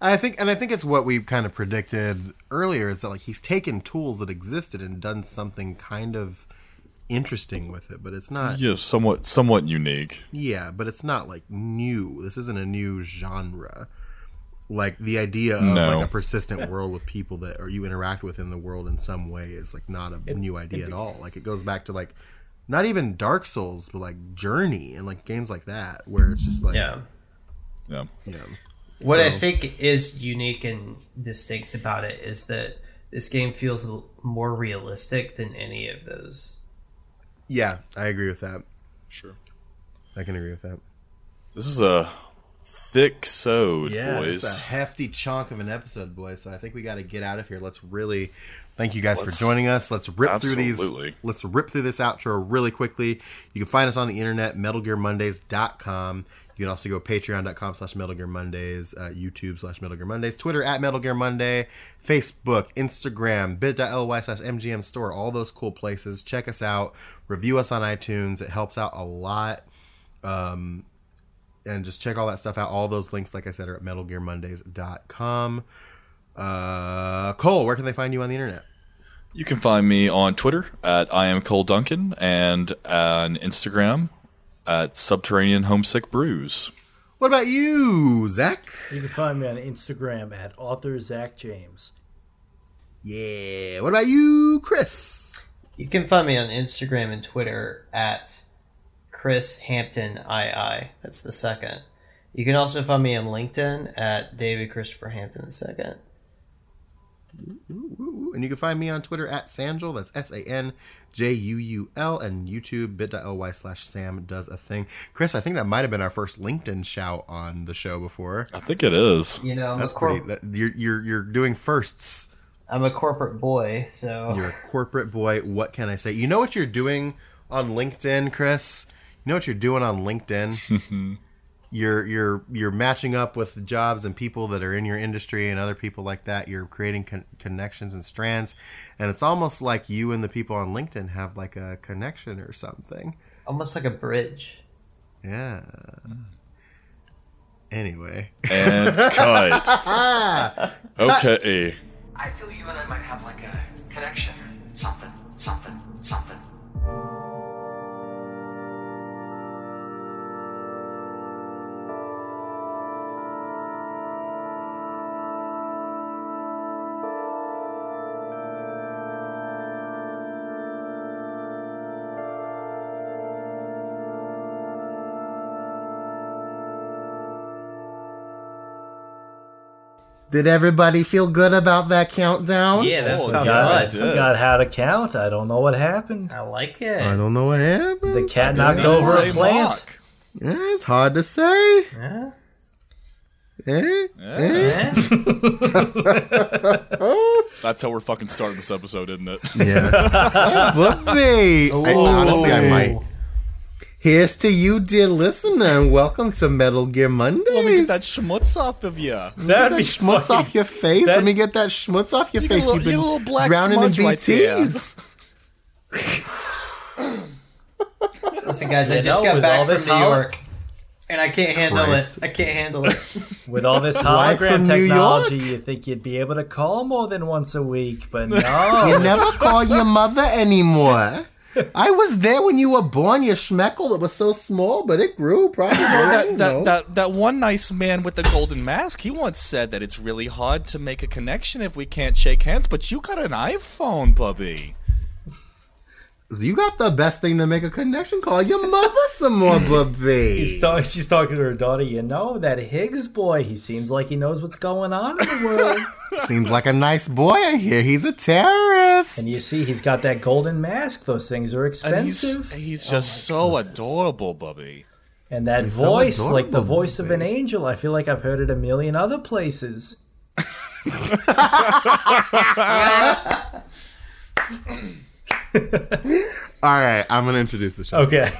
I think, and I think it's what we kind of predicted earlier is that like he's taken tools that existed and done something kind of interesting with it, but it's not. Yeah, somewhat somewhat unique. Yeah, but it's not like new. This isn't a new genre. Like the idea of No. like a persistent world with people that or you interact with in the world in some way is like not a new idea at all. Like it goes back to like not even Dark Souls, but like Journey and like games like that where it's just like yeah. Yeah. you know, What I think is unique and distinct about it is that this game feels more realistic than any of those. yeah, I agree with that. Sure. I can agree with that. This is a thick sewed, Yeah, boys. it's a hefty chunk of an episode, boys. So I think we got to get out of here. Let's really thank you guys Let's- for joining us. Let's rip through these. Let's rip through this outro really quickly. You can find us on the internet, MetalGearMondays.com. You can also go patreon.com slash Metal Gear Mondays, uh, YouTube slash Metal Gear Mondays, Twitter at Metal Gear Monday, Facebook, Instagram, bit.ly slash MGM store, all those cool places. Check us out. Review us on iTunes. It helps out a lot Um, and just check all that stuff out. All those links, like I said, are at metalgearmondays.com. Uh, Cole, where can they find you on the internet? You can find me on Twitter at I am Cole Duncan and on Instagram at Subterranean Homesick Brews. What about you, Zach? You can find me on Instagram at author Zach James. Yeah. What about you, Chris? You can find me on Instagram and Twitter at Chris Hampton II. That's the second. You can also find me on LinkedIn at David Christopher Hampton II. Ooh, And you can find me on Twitter at Sanjul. That's S A N J U U L. And YouTube, bit.ly slash Sam does a thing. Chris, I think that might have been our first LinkedIn shout on the show before. I think it is. You know, That's a, cor- pretty. That, you're, you're, you're doing firsts. I'm a corporate boy, so You're a corporate boy. What can I say? You know what you're doing on LinkedIn, Chris? You know what you're doing on LinkedIn? you're you're you're matching up with jobs and people that are in your industry and other people like that. You're creating con- connections and strands, and it's almost like you and the people on LinkedIn have like a connection or something. almost like a bridge. Yeah. Hmm. Anyway, And cut. Okay. I feel you and I might have like a connection. Or something, something, something. Did everybody feel good about that countdown? Yeah, that's Oh, felt yeah. I good. did. forgot how to count. I don't know what happened. I like it. I don't know what happened. The cat knocked over a plant. Yeah, it's hard to say. Yeah. Eh? Eh? That's how we're fucking starting this episode, isn't it? Yeah. Whoopee. I, honestly, I might. Here's to you, dear listener, and welcome to Metal Gear Mondays. Let me get that schmutz off of you. That'd be schmutz fucking- off your face. that- Let me get that schmutz off your You face. little- You've been you little black drowning in smudge right Listen, guys, I just got back from New York, and I can't handle Christ. it. I can't handle it. With all this hologram technology, you think you'd be able to call more than once a week, but no. You never call your mother anymore. I was there when you were born, you schmeckle. It was so small, but it grew probably. I. That, that that one nice man with the golden mask, he once said that it's really hard to make a connection if we can't shake hands, but you got an iPhone, puppy. You got the best thing to make a connection. Call your mother some more, baby. He's talk- she's talking to her daughter. You know that Higgs boy. He seems like he knows what's going on in the world. Seems like a nice boy. I hear he's a terrorist. and you see, he's got that golden mask. Those things are And he's expensive. he's oh just so adorable, Bubby. And that He's so voice, like the adorable, voice of an angel, I feel like I've heard it a million other places. All right, I'm gonna introduce the show. Okay.